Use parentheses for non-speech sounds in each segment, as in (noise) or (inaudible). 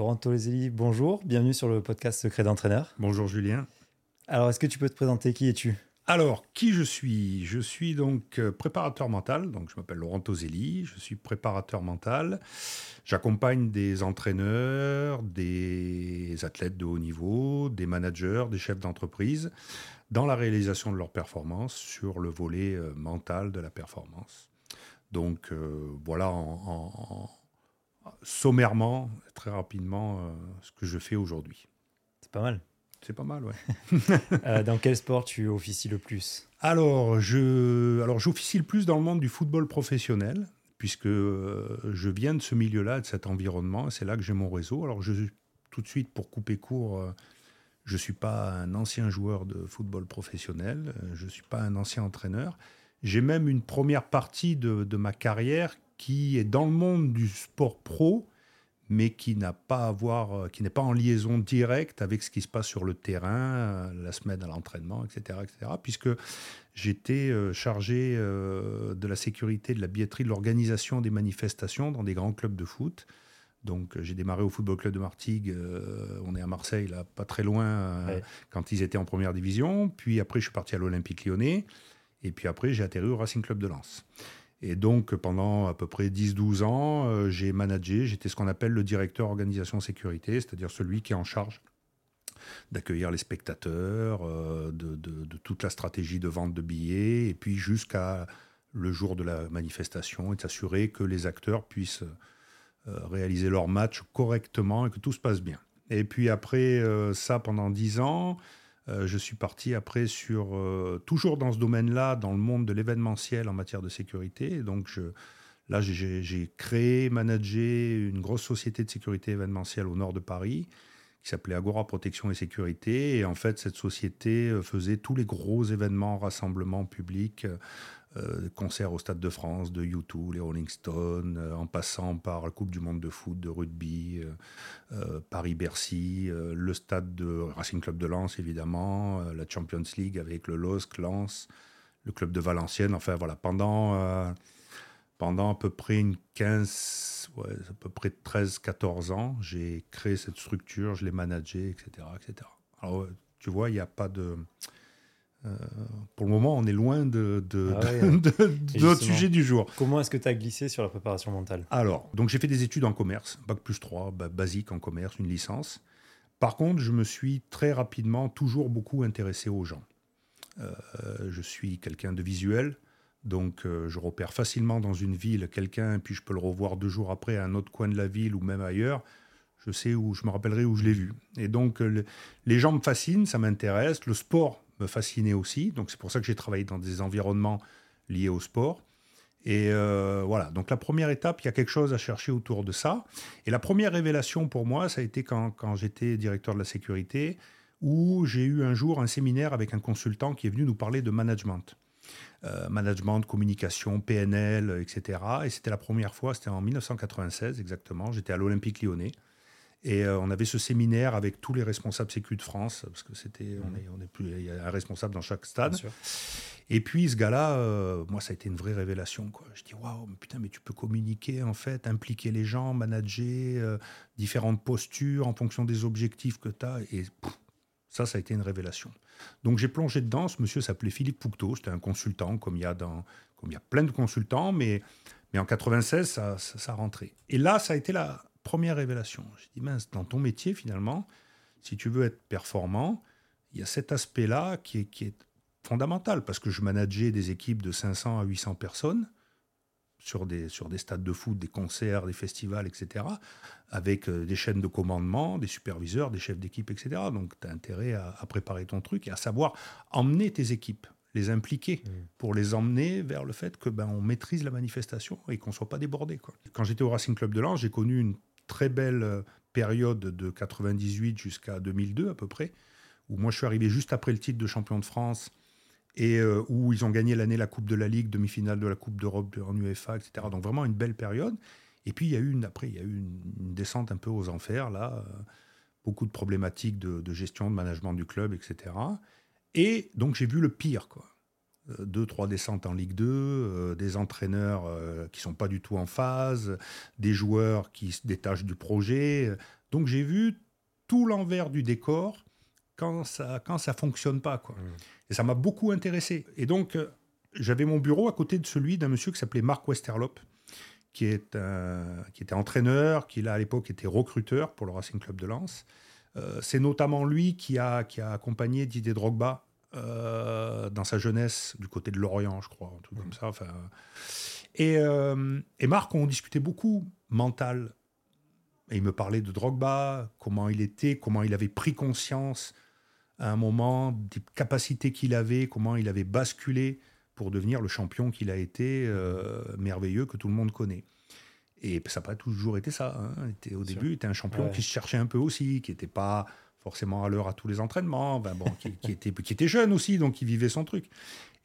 Laurent Tolezelli, bonjour, bienvenue sur le podcast Secret d'entraîneur. Bonjour Julien. Alors, est-ce que tu peux te présenter? Qui es-tu? Alors, qui je suis? Je suis donc euh, préparateur mental, donc je m'appelle Laurent Tozelli, je suis préparateur mental. J'accompagne des entraîneurs, des athlètes de haut niveau, des managers, des chefs d'entreprise dans la réalisation de leurs performances sur le volet euh, mental de la performance. Donc euh, voilà en sommairement, très rapidement, euh, ce que je fais aujourd'hui. C'est pas mal. C'est pas mal, ouais. (laughs) Euh, dans quel sport tu officies le plus? Alors, je, alors j'officie le plus dans le monde du football professionnel, puisque euh, je viens de ce milieu-là, de cet environnement, c'est là que j'ai mon réseau. Alors, je, tout de suite, pour couper court, je ne suis pas un ancien joueur de football professionnel, je ne suis pas un ancien entraîneur. J'ai même une première partie de, de ma carrière qui est dans le monde du sport pro, mais qui n'a pas à voir, euh, qui n'est pas en liaison directe avec ce qui se passe sur le terrain, euh, la semaine à l'entraînement, etc., etc. Puisque j'étais euh, chargé de la sécurité, de la billetterie, de l'organisation des manifestations dans des grands clubs de foot. Donc j'ai démarré au Football Club de Martigues, on est à Marseille, là, pas très loin, quand ils étaient en première division. Puis après, je suis parti à l'Olympique lyonnais. Et puis après, j'ai atterri au Racing Club de Lens. Et donc, pendant à peu près 10-12 ans, euh, j'ai managé, j'étais ce qu'on appelle le directeur organisation sécurité, c'est-à-dire celui qui est en charge d'accueillir les spectateurs, euh, de, toute la stratégie de vente de billets, et puis jusqu'à le jour de la manifestation, et de s'assurer que les acteurs puissent euh, réaliser leur match correctement et que tout se passe bien. Et puis après ça, pendant 10 ans, euh, je suis parti après sur, euh, toujours dans ce domaine-là, dans le monde de l'événementiel en matière de sécurité. donc, là, j'ai créé, managé une grosse société de sécurité événementielle au nord de Paris qui s'appelait Agora Protection et Sécurité. Et en fait, cette société euh, faisait tous les gros événements, rassemblements publics concerts au Stade de France, de U2, les Rolling Stones, euh, en passant par la Coupe du Monde de foot, de rugby, euh, Paris-Bercy, le stade de Racing Club de Lens, évidemment, la Champions League avec le LOSC, Lens, le club de Valenciennes. Enfin, voilà, pendant, pendant à peu près une 15, à peu près 13-14 ans, j'ai créé cette structure, je l'ai managée, etc., etc. Alors, tu vois, il n'y a pas de euh, pour le moment, on est loin de, de, ah (laughs) notre sujet du jour. Comment est-ce que tu as glissé sur la préparation mentale? Alors, donc j'ai fait des études en commerce, bac plus 3, basique en commerce, une licence. Par contre, je me suis très rapidement toujours beaucoup intéressé aux gens. Euh, je suis quelqu'un de visuel, donc euh, je repère facilement dans une ville quelqu'un, puis je peux le revoir deux jours après à un autre coin de la ville ou même ailleurs. Je sais où, je me rappellerai où je l'ai vu. Et donc, les gens me fascinent, ça m'intéresse. Le sport me fascinait aussi. Donc c'est pour ça que j'ai travaillé dans des environnements liés au sport. Et euh, voilà, donc la première étape, il y a quelque chose à chercher autour de ça. Et la première révélation pour moi, ça a été quand, j'étais directeur de la sécurité, où j'ai eu un jour un séminaire avec un consultant qui est venu nous parler de management. Euh, management, communication, PNL, etc. Et c'était la première fois, c'était en 1996 exactement, j'étais à l'Olympique lyonnais. Et euh, on avait ce séminaire avec tous les responsables Sécu de France, parce que c'était, on, est, on est plus, il y a un responsable dans chaque stade. Et puis ce gars-là, euh, moi, ça a été une vraie révélation. Quoi. Je dis waouh, mais putain, mais tu peux communiquer en fait, impliquer les gens, manager euh, différentes postures en fonction des objectifs que tu as. Et ça, ça a été une révélation. Donc j'ai plongé dedans. Ce monsieur s'appelait Philippe Poucteau. C'était un consultant, comme il y a dans, comme il y a plein de consultants, mais mais en 96, ça, ça, ça rentrait. Et là, ça a été la, première révélation. J'ai dit, mince, dans ton métier, finalement, si tu veux être performant, il y a cet aspect-là qui est, qui est fondamental, parce que je manageais des équipes de 500 à 800 personnes sur des, sur des stades de foot, des concerts, des festivals, etc., avec euh, des chaînes de commandement, des superviseurs, des chefs d'équipe, etc. Donc, tu as intérêt à, préparer ton truc et à savoir emmener tes équipes, les impliquer, mmh. pour les emmener vers le fait que ben, on maîtrise la manifestation et qu'on ne soit pas débordé. Quoi. Quand j'étais au Racing Club de Lens, j'ai connu une très belle euh, période de 98 jusqu'à 2002 à peu près, où moi je suis arrivé juste après le titre de champion de France et euh, où ils ont gagné l'année la Coupe de la Ligue, demi-finale de la Coupe d'Europe en UEFA, etc. Donc vraiment une belle période. Et puis il y a eu une, après il y a eu une, descente un peu aux enfers là, euh, beaucoup de problématiques de, de, gestion, de management du club, etc. Et donc j'ai vu le pire quoi. Euh, deux, trois descentes en Ligue 2, euh, des entraîneurs euh, qui sont pas du tout en phase, des joueurs qui se détachent du projet. Donc j'ai vu tout l'envers du décor quand ça quand ça fonctionne pas quoi. Mmh. Et ça m'a beaucoup intéressé. Et donc euh, j'avais mon bureau à côté de celui d'un monsieur qui s'appelait Marc Westerlop, qui, est qui était entraîneur, qui là, à l'époque était recruteur pour le Racing Club de Lens. C'est notamment lui qui a, qui a accompagné Didier Drogba dans sa jeunesse du côté de Lorient, je crois, un truc comme ça. Enfin, et, euh, et Marc, on discutait beaucoup mental. Et il me parlait de Drogba, comment il était, comment il avait pris conscience à un moment des capacités qu'il avait, comment il avait basculé pour devenir le champion qu'il a été, euh, merveilleux, que tout le monde connaît. Et ça n'a pas toujours été ça. Hein. Était, au début, il était un champion qui se cherchait un peu aussi, qui n'était pas forcément à l'heure à tous les entraînements, ben bon, qui, était, qui était jeune aussi, donc qui vivait son truc.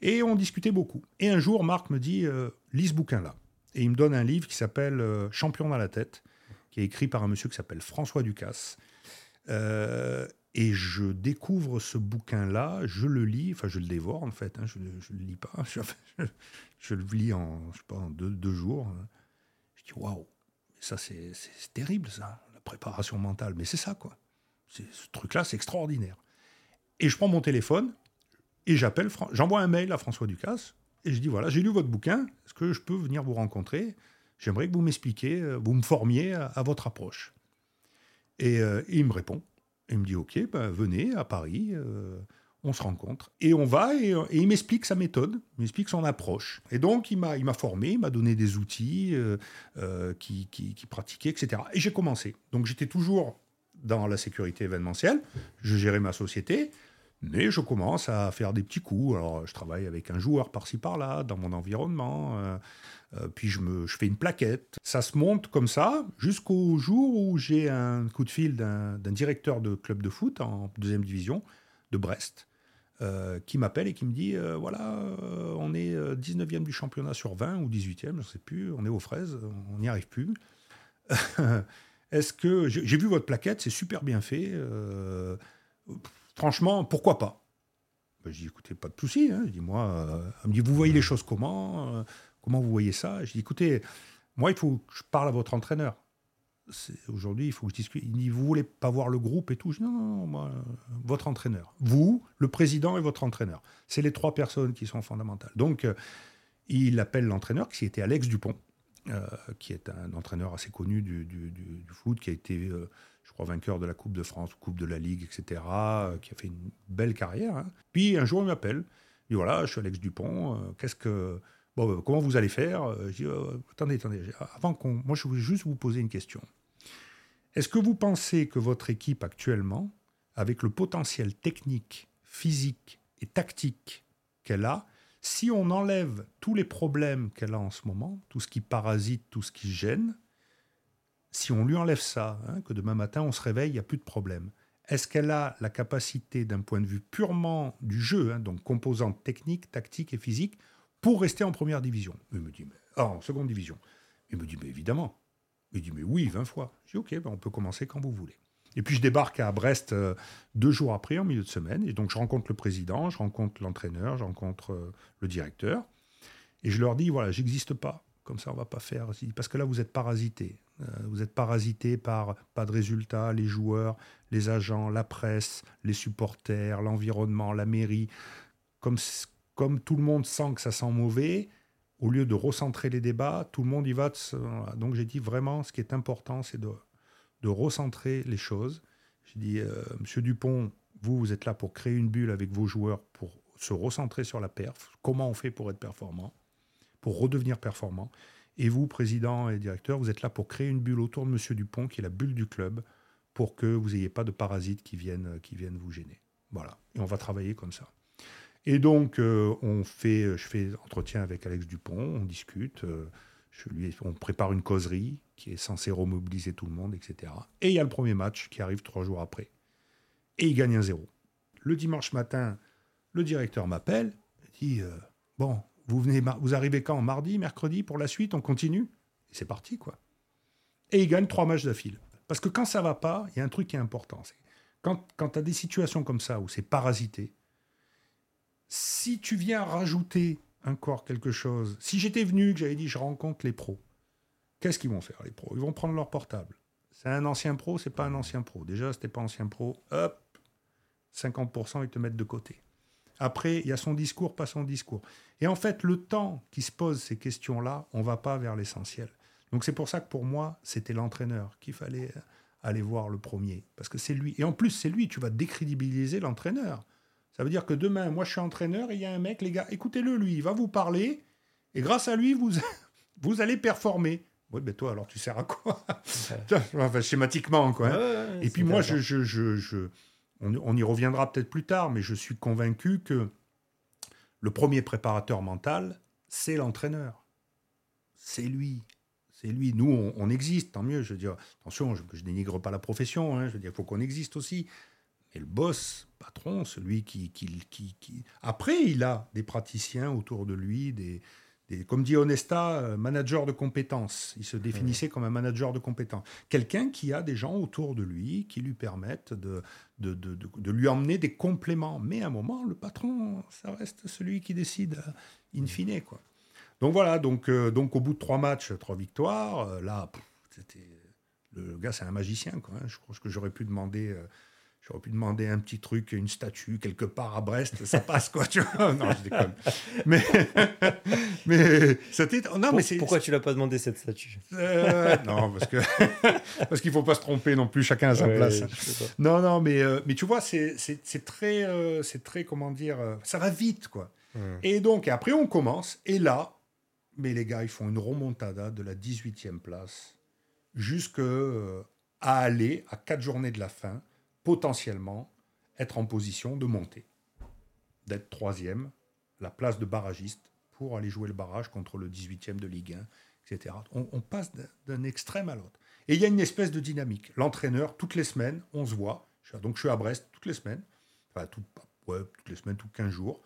Et on discutait beaucoup. Et un jour, Marc me dit euh, lis ce bouquin-là. Et il me donne un livre qui s'appelle euh, Champion dans la tête, qui est écrit par un monsieur qui s'appelle François Ducasse. Euh, et je découvre ce bouquin-là, je le lis, enfin je le dévore en fait, hein, je ne le lis pas, (laughs) je, le lis en, je sais pas, en deux, jours. Je dis waouh, ça c'est terrible ça, la préparation mentale, mais c'est ça quoi. Ce truc-là c'est extraordinaire. Et je prends mon téléphone et j'appelle, j'envoie un mail à François Ducasse et je dis voilà, j'ai lu votre bouquin, est-ce que je peux venir vous rencontrer? J'aimerais que vous m'expliquiez, euh, vous me formiez à, votre approche. Et, euh, il me répond il me dit Ok, ben, venez à Paris, euh, on se rencontre. Et on va, et, il m'explique sa méthode, il m'explique son approche. Et donc, il m'a, formé, il m'a donné des outils qui, qui, qui pratiquaient, etc. Et j'ai commencé. Donc, j'étais toujours dans la sécurité événementielle, je gérais ma société. Mais je commence à faire des petits coups. Alors, je travaille avec un joueur par-ci par-là, dans mon environnement. Euh, puis je, me, je fais une plaquette. Ça se monte comme ça jusqu'au jour où j'ai un coup de fil d'un directeur de club de foot en deuxième division de Brest. Euh, qui m'appelle et qui me dit euh, voilà, on est 19e du championnat sur 20 ou 18e, je ne sais plus, on est aux fraises, on n'y arrive plus. (laughs) Est-ce que j'ai vu votre plaquette, c'est super bien fait. franchement, pourquoi pas? Ben, Je dis écoutez, pas de souci. Hein. Dis moi, elle me dit vous voyez les choses comment Comment vous voyez ça? Je dis, écoutez, moi, il faut que je parle à votre entraîneur. Aujourd'hui, il faut que je discute. Il dit, vous voulez pas voir le groupe et tout? Je dis, non, non, moi, votre entraîneur. Vous, le président et votre entraîneur. C'est les trois personnes qui sont fondamentales. Donc, euh, il appelle l'entraîneur, qui était Alex Dupont, euh, qui est un entraîneur assez connu du, foot, qui a été, euh, je crois, vainqueur de la Coupe de France, Coupe de la Ligue, etc., qui a fait une belle carrière. Hein. Puis, un jour, il m'appelle. Il dit, voilà, je suis Alex Dupont, qu'est-ce que euh, comment vous allez faire? Euh, Je dis, euh, attendez, attendez, avant qu'on. Moi, je voulais juste vous poser une question. Est-ce que vous pensez que votre équipe actuellement, avec le potentiel technique, physique et tactique qu'elle a, si on enlève tous les problèmes qu'elle a en ce moment, tout ce qui parasite, tout ce qui gêne, si on lui enlève ça, hein, que demain matin on se réveille, il n'y a plus de problème, est-ce qu'elle a la capacité d'un point de vue purement du jeu, hein, donc composante technique, tactique et physique, pour rester en première division? Il me dit, mais, ah, en seconde division. Il me dit, mais évidemment. Il dit, mais oui, 20 fois. Je dis, ok, ben on peut commencer quand vous voulez. Et puis je débarque à Brest euh, deux jours après, en milieu de semaine. Et donc je rencontre le président, je rencontre l'entraîneur, je rencontre euh, le directeur. Et je leur dis, voilà, j'existe pas. Comme ça, on va pas faire. Parce que là, vous êtes parasité. Euh, vous êtes parasité par pas de résultats, les joueurs, les agents, la presse, les supporters, l'environnement, la mairie. Comme, comme tout le monde sent que ça sent mauvais, au lieu de recentrer les débats, tout le monde y va. Donc j'ai dit vraiment, ce qui est important, c'est de, de recentrer les choses. J'ai dit, euh, Monsieur Dupont, vous, vous êtes là pour créer une bulle avec vos joueurs, pour se recentrer sur la perf. Comment on fait pour être performant, pour redevenir performant? Et vous, président et directeur, vous êtes là pour créer une bulle autour de Monsieur Dupont, qui est la bulle du club, pour que vous n'ayez pas de parasites qui viennent, qui viennent vous gêner. Voilà. Et on va travailler comme ça. Et donc, euh, on fait, je fais entretien avec Alex Dupont, on discute, euh, lui, on prépare une causerie qui est censée remobiliser tout le monde, etc. Et il y a le premier match qui arrive trois jours après. Et il gagne un zéro. Le dimanche matin, le directeur m'appelle, dit euh, Bon, vous, venez, vous arrivez quand Mardi, mercredi, pour la suite, on continue? Et c'est parti, quoi. Et il gagne trois matchs d'affilée. Parce que quand ça va pas, il y a un truc qui est important. quand, quand tu as des situations comme ça où c'est parasité, si tu viens rajouter encore quelque chose, si j'étais venu, que j'avais dit je rencontre les pros, qu'est-ce qu'ils vont faire les pros? Ils vont prendre leur portable. C'est un ancien pro, c'est pas un ancien pro. Déjà, c'était pas ancien pro. Hop, 50%, ils te mettent de côté. Après, il y a son discours, pas son discours. Et en fait, le temps qui se pose ces questions-là, on va pas vers l'essentiel. Donc c'est pour ça que pour moi, c'était l'entraîneur qu'il fallait aller voir le premier. Parce que c'est lui. Et en plus, c'est lui, tu vas décrédibiliser l'entraîneur. Ça veut dire que demain, moi je suis entraîneur et il y a un mec, les gars, écoutez-le, lui, il va vous parler. Et grâce à lui, vous (laughs) allez performer. Oui, ben toi, alors tu sers à quoi? (laughs) Enfin, Schématiquement, quoi. Hein. et puis moi, je, je, je, on, on, y reviendra peut-être plus tard, mais je suis convaincu que le premier préparateur mental, c'est l'entraîneur. C'est lui. C'est lui. Nous, on, existe, tant mieux. Je veux dire, attention, je, ne dénigre pas la profession. Hein, je veux dire, il faut qu'on existe aussi. Mais le boss, patron, celui qui, qui, qui, qui, Après, il a des praticiens autour de lui, des, comme dit Onesta, euh, manager de compétences. Il se définissait comme un manager de compétences. Quelqu'un qui a des gens autour de lui qui lui permettent de, de, de, de, lui emmener des compléments. Mais à un moment, le patron, ça reste celui qui décide euh, in fine. Quoi. Donc voilà, donc, euh, donc au bout de trois matchs, trois victoires, là, c'était le gars, c'est un magicien. Quoi, hein. Je pense que j'aurais pu demander J'aurais pu demander un petit truc, une statue quelque part à Brest, ça passe quoi, tu vois Non, je déconne. Mais, (laughs) mais c'était. Non, mais c'est. Pourquoi tu l'as pas demandé cette statue? Euh, Non, parce que (laughs) parce qu'il faut pas se tromper non plus, chacun à sa place. Non, non, mais euh, mais tu vois, c'est très euh, c'est très comment dire, ça va vite quoi. Et donc après on commence et là, mais les gars ils font une remontada de la 18e place jusqu'à aller à quatre journées de la fin potentiellement être en position de monter, d'être troisième, la place de barragiste pour aller jouer le barrage contre le 18e de Ligue 1, etc. On, passe d'un extrême à l'autre. Et il y a une espèce de dynamique. L'entraîneur, toutes les semaines, on se voit. Donc je suis à Brest toutes les semaines, enfin toutes les semaines, tous 15 jours.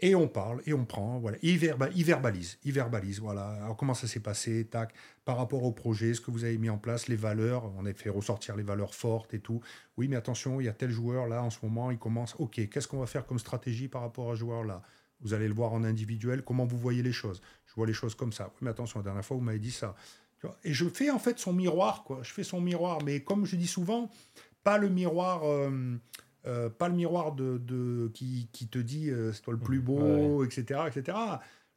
Et on parle, et on prend, voilà. il, verbalise, il verbalise, voilà. Alors comment ça s'est passé, tac, par rapport au projet, ce que vous avez mis en place, les valeurs, on a fait ressortir les valeurs fortes et tout. Oui, mais attention, il y a tel joueur là en ce moment, il commence, ok, qu'est-ce qu'on va faire comme stratégie par rapport à ce joueur là Vous allez le voir en individuel, comment vous voyez les choses Je vois les choses comme ça. Oui, mais attention, la dernière fois, vous m'avez dit ça. Et je fais en fait son miroir, quoi. Je fais son miroir, mais comme je dis souvent, pas le miroir. Euh, euh, pas le miroir de, qui, te dit euh, c'est toi le plus beau, etc., etc.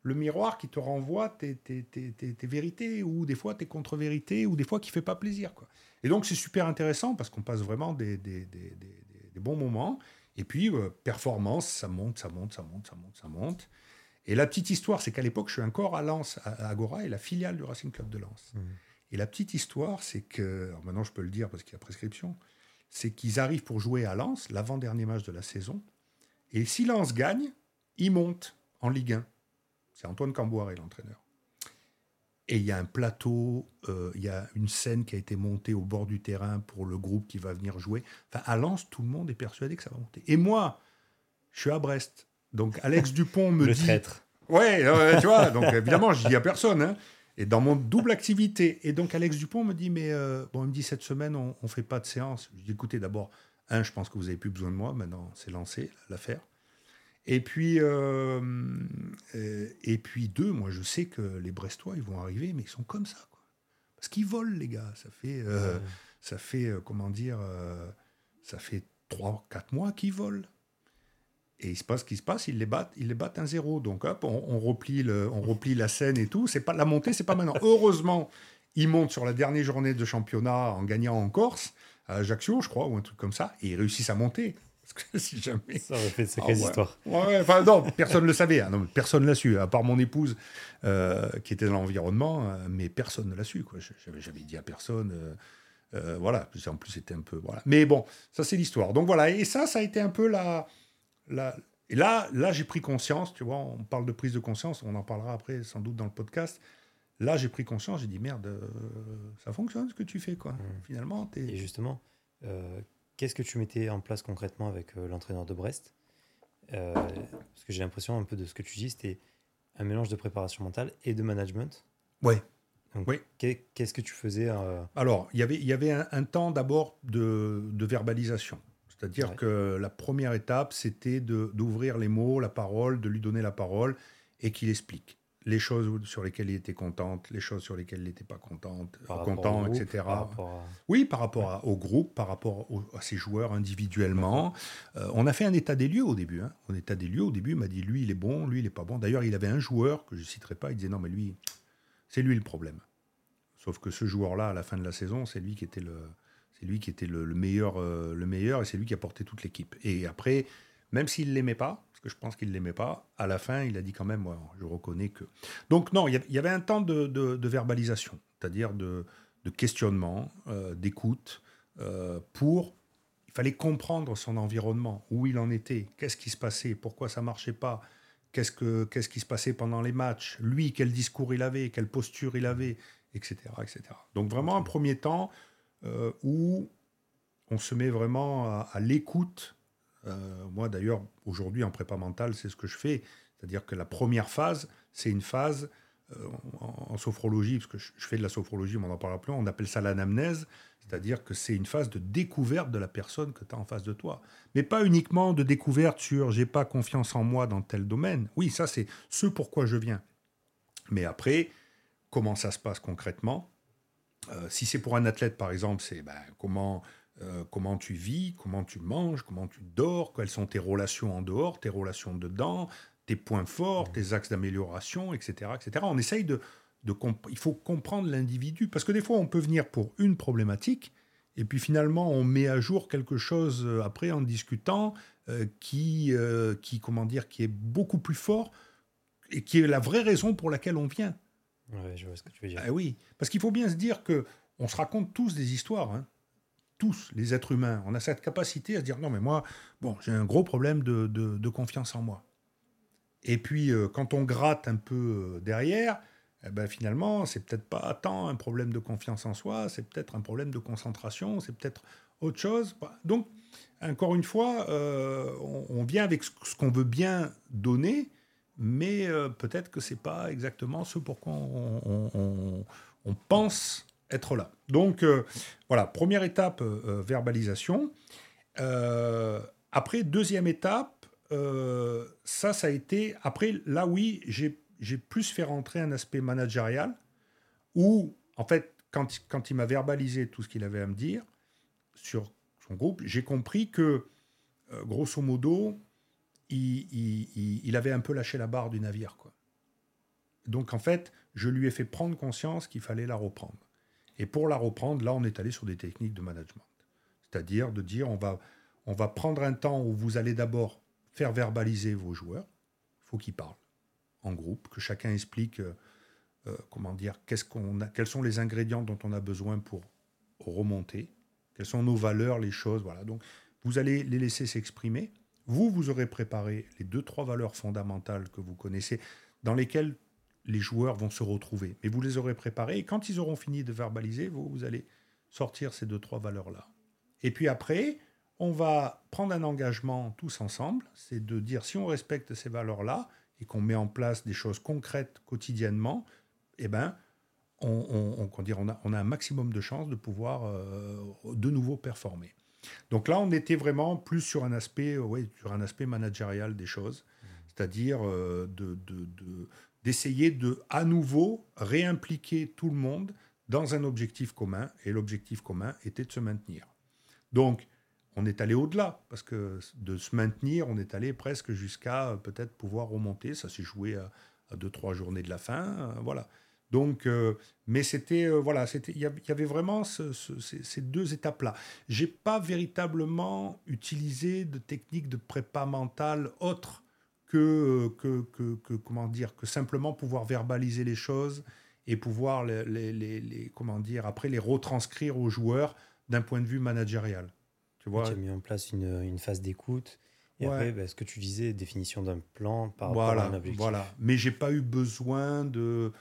Le miroir qui te renvoie tes, tes, vérités ou des fois tes contre-vérités ou des fois qui fait pas plaisir. Quoi. Et donc c'est super intéressant parce qu'on passe vraiment des, des, bons moments. Et puis euh, performance, ça monte, ça monte, ça monte, ça monte, ça monte. Et la petite histoire, c'est qu'à l'époque, je suis encore à Lens, à Agora, et la filiale du Racing Club de Lens. Mmh. Et la petite histoire, c'est que, maintenant je peux le dire parce qu'il y a prescription, c'est qu'ils arrivent pour jouer à Lens, l'avant-dernier match de la saison. Et si Lens gagne, ils montent en Ligue 1. C'est Antoine Camboire, l'entraîneur. Et il y a un plateau, euh, il y a une scène qui a été montée au bord du terrain pour le groupe qui va venir jouer. Enfin, à Lens, tout le monde est persuadé que ça va monter. Et moi, je suis à Brest. Donc Alex (laughs) Dupont me le dit. Le traître. Ouais, tu vois, donc évidemment, je dis à personne. Hein. Et dans mon double activité. Et donc Alex Dupont me dit, mais euh, bon, il me dit cette semaine, on ne fait pas de séance. Je dis, écoutez, d'abord, un, je pense que vous n'avez plus besoin de moi. Maintenant, c'est lancé l'affaire. Et puis, euh, euh, et puis deux, moi, je sais que les Brestois, ils vont arriver, mais ils sont comme ça, quoi. Parce qu'ils volent, les gars. Ça fait, ça fait, comment dire, ça fait trois, quatre mois qu'ils volent. Et il se passe ce qui se passe, ils les battent, ils les battent un zéro. Donc hop, on, replie le, on replie la scène et tout. C'est pas la montée, c'est pas maintenant. (laughs) Heureusement, ils montent sur la dernière journée de championnat en gagnant en Corse, à Ajaccio, je crois, ou un truc comme ça, et ils réussissent à monter. (laughs) Parce que si jamais. Ça aurait fait de sacrées ah histoires. Ouais, enfin, non, personne ne le savait. Hein. Non, personne ne l'a su, à part mon épouse euh, qui était dans l'environnement, euh, mais personne ne l'a su. J'avais dit à personne. Euh, voilà, en plus c'était un peu. Voilà. Mais bon, ça c'est l'histoire. Donc voilà, et ça, ça a été un peu la là, et là, là j'ai pris conscience, tu vois, on parle de prise de conscience, on en parlera après sans doute dans le podcast. Là, j'ai pris conscience, j'ai dit merde, euh, ça fonctionne ce que tu fais, quoi. Mmh. Finalement, es... Et justement, euh, qu'est-ce que tu mettais en place concrètement avec euh, l'entraîneur de Brest? Parce que j'ai l'impression un peu de ce que tu dis, c'était un mélange de préparation mentale et de management. Ouais. oui. Qu'est-ce que tu faisais Alors, y il y avait un, temps d'abord de, de verbalisation. C'est-à-dire que la première étape, c'était d'ouvrir les mots, la parole, de lui donner la parole et qu'il explique. les choses sur lesquelles il était content, les choses sur lesquelles il n'était pas content, Par content, groupe, etc. par rapport à- Oui, par rapport à- au groupe, par rapport au- à ses joueurs individuellement. Euh, on a fait un état des lieux au début. Hein. Un état des lieux au début, il m'a dit lui, il est bon, lui, il n'est pas bon. D'ailleurs, il avait un joueur que je ne citerai pas, il disait non, mais lui, c'est lui le problème. Sauf que ce joueur-là, à la fin de la saison, c'est lui qui était le, c'est lui qui était le, le meilleur, euh, le meilleur, et c'est lui qui a porté toute l'équipe. Et après, même s'il l'aimait pas, parce que je pense qu'il l'aimait pas, à la fin, il a dit quand même, ouais, je reconnais que. Donc non, il y a- il y avait un temps de, de- de verbalisation, c'est-à-dire de, de questionnement, euh, d'écoute, euh, pour. Il fallait comprendre son environnement, où il en était, qu'est-ce qui se passait, pourquoi ça marchait pas, qu'est-ce, que, qu'est-ce qui se passait pendant les matchs, lui, quel discours il avait, quelle posture il avait, etc. etc. Donc vraiment un premier temps euh, où on se met vraiment à, l'écoute. Euh, moi d'ailleurs, aujourd'hui en prépa mentale, c'est ce que je fais. C'est-à-dire que la première phase, c'est une phase euh, en, sophrologie, parce que je, je fais de la sophrologie, mais on en parlera plus, on appelle ça l'anamnèse. C'est-à-dire que c'est une phase de découverte de la personne que tu as en face de toi. Mais pas uniquement de découverte sur j'ai pas confiance en moi dans tel domaine. Oui, ça c'est ce pourquoi je viens. Mais après, comment ça se passe concrètement? Euh, Si c'est pour un athlète, par exemple, c'est ben, comment, euh, comment tu vis, comment tu manges, comment tu dors, quelles sont tes relations en dehors, tes relations dedans, tes points forts, tes axes d'amélioration, etc., etc. On essaye de, il faut comprendre l'individu parce que des fois on peut venir pour une problématique et puis finalement on met à jour quelque chose euh, après en discutant euh, qui, qui comment dire, qui est beaucoup plus fort et qui est la vraie raison pour laquelle on vient. Ah oui, parce qu'il faut bien se dire que on se raconte tous des histoires, hein. tous les êtres humains. On a cette capacité à se dire non mais moi, bon, j'ai un gros problème de, de- confiance en moi. Et puis euh, quand on gratte un peu euh, derrière, eh ben, finalement c'est peut-être pas tant un problème de confiance en soi, c'est peut-être un problème de concentration, c'est peut-être autre chose. Bah, Donc encore une fois, euh, on, vient avec ce qu'on veut bien donner, mais euh, peut-être que c'est pas exactement ce pour quoi on, on- pense être là. Donc euh, voilà, première étape, euh, verbalisation. Après, deuxième étape, ça, ça a été... Après, là, oui, j'ai plus fait rentrer un aspect managérial, où, en fait, quand, quand il m'a verbalisé tout ce qu'il avait à me dire sur son groupe, j'ai compris que, grosso modo, il, avait un peu lâché la barre du navire. Quoi. Donc en fait, je lui ai fait prendre conscience qu'il fallait la reprendre. Et pour la reprendre, là, on est allé sur des techniques de management. C'est-à-dire de dire, on va, on va prendre un temps où vous allez d'abord faire verbaliser vos joueurs. Il faut qu'ils parlent en groupe, que chacun explique, euh, euh, comment dire, qu'est-ce qu'on a, quels sont les ingrédients dont on a besoin pour remonter, quelles sont nos valeurs, les choses. Voilà. Donc, vous allez les laisser s'exprimer. Vous, vous aurez préparé les deux, trois valeurs fondamentales que vous connaissez, dans lesquelles les joueurs vont se retrouver. Mais vous les aurez préparées, et quand ils auront fini de verbaliser, vous, allez sortir ces deux, trois valeurs-là. Et puis après, on va prendre un engagement tous ensemble, c'est de dire si on respecte ces valeurs-là et qu'on met en place des choses concrètes quotidiennement, eh ben, on a un maximum de chances de pouvoir euh, de nouveau performer. Donc là, on était vraiment plus sur un aspect, euh, ouais, sur un aspect managérial des choses, c'est-à-dire euh, de, de- de- d'essayer de, à nouveau réimpliquer tout le monde dans un objectif commun, et l'objectif commun était de se maintenir. Donc, on est allé au-delà, parce que de se maintenir, on est allé presque jusqu'à euh, peut-être pouvoir remonter. Ça s'est joué à, à deux, trois journées de la fin. voilà. Donc, euh, mais c'était, euh, voilà, c'était, il y, avait vraiment ce- ce- ces, ces deux étapes-là. J'ai pas véritablement utilisé de techniques de prépa mentale autres que, que, que, que- comment dire, que simplement pouvoir verbaliser les choses et pouvoir les, les- les- les- comment dire, après les retranscrire aux joueurs d'un point de vue managérial. Tu vois, Tu as mis en place une, une phase d'écoute. Et Ouais. après, bah, ce que tu disais, définition d'un plan par rapport à un objectif. voilà. Mais j'ai pas eu besoin de,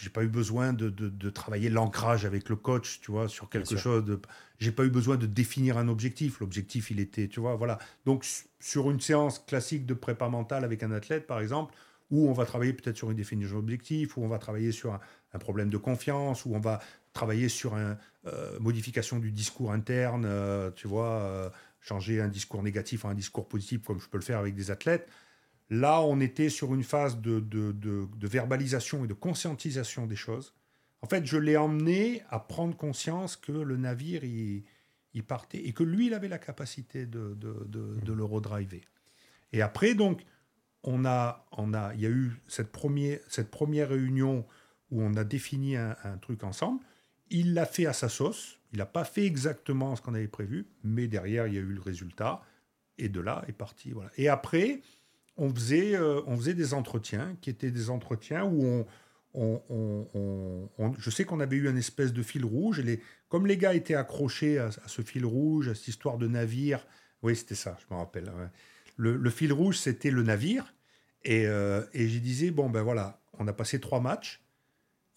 j'ai pas eu besoin de, de- de travailler l'ancrage avec le coach, tu vois, sur quelque chose. De, j'ai pas eu besoin de définir un objectif. L'objectif, il était, tu vois, voilà. Donc sur une séance classique de prépa mentale avec un athlète, par exemple, où on va travailler peut-être sur une définition d'objectif, où on va travailler sur un, un problème de confiance, où on va travailler sur une modification du discours interne, euh, tu vois, euh, changer un discours négatif en un discours positif, comme je peux le faire avec des athlètes. Là, on était sur une phase de, verbalisation et de conscientisation des choses. En fait, je l'ai emmené à prendre conscience que le navire, il, partait et que lui, il avait la capacité de, le redriver. Et après, donc, on a, on a, il y a eu cette, première, cette première réunion où on a défini un, truc ensemble. Il l'a fait à sa sauce. Il n'a pas fait exactement ce qu'on avait prévu, mais derrière, il y a eu le résultat. Et de là est parti. Voilà. Et après, on faisait, euh, on faisait des entretiens qui étaient des entretiens où on, on, je sais qu'on avait eu une espèce de fil rouge. Et les, comme les gars étaient accrochés à, ce fil rouge, à cette histoire de navire, oui, c'était ça, je me rappelle. Le, le, fil rouge, c'était le navire. Et, euh, et je disais, bon, ben voilà, on a passé trois matchs.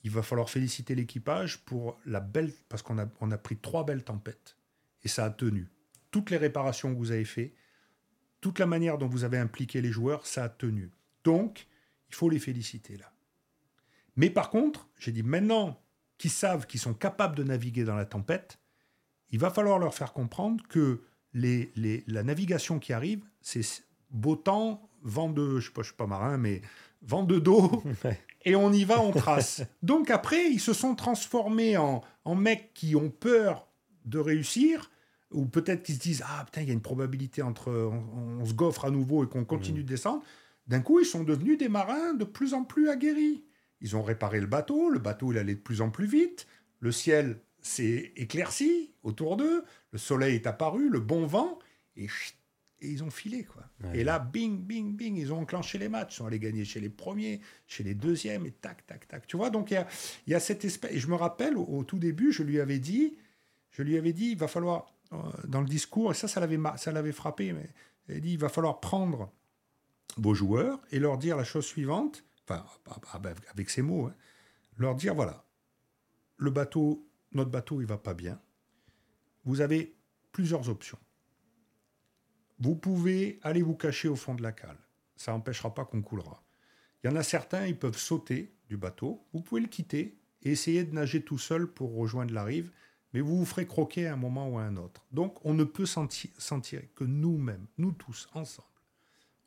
Il va falloir féliciter l'équipage pour la belle. Parce qu'on a, on a pris trois belles tempêtes. Et ça a tenu. Toutes les réparations que vous avez faites, toute la manière dont vous avez impliqué les joueurs, ça a tenu. Donc, il faut les féliciter là. Mais par contre, j'ai dit maintenant qu'ils savent qu'ils sont capables de naviguer dans la tempête, il va falloir leur faire comprendre que les, les, la navigation qui arrive, c'est beau temps, vent de, je sais pas, suis pas marin, mais vent de dos, (laughs) et on y va, on trace. Donc après, ils se sont transformés en, en mecs qui ont peur de réussir, ou peut-être qu'ils se disent ah putain il y a une probabilité entre on, se gaufre à nouveau et qu'on continue mmh. de descendre. D'un coup ils sont devenus des marins de plus en plus aguerris. Ils ont réparé le bateau, le bateau il allait de plus en plus vite, le ciel s'est éclairci autour d'eux, le soleil est apparu, le bon vent et, et ils ont filé quoi. Et là bing bing bing ils ont enclenché les matchs, ils sont allés gagner chez les premiers, chez les deuxièmes et tac tac tac. Tu vois donc il y a, y a, cette espèce et je me rappelle au, au tout début je lui avais dit je lui avais dit il va falloir dans le discours, et ça, ça l'avait, ça l'avait frappé, mais il dit il va falloir prendre vos joueurs et leur dire la chose suivante, enfin, avec ces mots, hein, leur dire voilà, le bateau, notre bateau, il va pas bien. Vous avez plusieurs options. Vous pouvez aller vous cacher au fond de la cale. Ça n'empêchera pas qu'on coulera. Il y en a certains, ils peuvent sauter du bateau. Vous pouvez le quitter et essayer de nager tout seul pour rejoindre la rive mais vous vous ferez croquer à un moment ou à un autre. Donc on ne peut sentir, que nous-mêmes, nous tous, ensemble.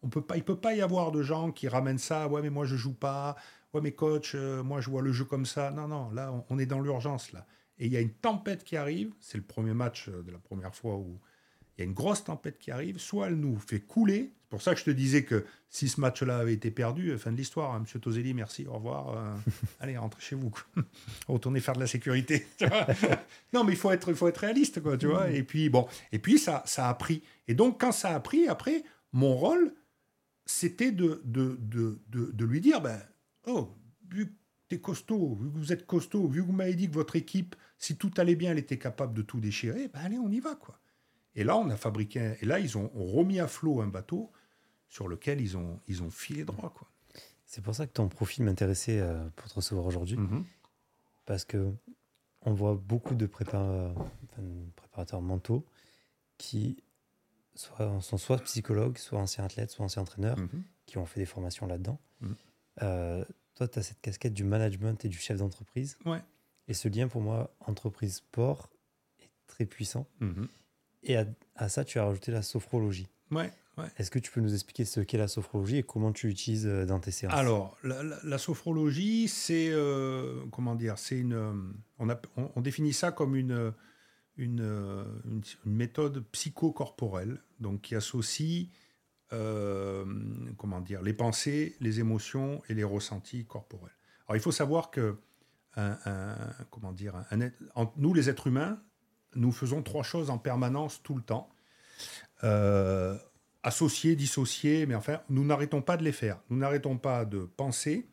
On peut pas, il ne peut pas y avoir de gens qui ramènent ça, ouais mais moi je joue pas, ouais mais coach, euh, moi je vois le jeu comme ça. Non, non, là on, est dans l'urgence là. Et il y a une tempête qui arrive, c'est le premier match euh, de la première fois où il y a une grosse tempête qui arrive, soit elle nous fait couler. C'est pour ça que je te disais que si ce match-là avait été perdu, euh, fin de l'histoire, hein, Monsieur Toselli, merci, au revoir. Euh, (laughs) allez, rentrez chez vous. (laughs) Retournez faire de la sécurité. (laughs) non, mais il faut être, il faut être réaliste, quoi, tu vois. Et puis, bon, et puis ça, ça a pris. Et donc, quand ça a pris, après, mon rôle, c'était de, de, de, de, lui dire, ben, oh, vu que tu es costaud, vu que vous êtes costaud, vu que vous m'avez dit que votre équipe, si tout allait bien, elle était capable de tout déchirer, ben allez, on y va, quoi. Et là, on a fabriqué, et là, ils ont remis à flot un bateau sur lequel ils ont, ils ont filé droit. Quoi. C'est pour ça que ton profil m'intéressait euh, pour te recevoir aujourd'hui. Mhm. Parce que on voit beaucoup de préparateurs, mentaux qui soit, sont soit psychologues, soit anciens athlètes, soit anciens entraîneurs, mhm. qui ont fait des formations là-dedans. Mhm. Euh, toi, tu as cette casquette du management et du chef d'entreprise. Ouais. Et ce lien, pour moi, entreprise-sport, est très puissant. Et à, ça, tu as rajouté la sophrologie. Ouais. Est-ce que tu peux nous expliquer ce qu'est la sophrologie et comment tu l'utilises euh, dans tes séances? Alors, la, sophrologie, c'est euh, comment dire C'est une, euh, on, a, on, définit ça comme une, une, une, méthode psychocorporelle, donc qui associe comment dire les pensées, les émotions et les ressentis corporels. Alors, il faut savoir que un, comment dire un, nous les êtres humains, nous faisons trois choses en permanence tout le temps. Euh, associés, dissociés, mais enfin, nous n'arrêtons pas de les faire. Nous n'arrêtons pas de penser,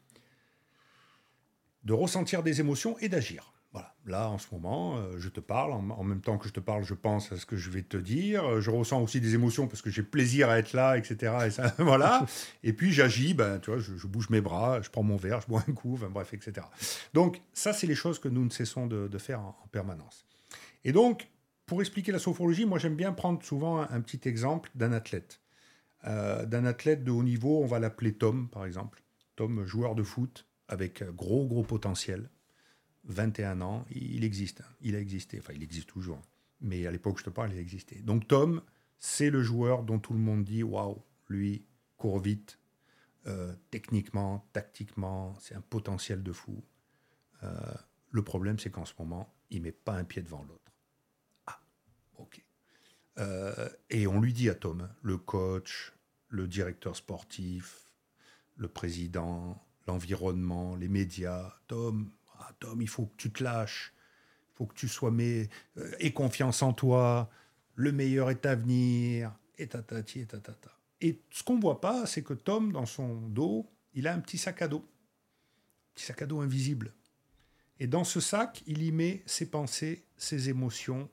de ressentir des émotions et d'agir. Voilà. Là, en ce moment, euh, je te parle. En, même temps que je te parle, je pense à ce que je vais te dire. Je ressens aussi des émotions parce que j'ai plaisir à être là, etc. Et ça, (laughs) voilà. Et puis j'agis. Ben, tu vois, je, bouge mes bras, je prends mon verre, je bois un coup, bref, etc. Donc ça, c'est les choses que nous ne cessons de, faire en permanence. Et donc, pour expliquer la sophrologie, moi j'aime bien prendre souvent un, petit exemple d'un athlète. Euh, d'un athlète de haut niveau, on va l'appeler Tom par exemple. Tom, joueur de foot avec gros gros potentiel, 21 ans, il existe, hein. il a existé, enfin il existe toujours, mais à l'époque je te parle, il a existé. Donc Tom, c'est le joueur dont tout le monde dit waouh, lui court vite, Euh, techniquement, tactiquement, c'est un potentiel de fou. Euh, le problème, c'est qu'en ce moment, il met pas un pied devant l'autre. Euh, et on lui dit à Tom, le coach, le directeur sportif, le président, l'environnement, les médias, Tom, ah, Tom, il faut que tu te lâches, il faut que tu sois mais aie confiance en toi, le meilleur est à venir, et tatati, et tatata. Et ce qu'on voit pas, c'est que Tom, dans son dos, il a un petit sac à dos. Un petit sac à dos invisible. Et dans ce sac, il y met ses pensées, ses émotions,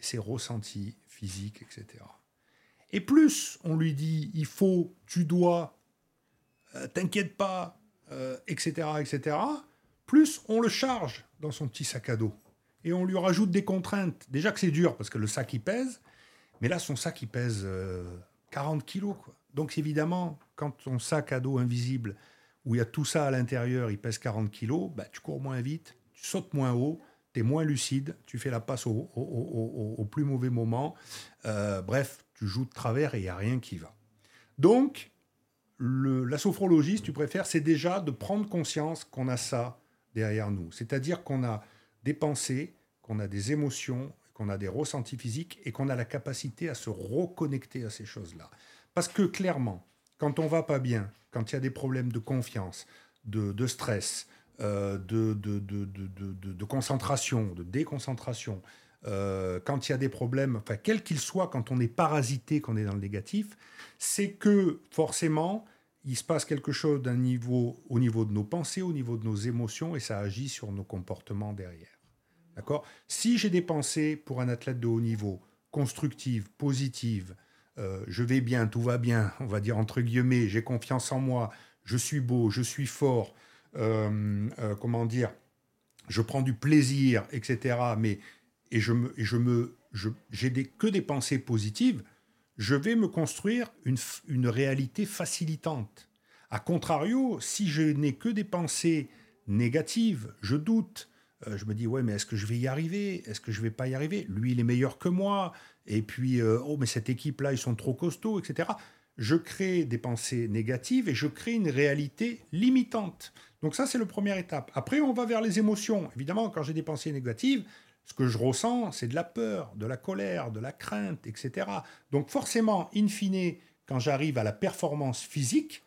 ses ressentis physiques, etc. Et plus on lui dit, il faut, tu dois, euh, t'inquiète pas, etc., euh, etc., plus on le charge dans son petit sac à dos. Et on lui rajoute des contraintes. Déjà que c'est dur, parce que le sac, il pèse. Mais là, son sac, il pèse euh, 40 kilos. Quoi. Donc évidemment, quand ton sac à dos invisible, où il y a tout ça à l'intérieur, il pèse 40 kilos, bah, tu cours moins vite, tu sautes moins haut, tu es moins lucide, tu fais la passe au, plus mauvais moment. Euh, bref, tu joues de travers et il n'y a rien qui va. Donc, le, la sophrologie, si tu préfères, c'est déjà de prendre conscience qu'on a ça derrière nous. C'est-à-dire qu'on a des pensées, qu'on a des émotions, qu'on a des ressentis physiques et qu'on a la capacité à se reconnecter à ces choses-là. Parce que clairement, quand on va pas bien, quand il y a des problèmes de confiance, de, stress, euh, de, de, concentration, de déconcentration, euh, quand il y a des problèmes, enfin, quels qu'ils soient, quand on est parasité, qu'on est dans le négatif, c'est que forcément, il se passe quelque chose niveau, au niveau de nos pensées, au niveau de nos émotions, et ça agit sur nos comportements derrière. D'accord? Si j'ai des pensées pour un athlète de haut niveau, constructives, positives, euh, je vais bien, tout va bien, on va dire entre guillemets, j'ai confiance en moi, je suis beau, je suis fort, comment dire, je prends du plaisir, etc. Mais et je me, et je me, j'ai des, que des pensées positives, je vais me construire une, une réalité facilitante. A contrario, si je n'ai que des pensées négatives, je doute, euh, je me dis, ouais, mais est-ce que je vais y arriver? Est-ce que je vais pas y arriver? Lui, il est meilleur que moi. Et puis, euh, oh, mais cette équipe-là, ils sont trop costauds, etc. Je crée des pensées négatives et je crée une réalité limitante. Donc ça, c'est la première étape. Après, on va vers les émotions. Évidemment, quand j'ai des pensées négatives, ce que je ressens, c'est de la peur, de la colère, de la crainte, etc. Donc forcément, in fine, quand j'arrive à la performance physique,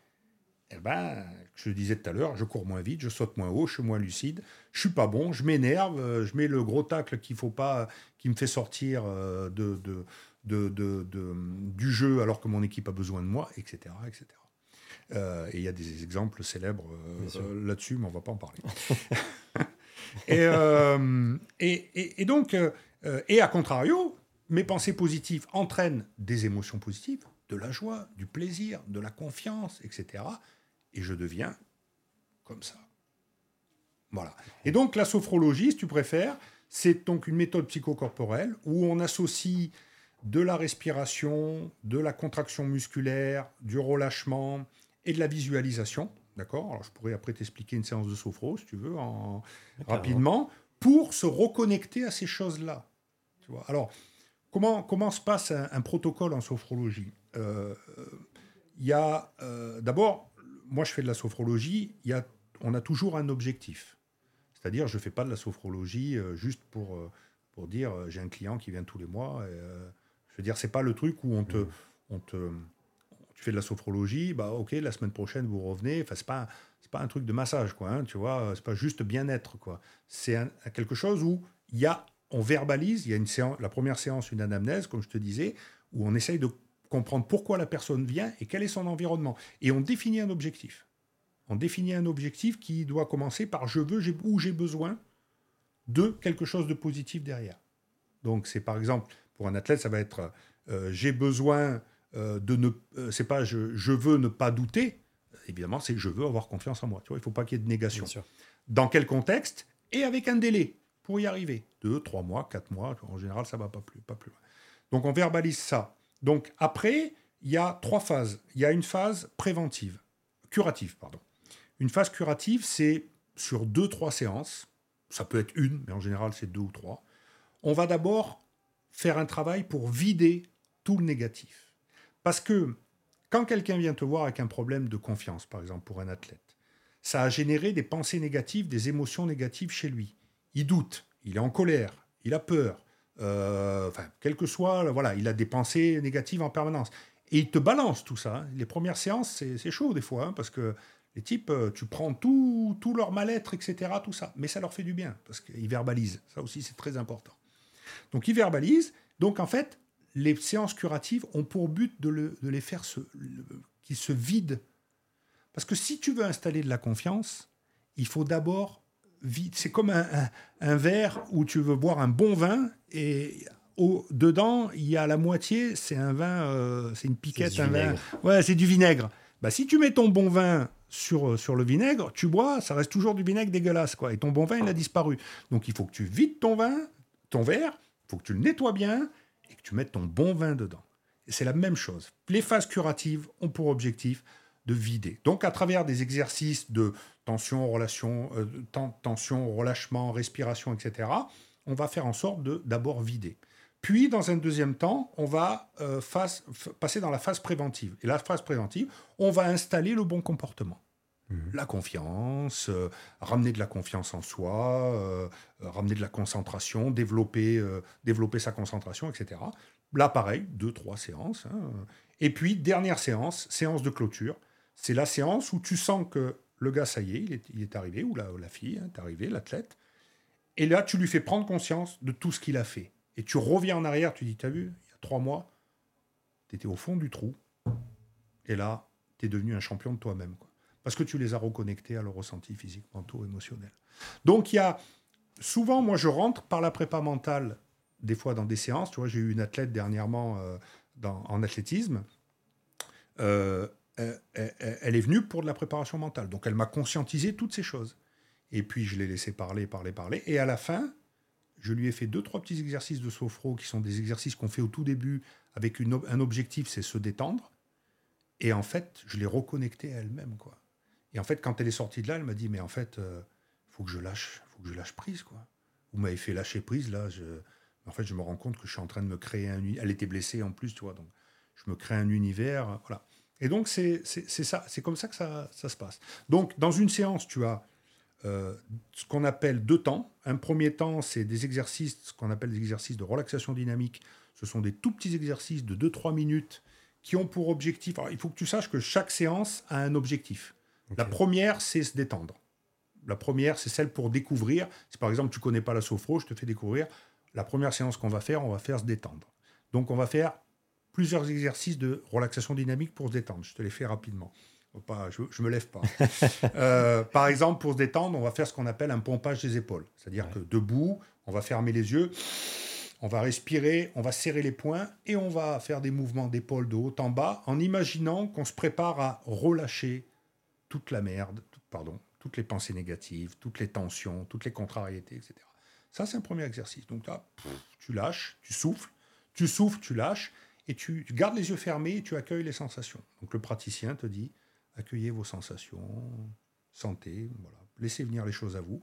eh ben, je disais tout à l'heure, je cours moins vite, je saute moins haut, je suis moins lucide, je suis pas bon, je m'énerve, euh, je mets le gros tacle qu'il faut pas, qui me fait sortir euh, de, de, du jeu alors que mon équipe a besoin de moi, etc. etc. Euh, et il y a des exemples célèbres là-dessus, mais on va pas en parler. (laughs) (laughs) et, et, donc, et à contrario, mes pensées positives entraînent des émotions positives, de la joie, du plaisir, de la confiance, etc et je deviens comme ça. Voilà. Et donc la sophrologie, si tu préfères, c'est donc une méthode psychocorporelle où on associe de la respiration, de la contraction musculaire, du relâchement et de la visualisation. D'accord? Alors je pourrais après t'expliquer une séance de sophro, si tu veux, en... rapidement, pour se reconnecter à ces choses-là. Tu vois? Alors, comment, comment se passe un, protocole en sophrologie? Euh, Il y a euh, d'abord moi, je fais de la sophrologie, y a, on a toujours un objectif. C'est-à-dire, je ne fais pas de la sophrologie euh, juste pour, pour dire j'ai un client qui vient tous les mois. Veux dire, c'est pas le truc où on te, mmh. on te, tu fais de la sophrologie, bah ok, la semaine prochaine vous revenez. Enfin, c'est pas, c'est pas un truc de massage, quoi. Hein, tu vois, c'est pas juste bien-être, quoi. C'est quelque chose où il y a, on verbalise. Il y a une séance, la première séance, une anamnèse, comme je te disais, où on essaye de comprendre pourquoi la personne vient et quel est son environnement. Et on définit un objectif. On définit un objectif qui doit commencer par je veux ou j'ai besoin de quelque chose de positif derrière. Donc c'est par exemple, pour un athlète, ça va être euh, j'ai besoin euh, de ne... Euh, c'est pas je, je, veux ne pas douter, évidemment c'est je veux avoir confiance en moi. Tu vois, il ne faut pas qu'il y ait de négation. Dans quel contexte Et avec un délai pour y arriver. Deux, trois mois, quatre mois, en général ça va pas plus, pas plus loin. Donc on verbalise ça. Donc après, il y a trois phases. Il y a une phase préventive, curative, pardon. Une phase curative, c'est sur deux, trois séances. Ça peut être une, mais en général, c'est deux ou trois. On va d'abord faire un travail pour vider tout le négatif. Parce que Quand quelqu'un vient te voir avec un problème de confiance, par exemple pour un athlète, ça a généré des pensées négatives, des émotions négatives chez lui. Il doute, il est en colère, il a peur, euh, enfin, quel que soit, voilà, il a des pensées négatives en permanence. Et il te balance tout ça. Hein. Les premières séances, c'est chaud des fois, hein, parce que les types, euh, tu prends tout, tout leur mal-être, etc., tout ça. Mais ça leur fait du bien, parce qu'ils verbalisent. Ça aussi, c'est très important. Donc, ils verbalisent. Donc, en fait, les séances curatives ont pour but de, les faire se, qu'ils se vident. Parce que si tu veux installer de la confiance, il faut d'abord vide. C'est comme un, verre où tu veux boire un bon vin et au, dedans, il y a la moitié, c'est un vin, euh, c'est une piquette, un vin. Ouais, c'est du vinaigre. Bah, si tu mets ton bon vin sur, sur le vinaigre, tu bois, ça reste toujours du vinaigre dégueulasse. quoi. Et ton bon vin, il a disparu. Donc il faut que tu vides ton vin, ton verre, il faut que tu le nettoies bien et que tu mettes ton bon vin dedans. Et c'est la même chose. Les phases curatives ont pour objectif de vider. Donc à travers des exercices de tension, relation, euh, tension, relâchement, respiration, etc., on va faire en sorte de d'abord vider. Puis, dans un deuxième temps, on va euh, passer dans la phase préventive. Et la phase préventive, on va installer le bon comportement. Mhm. La confiance, euh, ramener de la confiance en soi, ramener de la concentration, développer, développer sa concentration, etc. Là, pareil, deux, trois séances. Hein. Et puis, dernière séance, séance de clôture, c'est la séance où tu sens que le gars, ça y est, il est, arrivé, ou la, fille hein, est arrivée, l'athlète. Et là, tu lui fais prendre conscience de tout ce qu'il a fait. Et tu reviens en arrière, tu dis, t'as vu, il y a trois mois, tu étais au fond du trou. Et là, tu es devenu un champion de toi-même. Parce que tu les as reconnectés à leur ressenti physique, mental, émotionnel. Donc, il y a souvent, moi, je rentre par la prépa mentale, des fois dans des séances. Tu vois, j'ai eu une athlète dernièrement euh, en athlétisme. Euh, euh, elle est venue pour de la préparation mentale. Donc elle m'a conscientisé toutes ces choses. Et puis je l'ai laissé parler, parler, parler. Et à la fin, je lui ai fait deux, trois petits exercices de sophro qui sont des exercices qu'on fait au tout début avec un objectif, c'est se détendre. Et en fait, je l'ai reconnectée à elle-même. quoi. Et en fait, quand elle est sortie de là, elle m'a dit, mais en fait, euh, faut que je lâche, faut que je lâche prise. quoi. Vous m'avez fait lâcher prise, là. Je... En fait, je me rends compte que je suis en train de me créer un... Elle était blessée en plus, tu vois. Donc, je me crée un univers. Voilà. Et donc, c'est ça, c'est comme ça que ça, ça, se passe. Donc, dans une séance, tu as euh, ce qu'on appelle deux temps. Un premier temps, c'est des exercices, ce qu'on appelle des exercices de relaxation dynamique. Ce sont des tout petits exercices de 2-3 minutes qui ont pour objectif. Alors, il faut que tu saches que chaque séance a un objectif. La première, c'est se détendre. La première, c'est celle pour découvrir. Si par exemple, tu connais pas la sophro, je te fais découvrir. La première séance qu'on va faire, on va faire se détendre. Donc, on va faire plusieurs exercices de relaxation dynamique pour se détendre. Je te les fais rapidement. Pas, je ne me lève pas. (laughs) Euh, par exemple, pour se détendre, on va faire ce qu'on appelle un pompage des épaules. C'est-à-dire que debout, on va fermer les yeux, on va respirer, on va serrer les poings et on va faire des mouvements d'épaule de haut en bas en imaginant qu'on se prépare à relâcher toute la merde, pardon, toutes les pensées négatives, toutes les tensions, toutes les contrariétés, etc. Ça, c'est un premier exercice. Donc là, tu lâches, tu souffles, tu souffles, tu lâches et tu, gardes les yeux fermés et tu accueilles les sensations. Donc le praticien te dit accueillez vos sensations, sentez, voilà, laissez venir les choses à vous.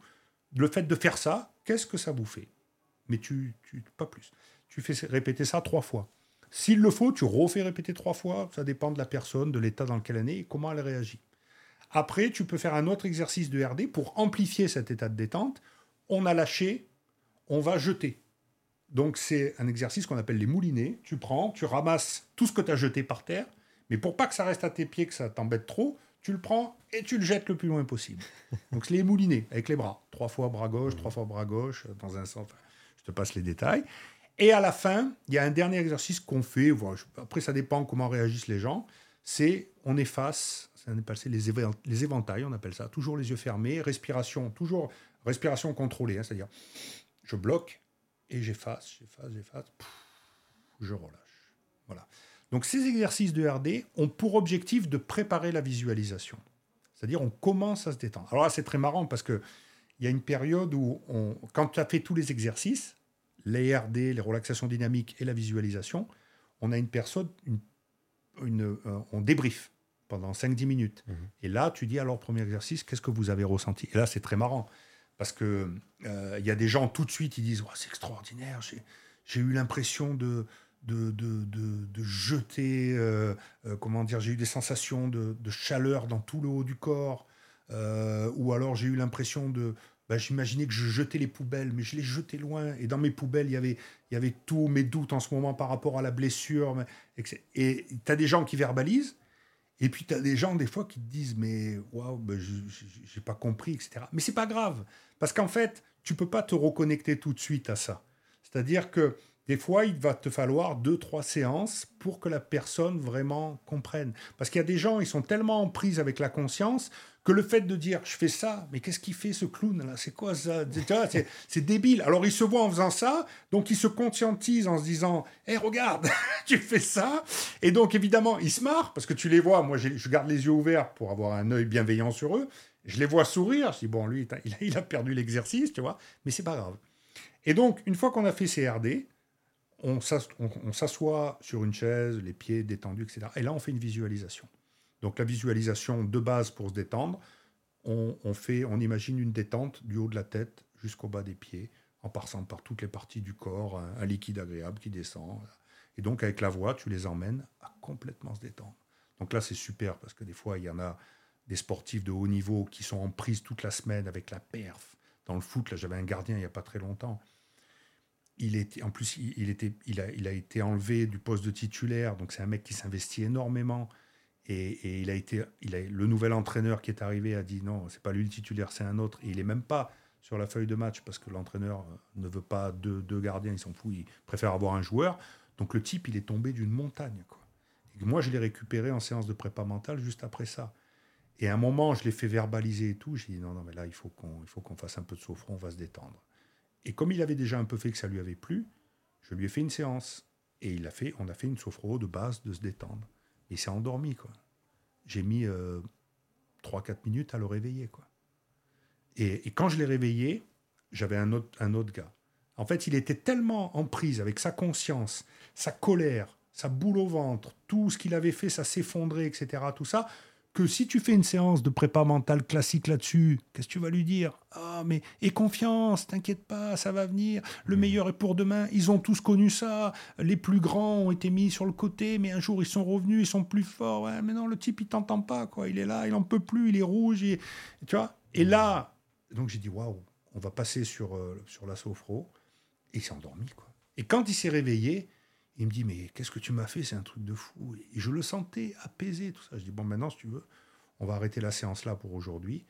Le fait de faire ça, qu'est-ce que ça vous fait? Mais tu, tu, pas plus. Tu fais répéter ça trois fois. S'il le faut, tu refais répéter trois fois. Ça dépend de la personne, de l'état dans lequel elle est et comment elle réagit. Après, tu peux faire un autre exercice de RD pour amplifier cet état de détente. On a lâché, on va jeter. Donc c'est un exercice qu'on appelle les moulinets. Tu prends, tu ramasses tout ce que tu as jeté par terre, mais pour pas que ça reste à tes pieds, que ça t'embête trop, tu le prends et tu le jettes le plus loin possible. (laughs) Donc c'est les moulinets avec les bras. Trois fois bras gauche, trois fois bras gauche, dans un sens. je te passe les détails. Et à la fin, il y a un dernier exercice qu'on fait. après, ça dépend comment réagissent les gens. C'est on efface, ça les, les éventails, on appelle ça. Toujours les yeux fermés, respiration, toujours respiration contrôlée. Hein, c'est-à-dire, je bloque, et j'efface, j'efface, j'efface, je relâche. Voilà. Donc ces exercices de RD ont pour objectif de préparer la visualisation. C'est-à-dire on commence à se détendre. Alors là, c'est très marrant parce que il y a une période où, on, quand tu as fait tous les exercices, les RD, les relaxations dynamiques et la visualisation, on a une personne, euh, on débrief pendant 5-10 minutes. Mmh. Et là, tu dis alors, premier exercice, qu'est-ce que vous avez ressenti? Et là, c'est très marrant. Parce qu'il euh, y a des gens tout de suite, ils disent C'est extraordinaire, j'ai eu l'impression de, de, de, de, jeter, euh, euh, comment dire, j'ai eu des sensations de, chaleur dans tout le haut du corps, euh, ou alors j'ai eu l'impression de, bah, j'imaginais que je jetais les poubelles, mais je les jetais loin, et dans mes poubelles, il y avait, il y avait tous mes doutes en ce moment par rapport à la blessure, et tu as des gens qui verbalisent, et puis tu as des gens des fois qui te disent, mais waouh, je j'ai pas compris, etc. Mais c'est pas grave, parce qu'en fait, tu peux pas te reconnecter tout de suite à ça. C'est-à-dire que des fois, il va te falloir deux, trois séances pour que la personne vraiment comprenne. Parce qu'il y a des gens, ils sont tellement en prise avec la conscience que le fait de dire je fais ça, mais qu'est-ce qu'il fait ce clown là? C'est quoi ça? C'est débile. Alors il se voit en faisant ça, donc il se conscientise en se disant hé, regarde, (laughs) tu fais ça. Et donc évidemment, il se marre parce que tu les vois. Moi, je garde les yeux ouverts pour avoir un œil bienveillant sur eux. Je les vois sourire. Je dis bon, lui, il a perdu l'exercice, tu vois, mais c'est pas grave. Et donc, une fois qu'on a fait CRD, on s'assoit sur une chaise, les pieds détendus, etc. Et là, on fait une visualisation. Donc la visualisation de base pour se détendre, on, fait, on imagine une détente du haut de la tête jusqu'au bas des pieds, en passant par toutes les parties du corps, un, liquide agréable qui descend. Et donc avec la voix, tu les emmènes à complètement se détendre. Donc là, c'est super parce que des fois, il y en a des sportifs de haut niveau qui sont en prise toute la semaine avec la perf. Dans le foot, là, j'avais un gardien il n'y a pas très longtemps il était, en plus, il, était, il, a, il a été enlevé du poste de titulaire, donc c'est un mec qui s'investit énormément. Et, il a été, le nouvel entraîneur qui est arrivé a dit non, c'est pas lui le titulaire, c'est un autre. Et il est même pas sur la feuille de match parce que l'entraîneur euh, ne veut pas deux, gardiens, il s'en fout, il préfère avoir un joueur. Donc le type, il est tombé d'une montagne. Moi, je l'ai récupéré en séance de prépa mentale juste après ça. Et à un moment, je l'ai fait verbaliser et tout. J'ai dit non, non, mais là, il faut qu'on, il faut qu'on fasse un peu de sophron, on va se détendre. Et comme il avait déjà un peu fait que ça lui avait plu, je lui ai fait une séance. Et il a fait, on a fait une sophro de base de se détendre. Et il s'est endormi, quoi. J'ai mis euh, 3-4 minutes à le réveiller, quoi. Et, quand je l'ai réveillé, j'avais un autre, un autre gars. En fait, il était tellement en prise avec sa conscience, sa colère, sa boule au ventre, tout ce qu'il avait fait, ça s'effondrait, etc. Tout ça, que si tu fais une séance de prépa mentale classique là-dessus, qu'est-ce que tu vas lui dire? Ah, mais aie confiance, t'inquiète pas, ça va venir, le mmh. meilleur est pour demain, ils ont tous connu ça, les plus grands ont été mis sur le côté, mais un jour ils sont revenus, ils sont plus forts, ouais, mais non, le type il t'entend pas, quoi, il est là, il en peut plus, il est rouge, et, tu vois. Et là, donc j'ai dit, waouh, on va passer sur, euh, sur la sophro, et il s'est endormi, quoi. Et quand il s'est réveillé, il me dit, mais qu'est-ce que tu m'as fait? C'est un truc de fou. Et je le sentais apaisé, tout ça. Je dis, bon, maintenant, si tu veux, on va arrêter la séance là pour aujourd'hui.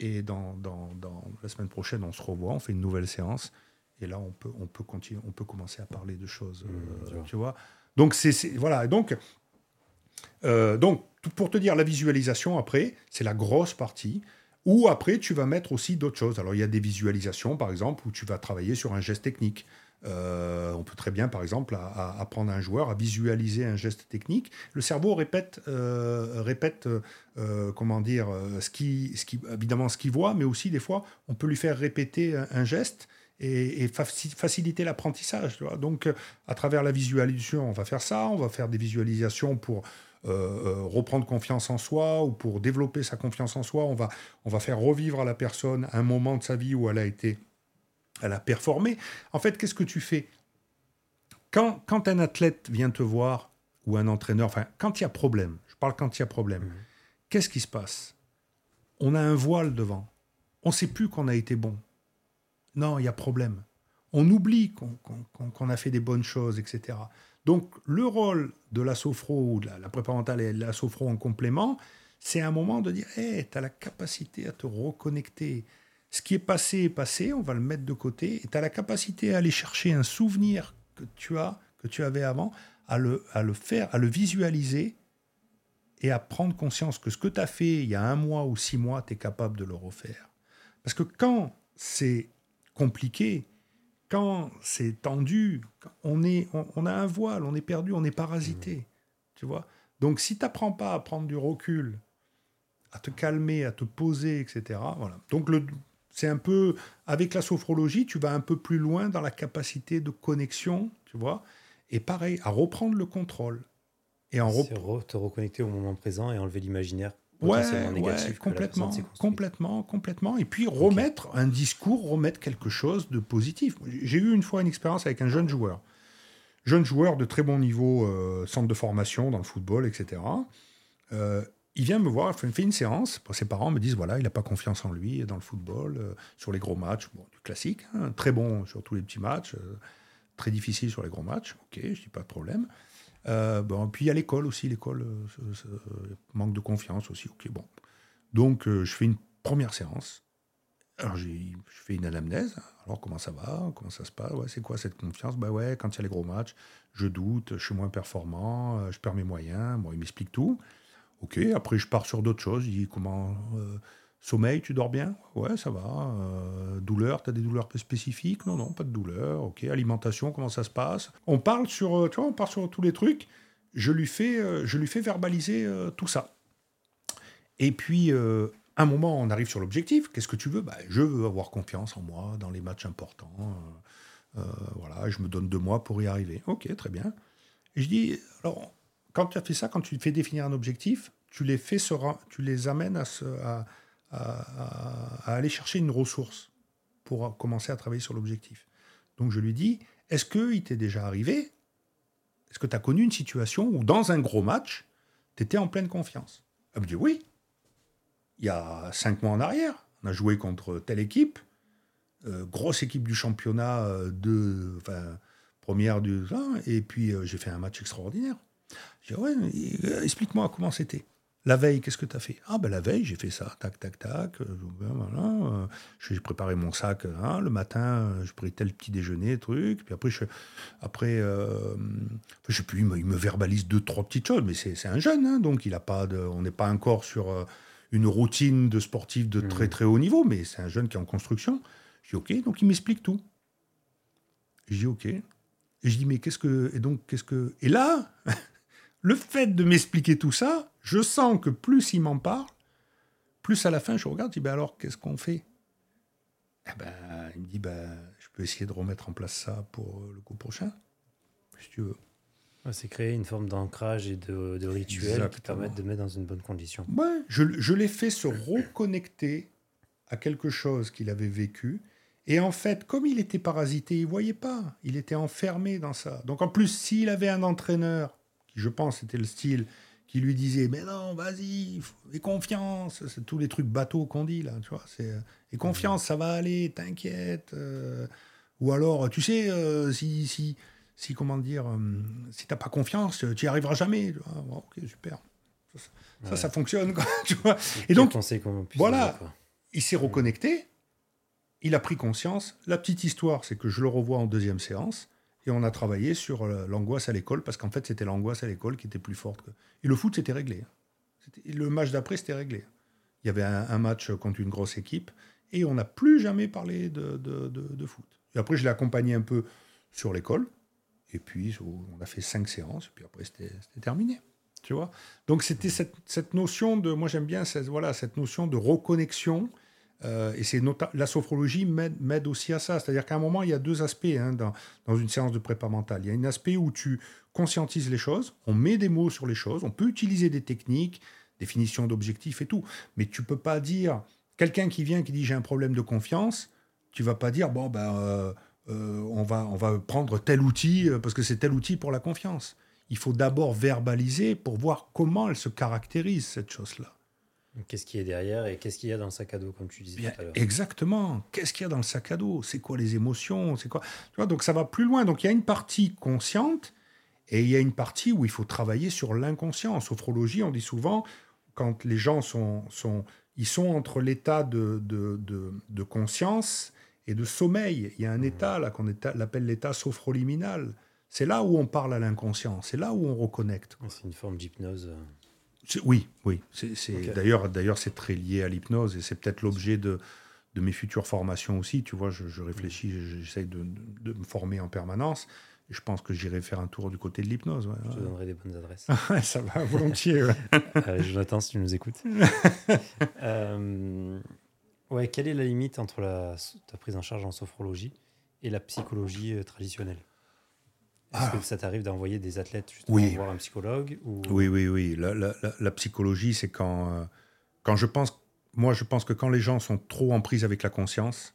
Et dans, dans, dans, la semaine prochaine, on se revoit, on fait une nouvelle séance. Et là, on peut, on peut, continuer, on peut commencer à parler de choses. Mmh, euh, tu vois Donc, c'est, voilà. Donc, euh, donc, pour te dire, la visualisation, après, c'est la grosse partie. Ou après, tu vas mettre aussi d'autres choses. Alors, il y a des visualisations, par exemple, où tu vas travailler sur un geste technique. Euh, on peut très bien, par exemple, apprendre à un joueur à visualiser un geste technique. Le cerveau répète, euh, répète euh, comment dire, ce qui, ce qui, évidemment ce qu'il voit, mais aussi des fois, on peut lui faire répéter un, geste et, faciliter l'apprentissage. Donc, à travers la visualisation, on va faire ça. On va faire des visualisations pour reprendre confiance en soi ou pour développer sa confiance en soi. On va, on va faire revivre à la personne un moment de sa vie où elle a été elle a performé. En fait, qu'est-ce que tu fais? Quand, quand, un athlète vient te voir, ou un entraîneur, enfin, quand il y a problème, je parle quand il y a problème, mhm. qu'est-ce qui se passe? On a un voile devant. On ne sait plus qu'on a été bon. Non, il y a problème. On oublie qu'on a fait des bonnes choses, etc. Donc, le rôle de la sophro, ou de la, la prépa mentale et de la sophro en complément, c'est un moment de dire hey, tu as la capacité à te reconnecter ce qui est passé est passé, on va le mettre de côté, et tu as la capacité à aller chercher un souvenir que tu as, que tu avais avant, à le, à le faire, à le visualiser, et à prendre conscience que ce que tu as fait il y a un mois ou six mois, tu es capable de le refaire. Parce que quand c'est compliqué, quand c'est tendu, on, est, on, a un voile, on est perdu, on est parasité. Mmh. Tu vois Donc si tu n'apprends pas à prendre du recul, à te calmer, à te poser, etc. Voilà. Donc le, c'est un peu, avec la sophrologie, tu vas un peu plus loin dans la capacité de connexion, tu vois. Et pareil, à reprendre le contrôle. Et en te reconnecter au moment présent et enlever l'imaginaire ouais, négatif. complètement, complètement, complètement. Et puis remettre un discours, remettre quelque chose de positif. J'ai eu une fois une expérience avec un jeune joueur. jeune joueur de très bon niveau, euh, centre de formation dans le football, etc. Euh, il vient me voir, il fait une séance. Ses parents me disent voilà, il n'a pas confiance en lui dans le football, euh, sur les gros matchs, bon, du classique, hein, très bon sur tous les petits matchs, très difficile sur les gros matchs. Ok, je dis pas de problème. bon, puis il y a l'école aussi, l'école manque de confiance aussi. Ok, bon. Donc je fais une première séance. Alors, je fais une anamnèse. Alors, comment ça va? Comment ça se passe? Ouais, C'est quoi cette confiance? Bah ouais, quand il y a les gros matchs, je doute, je suis moins performant, euh, je perds mes moyens. Bon, il m'explique tout. Ok, après, je pars sur d'autres choses. Il dit comment euh, Sommeil, tu dors bien? Ouais, ça va. Euh, douleur, tu as des douleurs spécifiques? Non, non, pas de douleur. Ok, alimentation, comment ça se passe? On parle sur, tu vois, on parle sur tous les trucs. Je lui fais, je lui fais verbaliser tout ça. Et puis, un moment, on arrive sur l'objectif. Qu'est-ce que tu veux? Bah, Je veux avoir confiance en moi dans les matchs importants. Euh, euh, voilà, je me donne deux mois pour y arriver. Ok, très bien. Et je dis, alors, quand tu as fait ça, quand tu fais définir un objectif, tu les, fais tu les amènes à, aller chercher une ressource pour commencer à travailler sur l'objectif. Donc je lui dis, est-ce qu'il t'est déjà arrivé Est-ce que tu as connu une situation où dans un gros match, tu étais en pleine confiance? Elle me dit oui il y a cinq mois en arrière. On a joué contre telle équipe, euh, grosse équipe du championnat euh, de, première du, et puis euh, j'ai fait un match extraordinaire. J'ai dit, ouais, explique-moi comment c'était. La veille, qu'est-ce que tu as fait? Ah, ben la veille, j'ai fait ça, tac, tac, tac. voilà, j'ai préparé mon sac. Hein, le matin, je pris tel petit déjeuner, truc. Puis après, je, après je sais plus, il me, verbalise deux, trois petites choses, mais c'est un jeune, hein, donc il a pas de, on n'est pas encore sur une routine de sportif de très mmh. très haut niveau, mais c'est un jeune qui est en construction. Je dis ok, donc il m'explique tout. Je dis ok. Et je dis mais qu'est-ce que et donc qu'est-ce que et là le fait de m'expliquer tout ça, je sens que plus il m'en parle, plus à la fin je regarde, je dis ben alors qu'est-ce qu'on fait? Eh ben, il me dit ben je peux essayer de remettre en place ça pour le coup prochain, si tu veux. C'est créer une forme d'ancrage et de, rituel qui permettent de mettre dans une bonne condition. Ouais, je, je l'ai fait se reconnecter à quelque chose qu'il avait vécu. Et en fait, comme il était parasité, il voyait pas. Il était enfermé dans ça. Donc en plus, s'il avait un entraîneur, qui je pense était le style, qui lui disait Mais non, vas-y, et confiance. C'est tous les trucs bateaux qu'on dit là, tu vois. C'est, et confiance, ça va aller, t'inquiète. Euh. ou alors, tu sais, euh, si, si, si, comment dire, euh, si t'as pas confiance, tu n'y arriveras jamais. ok, super. Ça, ça, fonctionne, (laughs) tu vois. Et, donc, voilà, il s'est reconnecté, il a pris conscience. La petite histoire, c'est que je le revois en deuxième séance, et on a travaillé sur euh, l'angoisse à l'école, parce qu'en fait, c'était l'angoisse à l'école qui était plus forte. Que... Et le foot, c'était réglé. Le match d'après, c'était réglé. Il y avait un, match contre une grosse équipe, et on n'a plus jamais parlé de, de, de foot. Et après, je l'ai accompagné un peu sur l'école, et puis, on a fait cinq séances, et puis après, c'était terminé. Tu vois Donc, c'était cette, cette, notion de. Moi, j'aime bien cette, voilà, cette notion de reconnexion. Euh, et c'est la sophrologie m'aide aussi à ça. C'est-à-dire qu'à un moment, il y a deux aspects hein, dans, une séance de prépa mentale. Il y a un aspect où tu conscientises les choses, on met des mots sur les choses, on peut utiliser des techniques, définition d'objectifs et tout. Mais tu peux pas dire. Quelqu'un qui vient qui dit j'ai un problème de confiance, tu vas pas dire bon, ben. Euh, euh, on, va, prendre tel outil parce que c'est tel outil pour la confiance. Il faut d'abord verbaliser pour voir comment elle se caractérise, cette chose-là. Qu'est-ce qu'il y a derrière et qu'est-ce qu'il y a dans le sac à dos, comme tu disais tout à l'heure Exactement. Qu'est-ce qu'il y a dans le sac à dos? C'est quoi les émotions? C'est quoi? Tu vois, Donc ça va plus loin. Donc il y a une partie consciente et il y a une partie où il faut travailler sur l'inconscient. En sophrologie, on dit souvent, quand les gens sont, sont, ils sont entre l'état de, de, de conscience et de sommeil. Il y a un état là qu'on appelle l'état sophroliminal. C'est là où on parle à l'inconscient, c'est là où on reconnecte. C'est une forme d'hypnose. Oui, oui. D'ailleurs, d'ailleurs, c'est très lié à l'hypnose et c'est peut-être l'objet de, de mes futures formations aussi. Tu vois, je, réfléchis, j'essaye de, de, me former en permanence. Et je pense que j'irai faire un tour du côté de l'hypnose. je te donnerai des bonnes adresses. (laughs) ça va, volontiers. (laughs) euh, Jonathan, si tu nous écoutes. (laughs) euh, Ouais, quelle est la limite entre la, ta prise en charge en sophrologie et la psychologie euh, traditionnelle? Est-ce ah. que ça t'arrive d'envoyer des athlètes justement voir un psychologue ou... Oui, oui, oui. La, la, la psychologie, c'est quand, euh, quand je pense. Moi, je pense que quand les gens sont trop en prise avec la conscience,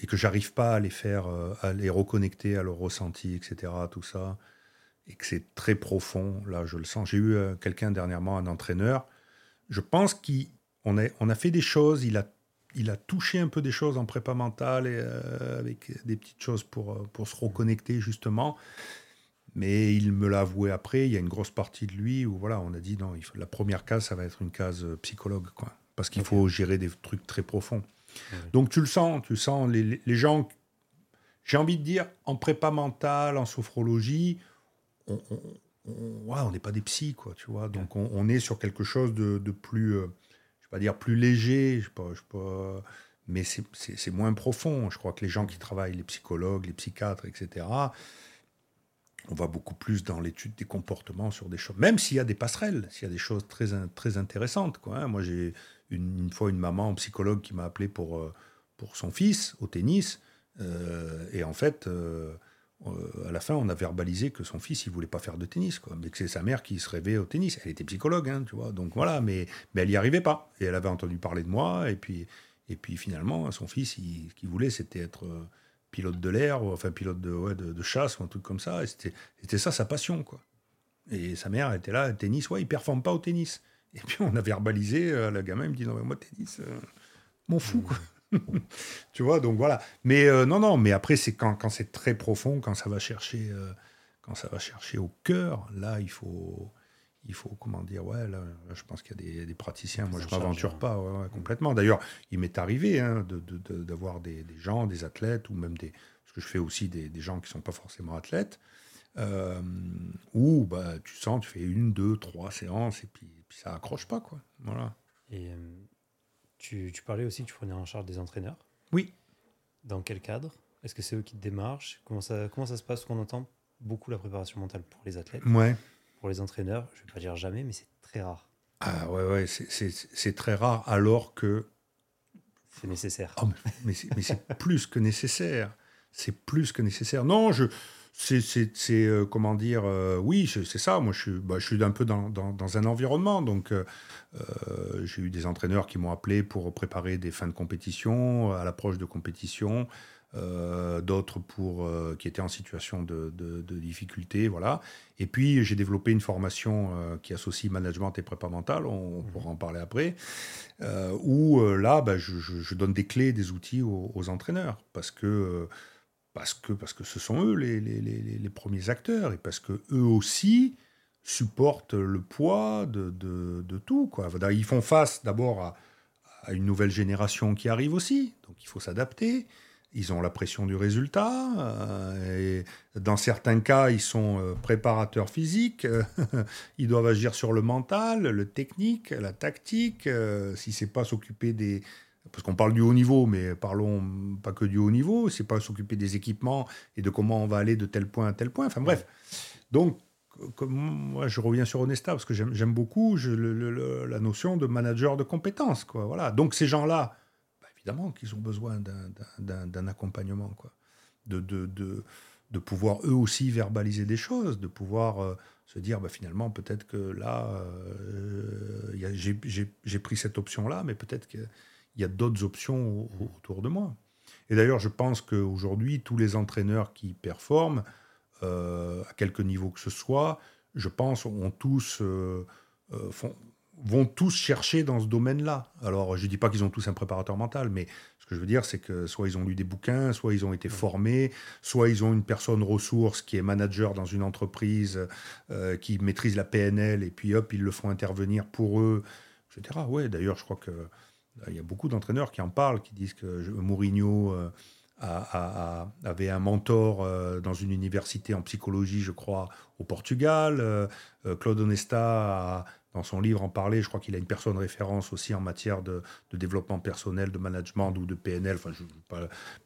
et que j'arrive pas à les faire, à les reconnecter à leur ressenti, etc., tout ça, et que c'est très profond, là je le sens. J'ai eu quelqu'un dernièrement, un entraîneur, je pense qu'on a, on a fait des choses, il a il a touché un peu des choses en prépa mentale et, avec des petites choses pour, pour se reconnecter justement. Mais il me l'a avoué après, il y a une grosse partie de lui où voilà, on a dit non, il faut, la première case, ça va être une case euh, psychologue, quoi. Parce qu'il faut gérer des trucs très profonds. Donc tu le sens, tu sens les, les gens, j'ai envie de dire, en prépa mentale, en sophrologie, on on n'est pas des psys, quoi, tu vois. Donc on, on, est sur quelque chose de, de plus, euh, pas dire plus léger, je sais pas, je sais pas, mais c'est moins profond. Je crois que les gens qui travaillent, les psychologues, les psychiatres, etc., on va beaucoup plus dans l'étude des comportements sur des choses, même s'il y a des passerelles, s'il y a des choses très, très intéressantes. Quoi, hein. Moi, j'ai une, fois une maman psychologue qui m'a appelé pour, euh, pour son fils au tennis. Euh, et en fait, euh, à la fin, on a verbalisé que son fils, il voulait pas faire de tennis, quoi, mais que c'est sa mère qui se rêvait au tennis. Elle était psychologue, hein, tu vois. Donc voilà, mais, mais elle n'y arrivait pas. Et elle avait entendu parler de moi. Et puis, et puis finalement, son fils, il, ce qu'il voulait, c'était être pilote de l'air, enfin pilote de, ouais, de, chasse ou un truc comme ça. Et c'était ça sa passion, quoi. Et sa mère était là, tennis, ouais, il performe pas au tennis. Et puis on a verbalisé, euh, le gamin il me dit non mais moi tennis, euh, m'en fous quoi. (laughs) tu vois, donc voilà. Mais euh, non, non, mais après c'est quand, quand c'est très profond, quand ça va chercher, quand ça va chercher au cœur, là il faut, il faut, comment dire, ouais, là, je pense qu'il y a des, praticiens, moi je ne m'aventure pas complètement. D'ailleurs, il m'est arrivé hein, d'avoir des, gens, des athlètes, ou même des. Parce que je fais aussi des, gens qui ne sont pas forcément athlètes, euh, où bah, tu sens, tu fais une, deux, trois séances, et puis, ça accroche pas, quoi. Voilà. Et euh, tu, tu, parlais aussi que tu prenais en charge des entraîneurs Oui. Dans quel cadre? Est-ce que c'est eux qui te démarchent? Comment ça, comment ça se passe? Qu'on entend beaucoup la préparation mentale pour les athlètes Ouais pour les entraîneurs, je ne vais pas dire jamais, mais c'est très rare. Ah ouais, ouais, c'est très rare alors que... C'est nécessaire. Oh, mais c'est (laughs) plus que nécessaire. C'est plus que nécessaire. Non, je... C'est, euh, comment dire, euh, oui, c'est ça. Moi, je suis, bah, je suis un peu dans, dans, un environnement. Donc, euh, j'ai eu des entraîneurs qui m'ont appelé pour préparer des fins de compétition, à l'approche de compétition. D'autres pour qui étaient en situation de, difficulté, voilà. Et puis j'ai développé une formation qui associe management et prépa mentale, on, mmh. pourra en parler après, où là, bah, je, donne des clés, des outils aux, entraîneurs, parce que parce que parce que ce sont eux les, les, les, premiers acteurs et parce que eux aussi supportent le poids de, de, tout, quoi. Ils font face d'abord à, une nouvelle génération qui arrive aussi, donc il faut s'adapter ils ont la pression du résultat. Euh, et dans certains cas, ils sont euh, préparateurs physiques. (laughs) ils doivent agir sur le mental, le technique, la tactique. Euh, si c'est pas s'occuper des parce qu'on parle du haut niveau, mais parlons pas que du haut niveau. C'est pas s'occuper des équipements et de comment on va aller de tel point à tel point. Enfin bref. Donc moi, je reviens sur Onesta parce que j'aime beaucoup la notion de manager de compétences. Quoi. Voilà. Donc ces gens-là évidemment qu'ils ont besoin d'un accompagnement, quoi. De, pouvoir eux aussi verbaliser des choses, de pouvoir euh, se dire bah, finalement peut-être que là, euh, j'ai pris cette option-là, mais peut-être qu'il y a d'autres options autour de moi. Et d'ailleurs, je pense qu'aujourd'hui, tous les entraîneurs qui performent, euh, à quelque niveau que ce soit, je pense, ont tous, font, vont tous chercher dans ce domaine-là. Alors, je ne dis pas qu'ils ont tous un préparateur mental, mais ce que je veux dire, c'est que soit ils ont lu des bouquins, soit ils ont été formés, soit ils ont une personne ressource qui est manager dans une entreprise, euh, qui maîtrise la PNL, et puis hop, ils le font intervenir pour eux, etc. Ouais, d'ailleurs, je crois que euh, il y a beaucoup d'entraîneurs qui en parlent, qui disent que Mourinho euh, avait un mentor dans une université en psychologie, je crois, au Portugal. Claude Onesta a dans son livre en parler. Je crois qu'il a une personne référence aussi en matière de, développement personnel, de management ou de PNL. Enfin, je,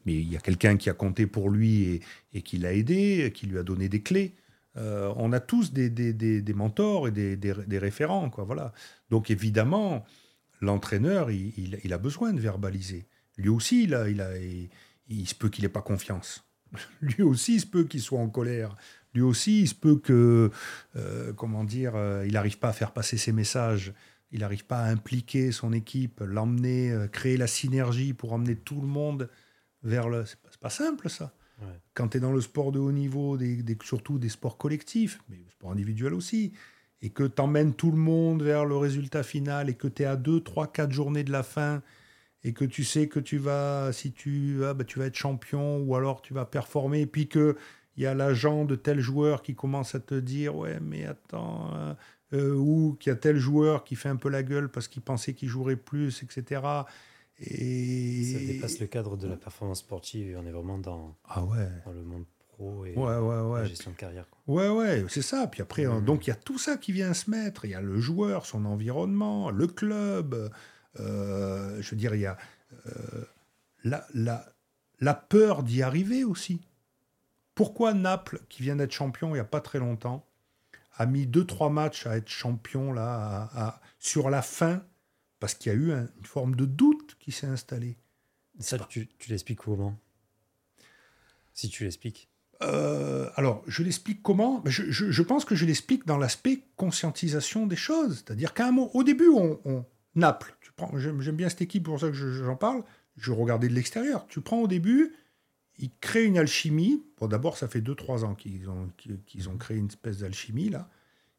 mais il y a quelqu'un qui a compté pour lui et, qui l'a aidé, qui lui a donné des clés. Euh, on a tous des, des, mentors et des, référents. Quoi, voilà. Donc évidemment, l'entraîneur, il, a besoin de verbaliser. Lui aussi, il, a, il, a, il se peut qu'il n'ait pas confiance. (laughs) Lui aussi, il se peut qu'il soit en colère lui aussi, il se peut que, euh, comment dire, euh, il n'arrive pas à faire passer ses messages, il n'arrive pas à impliquer son équipe, l'emmener, euh, créer la synergie pour emmener tout le monde vers le. C'est pas, pas simple, ça. Quand tu es dans le sport de haut niveau, des, surtout des sports collectifs, mais le sport individuel aussi, et que tu emmènes tout le monde vers le résultat final, et que tu es à 2, 3, 4 journées de la fin, et que tu sais que tu vas, si tu, ah, bah, tu vas être champion, ou alors tu vas performer, et puis que il y a l'agent de tel joueur qui commence à te dire ouais mais attends euh, euh, ou qu'il y a tel joueur qui fait un peu la gueule parce qu'il pensait qu'il jouerait plus etc et ça dépasse le cadre de la performance sportive et on est vraiment dans, ah ouais. dans le monde pro et ouais, ouais, ouais. la gestion de carrière ouais ouais c'est ça puis après mmh. donc il y a tout ça qui vient se mettre il y a le joueur son environnement le club euh, je veux dire il y a la, la, la peur d'y arriver aussi pourquoi Naples, qui vient d'être champion il n'y a pas très longtemps, a mis 2-3 matchs à être champion là, sur la fin, parce qu'il y a eu une forme de doute qui s'est installée. Ça, tu, l'expliques comment? Si tu l'expliques. Euh, alors, je l'explique comment je, pense que je l'explique dans l'aspect conscientisation des choses. C'est-à-dire qu'à au début, on, Naples, j'aime bien cette équipe, pour ça que j'en parle, je regardais de l'extérieur. Tu prends au début, ils créent une alchimie. Bon, d'abord, ça fait 2-3 ans qu'ils ont, qu'ils ont créé une espèce d'alchimie, là.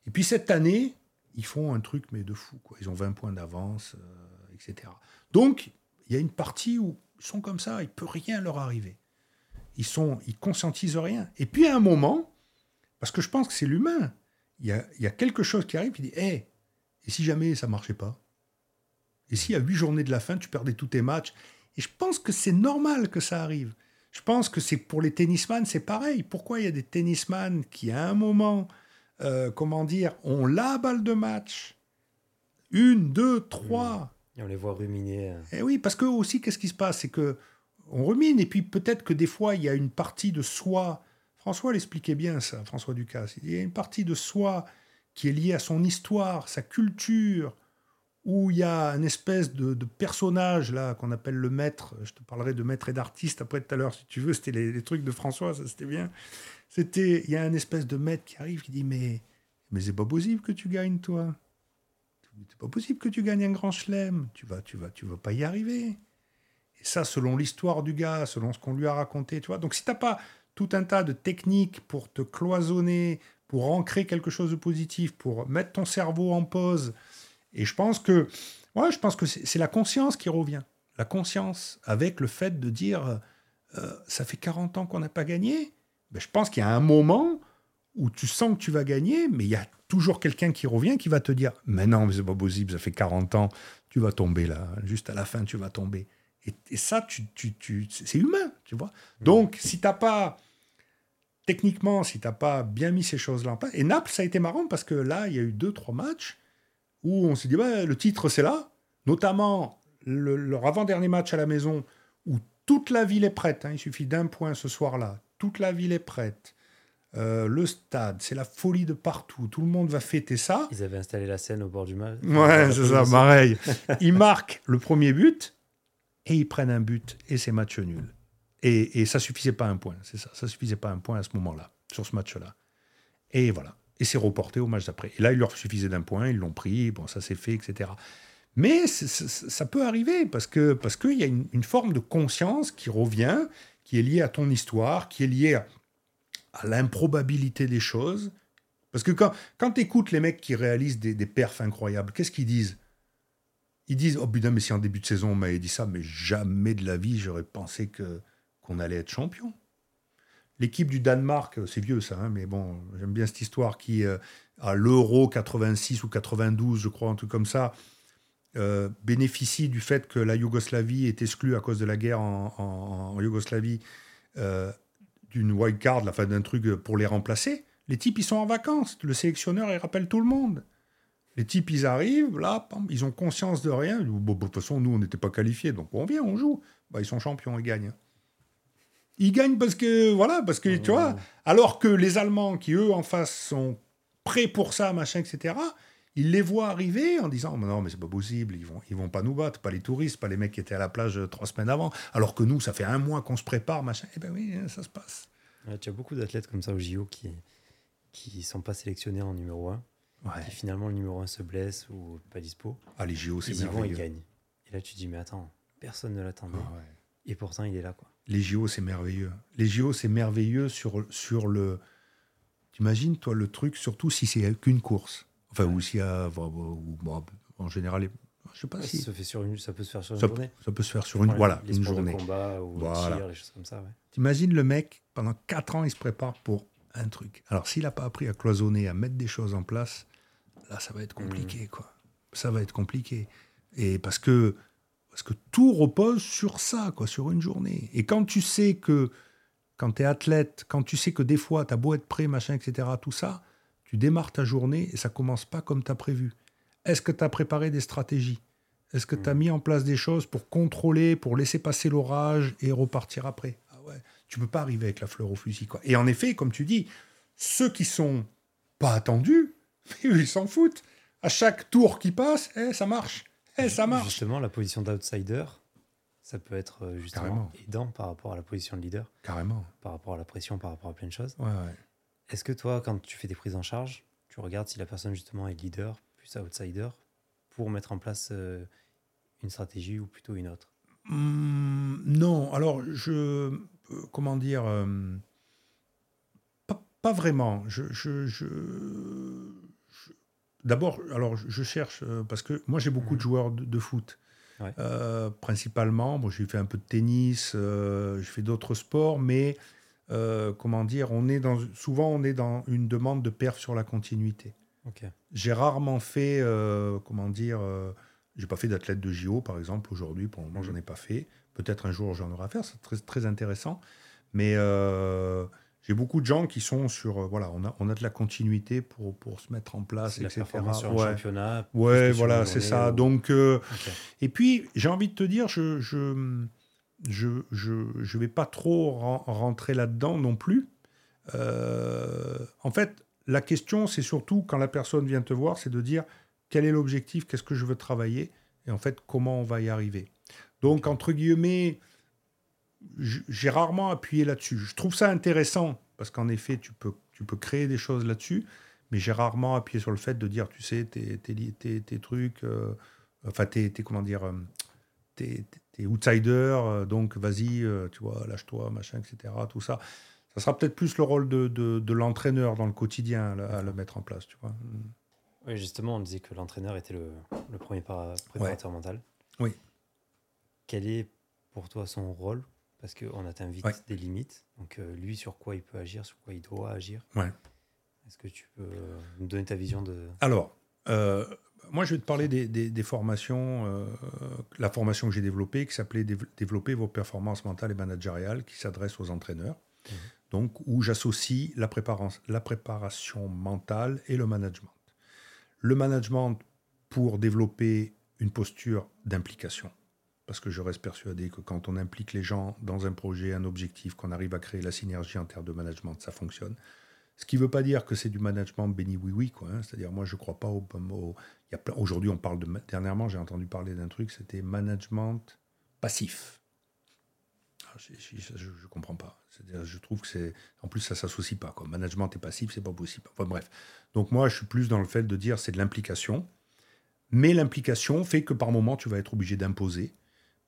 Et puis cette année, ils font un truc, mais de fou. Ils ont 20 points d'avance, euh, etc. Donc, il y a une partie où ils sont comme ça, il peut rien leur arriver. Ils sont, ils conscientisent rien. Et puis à un moment, parce que je pense que c'est l'humain, il y a, y a, quelque chose qui arrive qui dit, hé, et si jamais ça marchait pas? Et si à 8 journées de la fin, tu perdais tous tes matchs? Et je pense que c'est normal que ça arrive. Je pense que c'est pour les tennisman, c'est pareil. Pourquoi il y a des tennisman qui, à un moment, euh, comment dire, ont la balle de match, une, deux, trois. Et on les voit ruminer. Et euh. eh oui, parce que aussi, qu'est-ce qui se passe? C'est que on rumine, et puis peut-être que des fois, il y a une partie de soi. François l'expliquait bien, ça, François Ducasse. Il y a une partie de soi qui est liée à son histoire, sa culture, où il y a une espèce de, personnage là qu'on appelle le maître. Je te parlerai de maître et d'artiste après tout à l'heure si tu veux. C'était les, trucs de François, ça c'était bien. C'était, il y a un espèce de maître qui arrive qui dit mais mais c'est pas possible que tu gagnes toi. C'est pas possible que tu gagnes un grand chelem. Tu vas tu vas tu vas pas y arriver. Et ça selon l'histoire du gars, selon ce qu'on lui a raconté, tu vois. Donc si t'as pas tout un tas de techniques pour te cloisonner, pour ancrer quelque chose de positif, pour mettre ton cerveau en pause et je pense que, ouais, je pense que c'est la conscience qui revient. La conscience avec le fait de dire, euh, ça fait 40 ans qu'on n'a pas gagné. Ben, je pense qu'il y a un moment où tu sens que tu vas gagner, mais il y a toujours quelqu'un qui revient qui va te dire, mais non, mais c'est pas possible, ça fait 40 ans, tu vas tomber là, juste à la fin, tu vas tomber. Et, ça, tu, tu, tu c'est humain, tu vois. Donc, si t'as pas techniquement, si tu n'as pas bien mis ces choses-là en place. Et Naples, ça a été marrant parce que là, il y a eu deux, trois matchs où on s'est dit, bah, le titre, c'est là. Notamment leur avant-dernier match à la maison, où toute la ville est prête. Hein. il suffit d'un point ce soir-là. Toute la ville est prête. Euh, le stade, c'est la folie de partout. Tout le monde va fêter ça. Ils avaient installé la scène au bord du mal. Ouais, c'est ça, pareil. (laughs) ils marquent le premier but et ils prennent un but et c'est match nul. Et, ça suffisait pas un point, c'est ça. Ça suffisait pas un point à ce moment-là, sur ce match-là. Et voilà et c'est reporté au match d'après. Et là, il leur suffisait d'un point, ils l'ont pris, bon, ça s'est fait, etc. Mais ça peut arriver parce que parce qu'il y a une, forme de conscience qui revient, qui est liée à ton histoire, qui est liée à, l'improbabilité des choses. Parce que quand, quand tu écoutes les mecs qui réalisent des, des perfs incroyables, qu'est-ce qu'ils disent? Ils disent Oh putain, mais si en début de saison on m'avait dit ça, mais jamais de la vie j'aurais pensé qu'on allait être champion. L'équipe du Danemark, euh, c'est vieux ça, hein, mais bon, j'aime bien cette histoire qui, euh, à l'Euro 86 ou 92, je crois, un truc comme ça, euh, bénéficie du fait que la Yougoslavie est exclue à cause de la guerre en, Yougoslavie d'une wild card, la fin d'un truc pour les remplacer. Les types, ils sont en vacances. Le sélectionneur, il rappelle tout le monde. Les types, ils arrivent, là, ils ont conscience de rien. Bon, de toute façon, nous, on n'était pas qualifiés, donc on vient, on joue. Bah, ils sont champions, ils gagnent. Ils gagnent parce que, voilà, parce que, tu vois, alors que les Allemands, qui eux, en face, sont prêts pour ça, machin, etc., ils les voient arriver en disant non mais c'est pas possible ils vont ils vont pas nous battre pas les touristes pas les mecs qui étaient à la plage euh, trois semaines avant alors que nous ça fait un mois qu'on se prépare machin eh ben oui ça se passe tu as beaucoup d'athlètes comme ça au JO qui qui sont pas sélectionnés en numéro 1 ouais. et finalement le numéro 1 se blesse ou pas dispo ah les JO c'est merveilleux ils gagnent et là tu te dis mais attends personne ne l'attendait et pourtant il est là quoi Les JO, c'est merveilleux. Les JO, c'est merveilleux sur, sur le. T'imagines, toi, le truc, surtout si c'est qu'une course. Enfin, ou s'il y a. en général, je sais pas si. Ça, fait sur une, ça peut se faire sur une ça, journée. Ça peut se faire sur une, voilà, une journée. De combat ou voilà. tir, les choses comme ça. Ouais. T'imagines le mec, pendant 4 ans, il se prépare pour un truc. Alors, s'il n'a pas appris à cloisonner, à mettre des choses en place, là, ça va être compliqué, mmh. quoi. Ça va être compliqué. Et parce que, parce que tout repose sur ça, quoi, sur une journée. Et quand tu sais que, quand tu es athlète, quand tu sais que des fois, tu as beau être prêt, machin, etc., tout ça, tu démarres ta journée et ça commence pas comme tu as prévu. Est-ce que tu as préparé des stratégies? Est-ce que tu as mmh. mis en place des choses pour contrôler, pour laisser passer l'orage et repartir après? Ah ouais. Tu peux pas arriver avec la fleur au fusil. Quoi. Et en effet, comme tu dis, ceux qui sont pas attendus, ils s'en foutent. À chaque tour qui passe, eh, ça marche. Eh, ça marche. Justement, la position d'outsider, ça peut être euh, justement aidant par rapport à la position de leader. Carrément. Par rapport à la pression, par rapport à plein de choses. Ouais, ouais. Est-ce que toi, quand tu fais des prises en charge, tu regardes si la personne justement est leader, plus outsider, pour mettre en place euh, une stratégie ou plutôt une autre? Mmh, Non, alors je. Euh, comment dire pas, vraiment. je, je, je D'abord, alors je cherche, euh, parce que moi j'ai beaucoup de mmh. joueurs de, foot, euh, principalement. Bon, j'ai fait un peu de tennis, euh, j'ai fait d'autres sports, mais comment dire, on est dans, souvent on est dans une demande de perf sur la continuité. J'ai rarement fait, comment dire, j'ai pas fait d'athlète de JO par exemple aujourd'hui, pour le moment j'en ai pas fait. Peut-être un jour j'en aurai à faire, c'est très, très intéressant. Mais j'ai beaucoup de gens qui sont sur. Euh, voilà, on a, on a de la continuité pour, pour se mettre en place, etc. La sur ouais. championnat. Ouais, voilà, c'est ça. Donc, euh, Et puis, j'ai envie de te dire, je je, je, je, je vais pas trop rentrer là-dedans non plus. Euh, en fait, la question, c'est surtout quand la personne vient te voir, c'est de dire quel est l'objectif, qu'est-ce que je veux travailler, et en fait, comment on va y arriver. Donc, entre guillemets j'ai rarement appuyé là-dessus. Je trouve ça intéressant parce qu'en effet, tu peux, tu peux créer des choses là-dessus, mais j'ai rarement appuyé sur le fait de dire, tu sais, tes, tes, tes, trucs, euh, enfin, tes, comment dire, euh, tes, outsiders, euh, donc vas-y, tu vois, lâche-toi, machin, etc. Tout ça. Ça sera peut-être plus le rôle de, de, l'entraîneur dans le quotidien à le mettre en place, tu vois. Oui, justement, on disait que l'entraîneur était le, le premier préparateur mental. Oui. Quel est pour toi son rôle parce qu'on atteint vite des limites. Donc, euh, lui, sur quoi il peut agir, sur quoi il doit agir. Ouais. Est-ce que tu peux nous donner ta vision de. Alors, euh, moi, je vais te parler des, des, formations, euh, la formation que j'ai développée, qui s'appelait Développer vos performances mentales et managériales, qui s'adresse aux entraîneurs. Mhm. Donc, où j'associe la, la préparation mentale et le management. Le management pour développer une posture d'implication parce que je reste persuadé que quand on implique les gens dans un projet, un objectif, qu'on arrive à créer la synergie en termes de management, ça fonctionne. Ce qui ne veut pas dire que c'est du management béni oui oui quoi. Hein. C'est-à-dire moi je ne crois pas au, au Aujourd'hui on parle de dernièrement j'ai entendu parler d'un truc c'était management passif. Ah, je ne comprends pas. C'est-à-dire je trouve que c'est en plus ça s'associe pas. Management et passif c'est pas possible. Enfin bref. Donc moi je suis plus dans le fait de dire c'est de l'implication. Mais l'implication fait que par moment tu vas être obligé d'imposer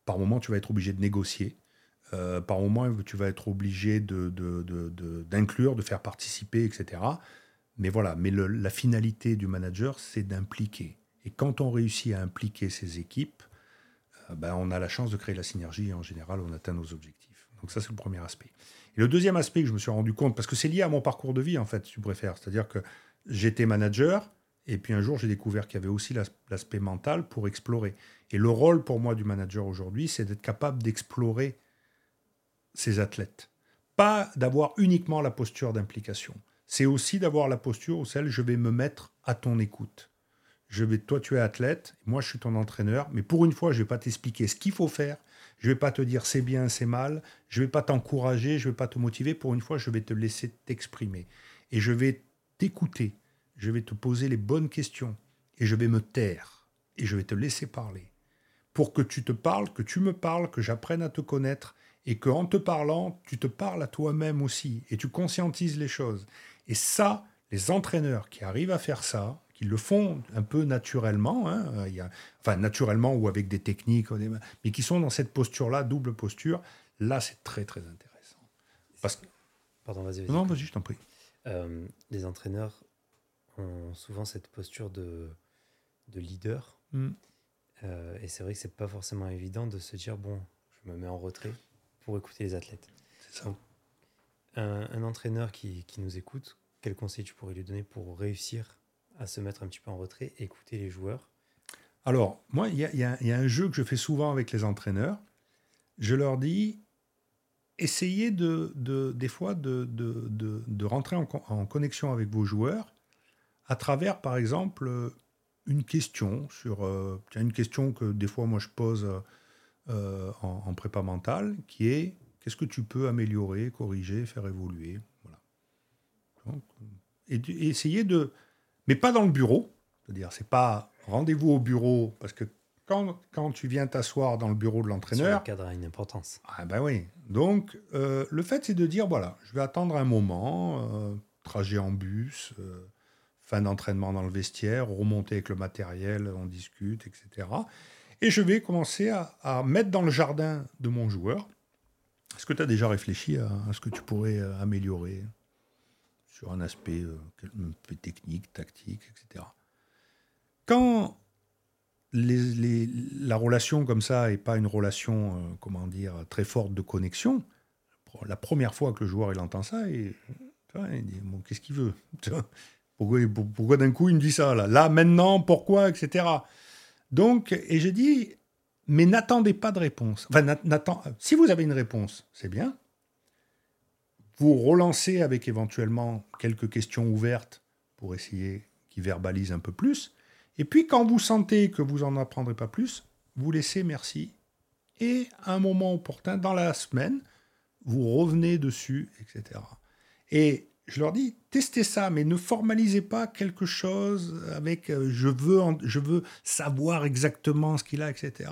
par moment, tu vas être obligé de négocier. Euh, par moment, tu vas être obligé d'inclure, de, de, faire participer, etc. Mais voilà, mais la finalité du manager, c'est d'impliquer. Et quand on réussit à impliquer ses équipes, euh, ben, on a la chance de créer la synergie et en général, on atteint nos objectifs. Donc ça, c'est le premier aspect. Et le deuxième aspect que je me suis rendu compte, parce que c'est lié à mon parcours de vie, en fait, si tu préfères, c'est-à-dire que j'étais manager, et puis un jour, j'ai découvert qu'il y avait aussi l'aspect mental pour explorer. Et le rôle pour moi du manager aujourd'hui, c'est d'être capable d'explorer ses athlètes. Pas d'avoir uniquement la posture d'implication. C'est aussi d'avoir la posture où celle je vais me mettre à ton écoute. Je vais, toi, tu es athlète, moi, je suis ton entraîneur, mais pour une fois, je ne vais pas t'expliquer ce qu'il faut faire. Je ne vais pas te dire c'est bien, c'est mal. Je ne vais pas t'encourager, je ne vais pas te motiver. Pour une fois, je vais te laisser t'exprimer. Et je vais t'écouter. Je vais te poser les bonnes questions. Et je vais me taire. Et je vais te laisser parler pour que tu te parles, que tu me parles, que j'apprenne à te connaître et qu'en te parlant, tu te parles à toi-même aussi et tu conscientises les choses. Et ça, les entraîneurs qui arrivent à faire ça, qui le font un peu naturellement, hein, enfin naturellement ou avec des techniques, mais qui sont dans cette posture-là, double posture, Là, c'est très, très intéressant. Parce que... Pardon, vas-y. non, vas-y, je t'en prie. Euh, les entraîneurs ont souvent cette posture de, de leader. Mm. Euh, et c'est vrai que c'est pas forcément évident de se dire bon, je me mets en retrait pour écouter les athlètes. C'est ça. un, entraîneur qui, qui, nous écoute, quel conseil tu pourrais lui donner pour réussir à se mettre un petit peu en retrait, écouter les joueurs? Alors, moi, il y, y, y a, un jeu que je fais souvent avec les entraîneurs. Je leur dis essayez de, de, des fois de, de, de rentrer en, en, connexion avec vos joueurs à travers, par exemple, une question sur euh, une question que des fois moi je pose euh, en, prépa mentale, qui est qu'est-ce que tu peux améliorer, corriger, faire évoluer, voilà. et, essayer de, mais pas dans le bureau, c'est-à-dire c'est pas rendez-vous au bureau parce que quand, quand, tu viens t'asseoir dans le bureau de l'entraîneur. Le cadre a une importance. Ah ben oui. Donc, euh, le fait, c'est de dire voilà, je vais attendre un moment, trajet en bus, fin d'entraînement dans le vestiaire, remonter avec le matériel, on discute, etc. Et je vais commencer à, mettre dans le jardin de mon joueur. Est-ce que tu as déjà réfléchi à, ce que tu pourrais euh, améliorer sur un aspect euh, technique, tactique, etc. Quand la relation comme ça n'est pas une relation, euh, comment dire, très forte de connexion, la première fois que le joueur il entend ça, il, dit bon, qu'est-ce qu'il veut pourquoi, d'un coup il me dit ça là maintenant, pourquoi Etc. Donc, et j'ai dit, mais n'attendez pas de réponse. Enfin, si vous avez une réponse, c'est bien. Vous relancez avec éventuellement quelques questions ouvertes pour essayer qu'ils verbalisent un peu plus. Et puis, quand vous sentez que vous n'en apprendrez pas plus, vous laissez merci. Et à un moment opportun, dans la semaine, vous revenez dessus, etc. Et je leur dis, testez ça, mais ne formalisez pas quelque chose avec euh, je, veux je veux savoir exactement ce qu'il a, etc.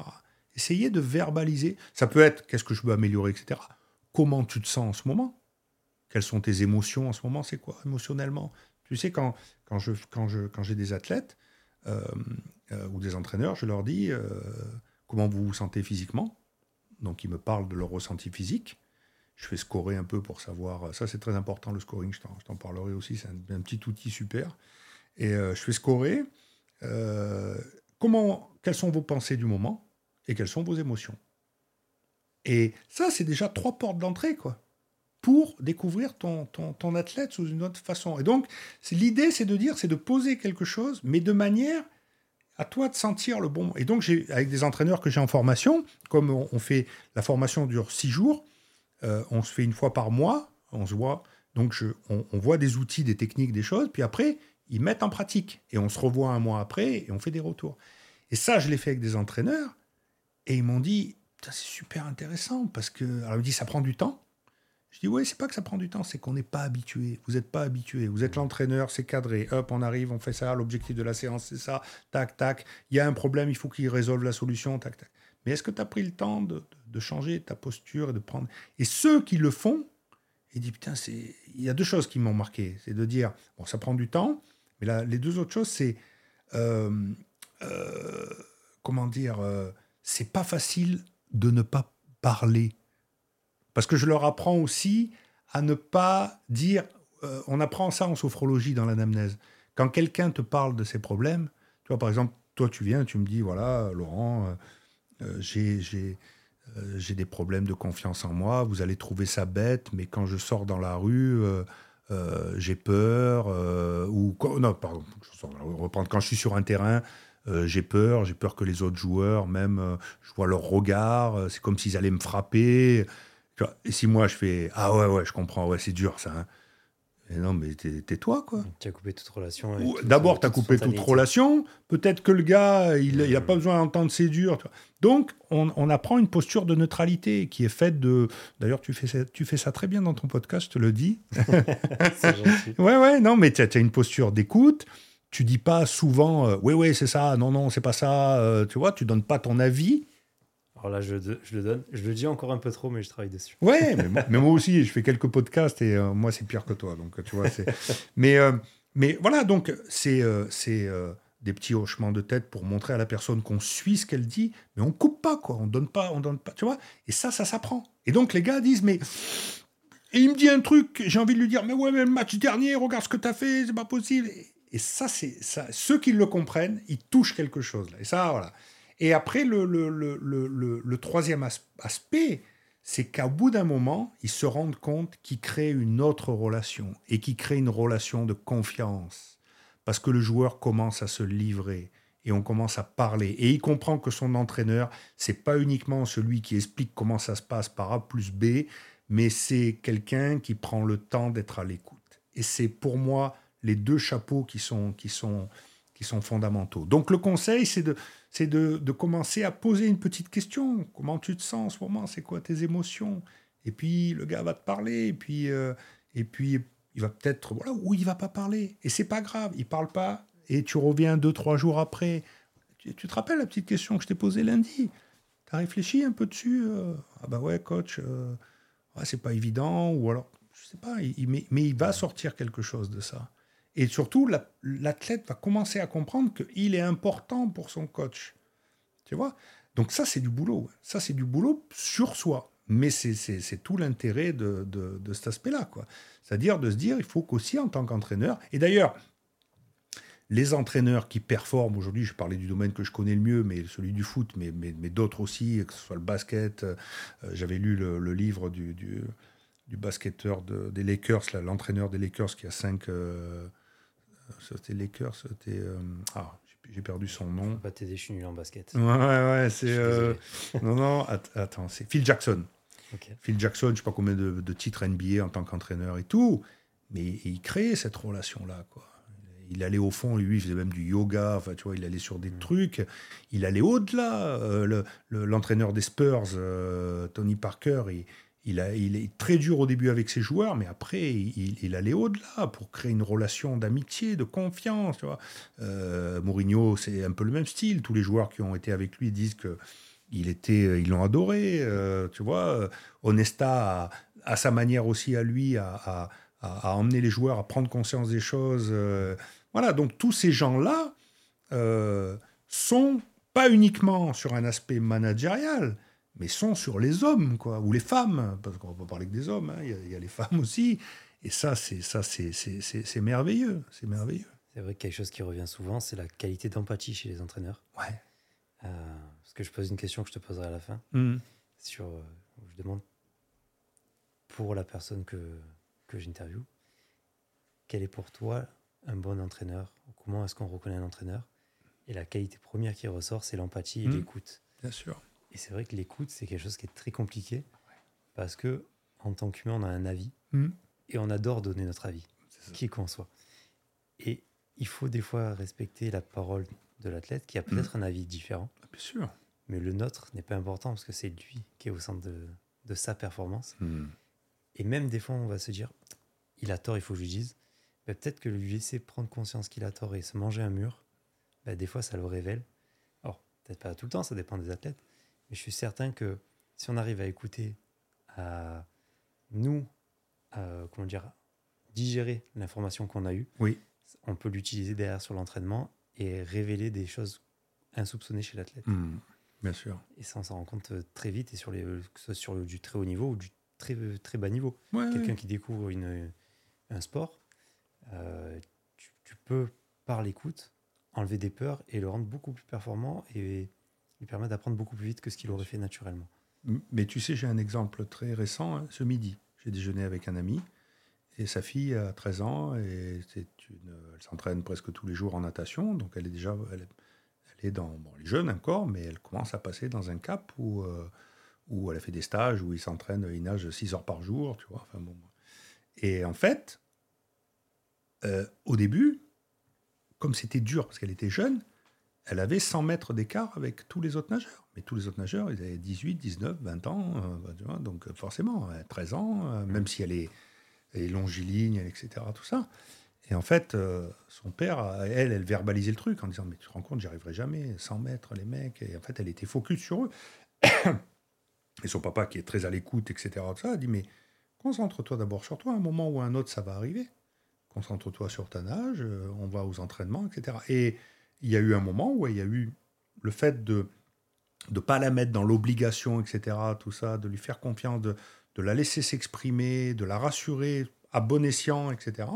Essayez de verbaliser. Ça peut être qu'est-ce que je veux améliorer, etc. Comment tu te sens en ce moment? Quelles sont tes émotions en ce moment? C'est quoi émotionnellement? Tu sais, quand, quand, je, quand, je, quand j'ai des athlètes euh, euh, ou des entraîneurs, je leur dis comment vous vous sentez physiquement? Donc, ils me parlent de leur ressenti physique je fais scorer un peu pour savoir. Ça, c'est très important, le scoring. Je t'en parlerai aussi. C'est un, petit outil super. Et euh, je fais scorer. Euh, comment, quelles sont vos pensées du moment et quelles sont vos émotions? Et ça, c'est déjà trois portes d'entrée, quoi, pour découvrir ton, athlète sous une autre façon. Et donc, l'idée, c'est de dire, c'est de poser quelque chose, mais de manière à toi de sentir le bon. Et donc, avec des entraîneurs que j'ai en formation, comme on fait, la formation dure six jours, euh, on se fait une fois par mois, on se voit, donc je, on, voit des outils, des techniques, des choses, puis après, ils mettent en pratique. Et on se revoit un mois après et on fait des retours. Et ça, je l'ai fait avec des entraîneurs, et ils m'ont dit, c'est super intéressant, parce que, alors ils me disent, ça prend du temps? Je dis, oui, c'est pas que ça prend du temps, c'est qu'on n'est pas habitué. Vous n'êtes pas habitué. Vous êtes l'entraîneur, c'est cadré. Hop, on arrive, on fait ça. L'objectif de la séance, c'est ça. Tac, tac. Il y a un problème, il faut qu'il résolve la solution. Tac, tac. Mais est-ce que tu as pris le temps de, changer ta posture et de prendre? Et ceux qui le font, ils disent Putain, il y a deux choses qui m'ont marqué. C'est de dire Bon, ça prend du temps, mais là, les deux autres choses, c'est. Euh, euh, comment dire euh, C'est pas facile de ne pas parler. Parce que je leur apprends aussi à ne pas dire. on apprend ça en sophrologie dans l'anamnèse. Quand quelqu'un te parle de ses problèmes, tu vois, par exemple, toi, tu viens, tu me dis Voilà, Laurent j'ai des problèmes de confiance en moi, vous allez trouver ça bête, mais quand je sors dans la rue, euh, j'ai peur, ou non, pardon, reprendre, quand je suis sur un terrain, j'ai peur, j'ai peur que les autres joueurs, même, je vois leur regard, c'est comme s'ils allaient me frapper. Et si moi je fais, ah ouais, ouais, je comprends, ouais, c'est dur ça. Hein non, mais tais-toi, quoi. Tu as coupé toute relation. D'abord, tu as coupé toute relation. Peut-être que le gars, il n'a pas besoin d'entendre c'est dur. Donc, on, apprend une posture de neutralité qui est faite de. D'ailleurs, tu, fais ça, tu fais ça très bien dans ton podcast, je te le dis. (laughs) c'est gentil. Ouais, ouais, non, mais tu as, une posture d'écoute. Tu dis pas souvent, euh, oui, oui, c'est ça, non, non, c'est pas ça. Euh, tu vois, tu donnes pas ton avis. Alors là, je, je, le donne. Je le dis encore un peu trop, mais je travaille dessus. Ouais, (laughs) mais, moi, aussi, je fais quelques podcasts et euh, moi, c'est pire que toi. Donc, tu vois, (laughs) mais, euh, mais voilà, donc, c'est. c'est des petits hochements de tête pour montrer à la personne qu'on suit ce qu'elle dit, mais on coupe pas, quoi. On donne pas, on donne pas, tu vois. Et ça, ça s'apprend. Et donc, les gars disent, mais. Et il me dit un truc, j'ai envie de lui dire, mais ouais, mais le match dernier, regarde ce que tu as fait, c'est pas possible. Et ça, c'est ça. Ceux qui le comprennent, ils touchent quelque chose. Là. Et ça, voilà. Et après, le, troisième aspect, c'est qu'au bout d'un moment, ils se rendent compte qu'ils créent une autre relation et qu'ils créent une relation de confiance. Parce que le joueur commence à se livrer et on commence à parler. Et il comprend que son entraîneur, c'est pas uniquement celui qui explique comment ça se passe par A plus B, mais c'est quelqu'un qui prend le temps d'être à l'écoute. Et c'est pour moi les deux chapeaux qui sont, qui sont, qui sont fondamentaux. Donc le conseil, c'est de, c'est de, de, commencer à poser une petite question. Comment tu te sens en ce moment? C'est quoi tes émotions? Et puis le gars va te parler, et puis, euh, et puis il va peut-être, voilà, ou il va pas parler. Et c'est pas grave, il parle pas, et tu reviens deux, trois jours après. Tu, te rappelles la petite question que je t'ai posée lundi? Tu as réfléchi un peu dessus euh? Ah bah ouais, coach, euh, c'est pas évident, ou alors, je sais pas, mais, mais il va sortir quelque chose de ça. Et surtout, l'athlète va commencer à comprendre qu'il est important pour son coach. Tu vois? Donc ça, c'est du boulot. Ça, c'est du boulot sur soi. Mais c'est tout l'intérêt de, de, cet aspect-là. C'est-à-dire de se dire, il faut qu'aussi en tant qu'entraîneur, et d'ailleurs, les entraîneurs qui performent aujourd'hui, je parlais du domaine que je connais le mieux, mais celui du foot, mais, mais, d'autres aussi, que ce soit le basket. Euh, j'avais lu le, livre du, du, basketteur des Lakers, l'entraîneur des Lakers qui a cinq, euh, c'était Lakers, c'était. Euh, ah, j'ai perdu son nom. Pas t'aider, je suis nul en basket. Ouais, ouais, c'est. Euh, non, non, attends, c'est Phil Jackson. Phil Jackson, je sais pas combien de, titres NBA en tant qu'entraîneur et tout, mais il créait cette relation-là, quoi. Il allait au fond, lui, il faisait même du yoga, enfin, tu vois, il allait sur des mm. trucs, il allait au-delà. Euh, l'entraîneur des Spurs, Tony Parker, il, il, est très dur au début avec ses joueurs, mais après, il, allait au-delà pour créer une relation d'amitié, de confiance. Tu vois. Euh, Mourinho, c'est un peu le même style. Tous les joueurs qui ont été avec lui disent que il était, ils l'ont adoré. Euh, tu vois, Onesta, a, sa manière aussi à lui, à, emmener les joueurs à prendre conscience des choses. Euh, voilà, donc tous ces gens-là sont pas uniquement sur un aspect managérial, mais sont sur les hommes, quoi, ou les femmes, parce qu'on va pas parler que des hommes, hein, il y, a les femmes aussi. Et ça, c'est ça, c'est merveilleux, c'est merveilleux. C'est vrai que quelque chose qui revient souvent, c'est la qualité d'empathie chez les entraîneurs. Ouais. Euh, parce que je pose une question que je te poserai à la fin. Mmh. Sur, euh, je demande pour la personne que, que j'interviewe, quel est pour toi un bon entraîneur? Comment est-ce qu'on reconnaît un entraîneur? Et la qualité première qui ressort, c'est l'empathie et mmh. l'écoute. Bien sûr. Et c'est vrai que l'écoute, c'est quelque chose qui est très compliqué parce que en tant qu'humain, on a un avis hmm. et on adore donner notre avis, qui qu'on soit. Et il faut des fois respecter la parole de l'athlète qui a peut-être hmm. un avis différent. Ah, bien sûr. Mais le nôtre n'est pas important parce que c'est lui qui est au centre de, de sa performance. Hmm. Et même des fois, on va se dire, il a tort, il faut que je lui dise. Mais peut-être que lui laisser prendre conscience qu'il a tort et se manger un mur, bah, des fois, ça le révèle. Alors, peut-être pas tout le temps, ça dépend des athlètes. Mais je suis certain que si on arrive à écouter, à nous, comment dire, digérer l'information qu'on a eue, oui. on peut l'utiliser derrière sur l'entraînement et révéler des choses insoupçonnées chez l'athlète. Mmh, bien sûr. Et ça, on s'en rend compte euh, très vite, et sur, les, que ce soit sur du très haut niveau ou du très, très bas niveau. Quelqu'un qui découvre une, un sport, euh, tu, tu, peux, par l'écoute, enlever des peurs et le rendre beaucoup plus performant et lui permet d'apprendre beaucoup plus vite que ce qu'il aurait fait naturellement. Mais tu sais, j'ai un exemple très récent. Hein, ce midi, j'ai déjeuné avec un ami et sa fille a 13 ans et c'est une, elle s'entraîne presque tous les jours en natation. Donc elle est déjà, elle, est dans, bon, elle est jeune encore, mais elle commence à passer dans un cap où, euh, où elle a fait des stages où il s'entraîne, il nage 6 heures par jour, tu vois. Enfin bon. Et en fait, euh, au début, comme c'était dur parce qu'elle était jeune, elle avait 100 mètres d'écart avec tous les autres nageurs. Mais tous les autres nageurs, ils avaient 18, 19, 20 ans. Euh, donc euh, forcément, 13 ans, euh, même si elle est, longiligne, etc. Tout ça. Et en fait, son père, elle, elle verbalisait le truc en disant Mais tu te rends compte, j'y arriverai jamais, 100 mètres, les mecs. Et en fait, elle était focus sur eux. (coughs) Et son papa, qui est très à l'écoute, etc., ça, a dit Mais concentre-toi d'abord sur toi, un moment ou un autre, ça va arriver. Concentre-toi sur ta nage, on va aux entraînements, etc. Et il y a eu un moment où il y a eu le fait de ne pas la mettre dans l'obligation, etc., tout ça, de lui faire confiance, de, de la laisser s'exprimer, de la rassurer à bon escient, etc.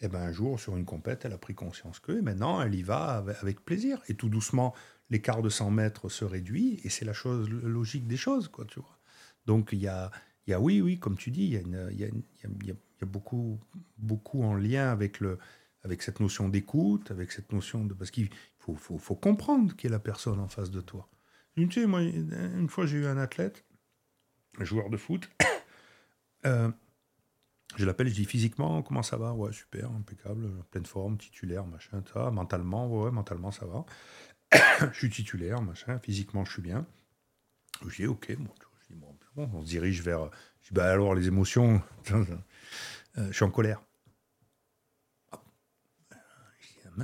Et ben un jour, sur une compète, elle a pris conscience que, maintenant, elle y va avec plaisir. Et tout doucement, l'écart de 100 mètres se réduit, et c'est la chose logique des choses, quoi, tu vois. Donc, il y a, y a, oui, oui, comme tu dis, il y a, beaucoup en lien avec, le, avec cette notion d'écoute, avec cette notion de... Parce qu'il faut, comprendre qui est la personne en face de toi. Tu sais, moi, une fois, j'ai eu un athlète, un joueur de foot, (coughs) euh, je l'appelle, je dis physiquement, comment ça va? Ouais, super, impeccable, pleine forme, titulaire, machin, ça. Mentalement, ouais, mentalement, ça va. (coughs) je suis titulaire, machin, physiquement, je suis bien. Je dis, ok, bon, on se dirige vers. Je dis, bah alors, les émotions, (laughs) euh, je suis en colère.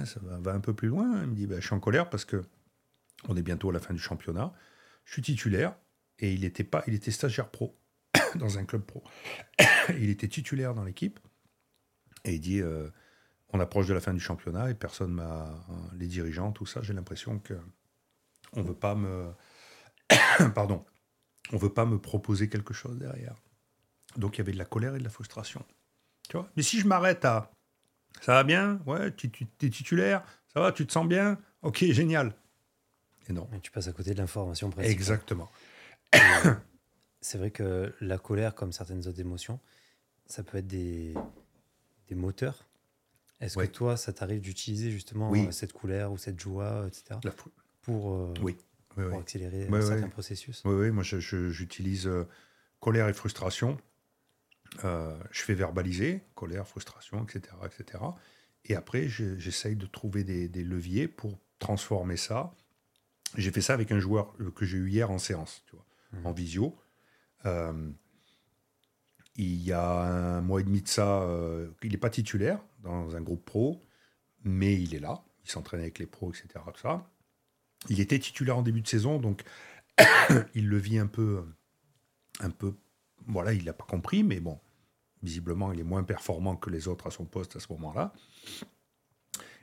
Ça va, un peu plus loin. Il me dit, bah, je suis en colère parce que on est bientôt à la fin du championnat. Je suis titulaire et il était, pas, il était stagiaire pro (coughs) dans un club pro. (coughs) il était titulaire dans l'équipe. Et il dit euh, on approche de la fin du championnat et personne m'a. Les dirigeants, tout ça, j'ai l'impression que on veut pas me. (coughs) Pardon. On veut pas me proposer quelque chose derrière. Donc il y avait de la colère et de la frustration. Mais si je m'arrête à. Ça va bien Ouais, tu, tu es titulaire Ça va Tu te sens bien Ok, génial. Et non. Et tu passes à côté de l'information principale. Exactement c'est vrai que la colère, comme certaines autres émotions, ça peut être des, des moteurs. Est-ce que toi, ça t'arrive d'utiliser justement euh, cette colère ou cette joie, etc., pour, euh, oui. pour accélérer certains processus? Oui, oui, moi j'utilise euh, colère et frustration. Je fais verbaliser colère, frustration, etc. etc. Et après, j'essaye de trouver des, des, leviers pour transformer ça. J'ai fait ça avec un joueur que j'ai eu hier en séance, tu vois, mmh. en visio. Euh, il y a un mois et demi de ça, euh, il n'est pas titulaire dans un groupe pro, mais il est là. Il s'entraîne avec les pros, etc. Tout ça. Il était titulaire en début de saison, donc (coughs) il le vit un peu, un peu. Voilà, il n'a pas compris, mais bon, visiblement, il est moins performant que les autres à son poste à ce moment-là.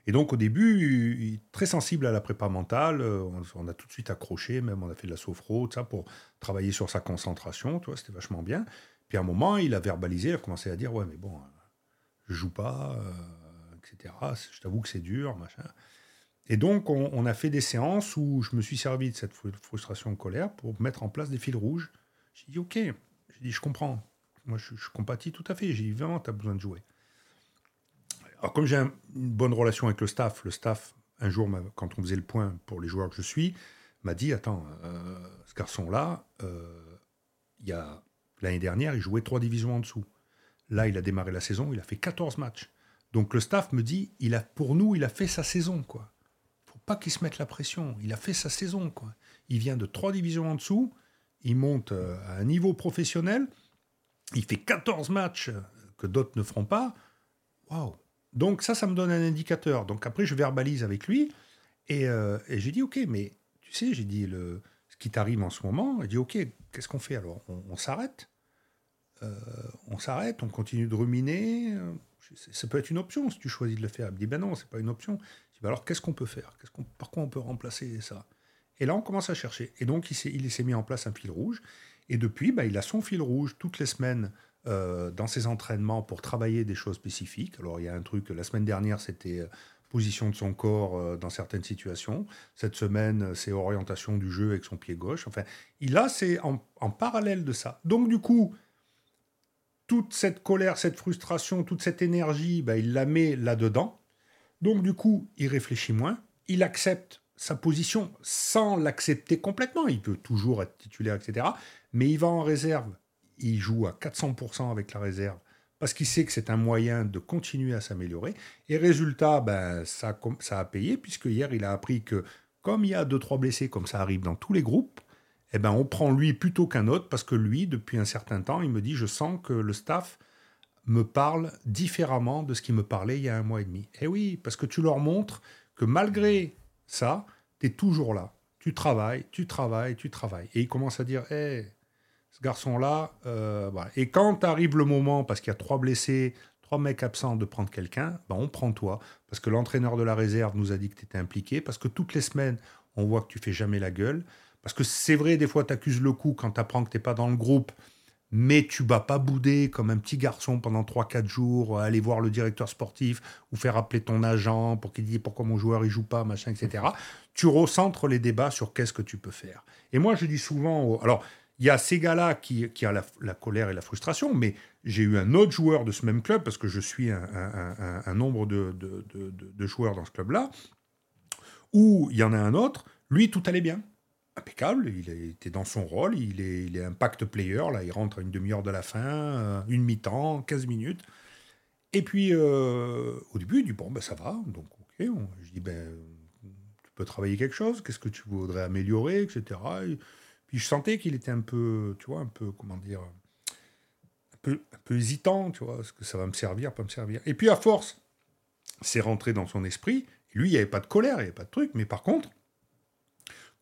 Et donc au début, il est très sensible à la prépa mentale. Euh, on, a tout de suite accroché, même on a fait de la sophro, ça, pour travailler sur sa concentration. Tu vois, c'était vachement bien. Puis à un moment, il a verbalisé, il a commencé à dire ouais, mais bon, euh, je joue pas, euh, etc. Je t'avoue que c'est dur, machin. Et donc on, a fait des séances où je me suis servi de cette frustration, colère pour mettre en place des fils rouges. J'ai dit ok, j'ai dit je comprends. Moi, je, je compatis tout à fait. J'ai dit vraiment, tu as besoin de jouer. Alors, comme j'ai une bonne relation avec le staff, le staff, un jour, quand on faisait le point pour les joueurs que je suis, m'a dit Attends, euh, ce garçon-là, euh, l'année dernière, il jouait trois divisions en dessous. Là, il a démarré la saison, il a fait 14 matchs. Donc le staff me dit il a, Pour nous, il a fait sa saison. quoi. faut pas qu'il se mette la pression. Il a fait sa saison. quoi. Il vient de trois divisions en dessous, il monte euh, à un niveau professionnel, il fait 14 matchs que d'autres ne feront pas. Waouh donc ça, ça me donne un indicateur. Donc après, je verbalise avec lui et, euh, j'ai dit, ok, mais tu sais, j'ai dit, le, ce qui t'arrive en ce moment, il dit, ok, qu'est-ce qu'on fait alors? On, s'arrête euh, On s'arrête, on continue de ruminer Ça peut être une option si tu choisis de le faire. Il me dit, ben non, c'est pas une option. Je dis, ben alors qu'est-ce qu'on peut faire? Qu'est-ce qu'on, Par quoi on peut remplacer ça? Et là, on commence à chercher. Et donc, il s'est, il s'est mis en place un fil rouge. Et depuis, ben, il a son fil rouge toutes les semaines euh, dans ses entraînements pour travailler des choses spécifiques. Alors il y a un truc, la semaine dernière c'était euh, position de son corps euh, dans certaines situations. Cette semaine c'est orientation du jeu avec son pied gauche. Enfin, il a c'est en, parallèle de ça. Donc du coup, toute cette colère, cette frustration, toute cette énergie, ben, il la met là-dedans. Donc du coup, il réfléchit moins, il accepte sa position sans l'accepter complètement. Il peut toujours être titulaire, etc. Mais il va en réserve il joue à 400% avec la réserve parce qu'il sait que c'est un moyen de continuer à s'améliorer. Et résultat, ben, ça, ça a payé, puisque hier, il a appris que comme il y a 2-3 blessés, comme ça arrive dans tous les groupes, eh ben, on prend lui plutôt qu'un autre, parce que lui, depuis un certain temps, il me dit, je sens que le staff me parle différemment de ce qu'il me parlait il y a un mois et demi. Eh oui, parce que tu leur montres que malgré ça, tu es toujours là. Tu travailles, tu travailles, tu travailles. Et il commence à dire, eh, ce garçon-là. Euh, Et quand arrive le moment, parce qu'il y a trois blessés, trois mecs absents de prendre quelqu'un, ben on prend toi. Parce que l'entraîneur de la réserve nous a dit que tu étais impliqué. Parce que toutes les semaines, on voit que tu fais jamais la gueule. Parce que c'est vrai, des fois, tu accuses le coup quand tu apprends que tu n'es pas dans le groupe mais tu vas pas bouder comme un petit garçon pendant 3-4 jours, aller voir le directeur sportif ou faire appeler ton agent pour qu'il dise pourquoi mon joueur il joue pas, machin, etc. Tu recentres les débats sur qu'est-ce que tu peux faire. Et moi, je dis souvent, alors, il y a ces gars-là qui, qui ont la, colère et la frustration, mais j'ai eu un autre joueur de ce même club, parce que je suis un, nombre de, de joueurs dans ce club-là, où il y en a un autre, lui, tout allait bien impeccable, il était dans son rôle, il est, il est impact player, là, il rentre à une demi-heure de la fin, euh, une mi-temps, 15 minutes. Et puis, euh, au début, il dit, bon, ben ça va, donc ok, je dis, ben, tu peux travailler quelque chose, qu'est-ce que tu voudrais améliorer, etc. puis je sentais qu'il était un peu, tu vois, un peu, comment dire, un peu, un peu hésitant, tu vois, est-ce que ça va me servir, pas me servir. Et puis, à force, c'est rentré dans son esprit, lui, il n'y avait pas de colère, il n'y avait pas de truc, mais par contre,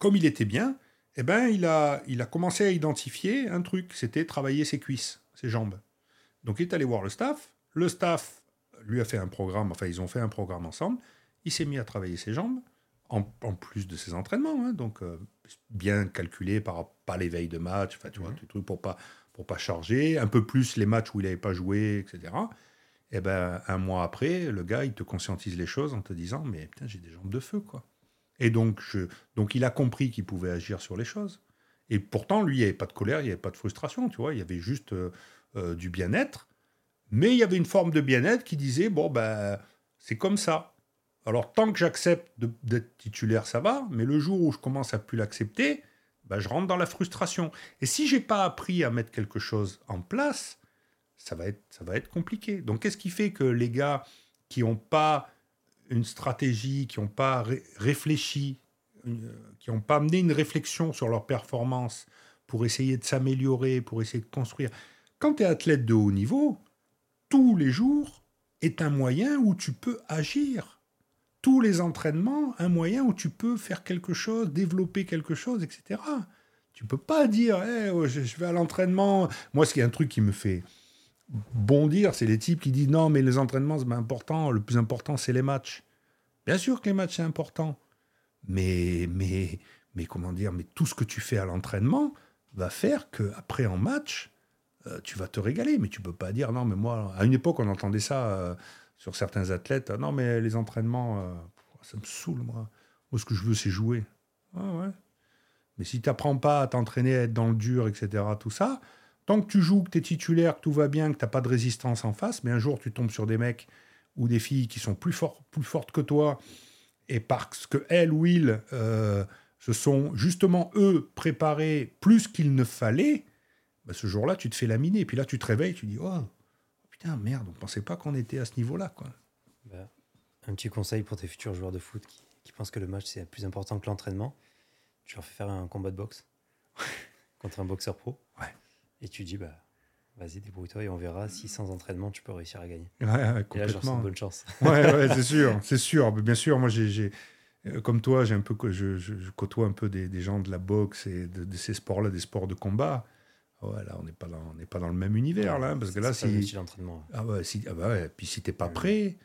comme il était bien, eh ben, il, a, il a commencé à identifier un truc, c'était travailler ses cuisses, ses jambes. Donc il est allé voir le staff, le staff lui a fait un programme, enfin ils ont fait un programme ensemble, il s'est mis à travailler ses jambes, en, plus de ses entraînements, hein. donc euh, bien calculé par pas les veilles de match, enfin tu vois, tout truc pour pas pour pas charger, un peu plus les matchs où il n'avait pas joué, etc. Et eh ben un mois après, le gars il te conscientise les choses en te disant mais putain j'ai des jambes de feu quoi. Et donc, donc il a compris qu'il pouvait agir sur les choses. Et pourtant, lui, il n'y avait pas de colère, il n'y avait pas de frustration, tu vois, il y avait juste euh, euh, du bien-être. Mais il y avait une forme de bien-être qui disait, bon, ben, c'est comme ça. Alors, tant que j'accepte d'être titulaire, ça va, mais le jour où je commence à plus l'accepter, ben, je rentre dans la frustration. Et si j'ai pas appris à mettre quelque chose en place, ça va être, ça va être compliqué. Donc, qu'est-ce qui fait que les gars qui n'ont pas une stratégie, qui n'ont pas réfléchi, qui n'ont pas amené une réflexion sur leur performance pour essayer de s'améliorer, pour essayer de construire. Quand tu es athlète de haut niveau, tous les jours est un moyen où tu peux agir. Tous les entraînements, un moyen où tu peux faire quelque chose, développer quelque chose, etc. Tu peux pas dire, oh, je vais à l'entraînement. Moi, ce qui est un truc qui me fait bondir, c'est les types qui disent non, mais les entraînements, c'est important, le plus important, c'est les matchs. Bien sûr que les matchs, c'est important. Mais, mais, comment dire, mais tout ce que tu fais à l'entraînement va faire que après en match, euh, tu vas te régaler. Mais tu peux pas dire non, mais moi, à une époque, on entendait ça euh, sur certains athlètes. non, mais les entraînements, euh, ça me saoule, moi. Moi, ce que je veux, c'est jouer. Ah. Mais si tu n'apprends pas à t'entraîner, à être dans le dur, etc., tout ça, Tant que tu joues, que tu es titulaire, que tout va bien, que tu n'as pas de résistance en face, mais un jour tu tombes sur des mecs ou des filles qui sont plus, plus fortes que toi, et parce que elles ou ils euh, se sont justement, eux, préparés plus qu'il ne fallait, bah, ce jour-là, tu te fais laminer. Et puis là, tu te réveilles, tu dis Oh, putain, merde, on ne pensait pas qu'on était à ce niveau-là. quoi. Bah, un petit conseil pour tes futurs joueurs de foot qui, qui pensent que le match, c'est plus important que l'entraînement tu leur fais faire un combat de boxe (laughs) contre un boxeur pro. Ouais. Et tu dis, bah, vas-y, débrouille-toi et on verra si sans entraînement, tu peux réussir à gagner. Ouais, ouais complètement. Et là, je une bonne chance. ouais, ouais (laughs) c'est sûr, c'est sûr. Bien sûr, moi, j'ai, euh, comme toi, j'ai un peu, je, je, côtoie un peu des, des, gens de la boxe et de, ces sports-là, des sports de combat. Ouais, là, on n'est pas dans, on pas dans le même univers là, parce que là, si, ah ouais, si, ah bah ouais, puis si t'es pas prêt,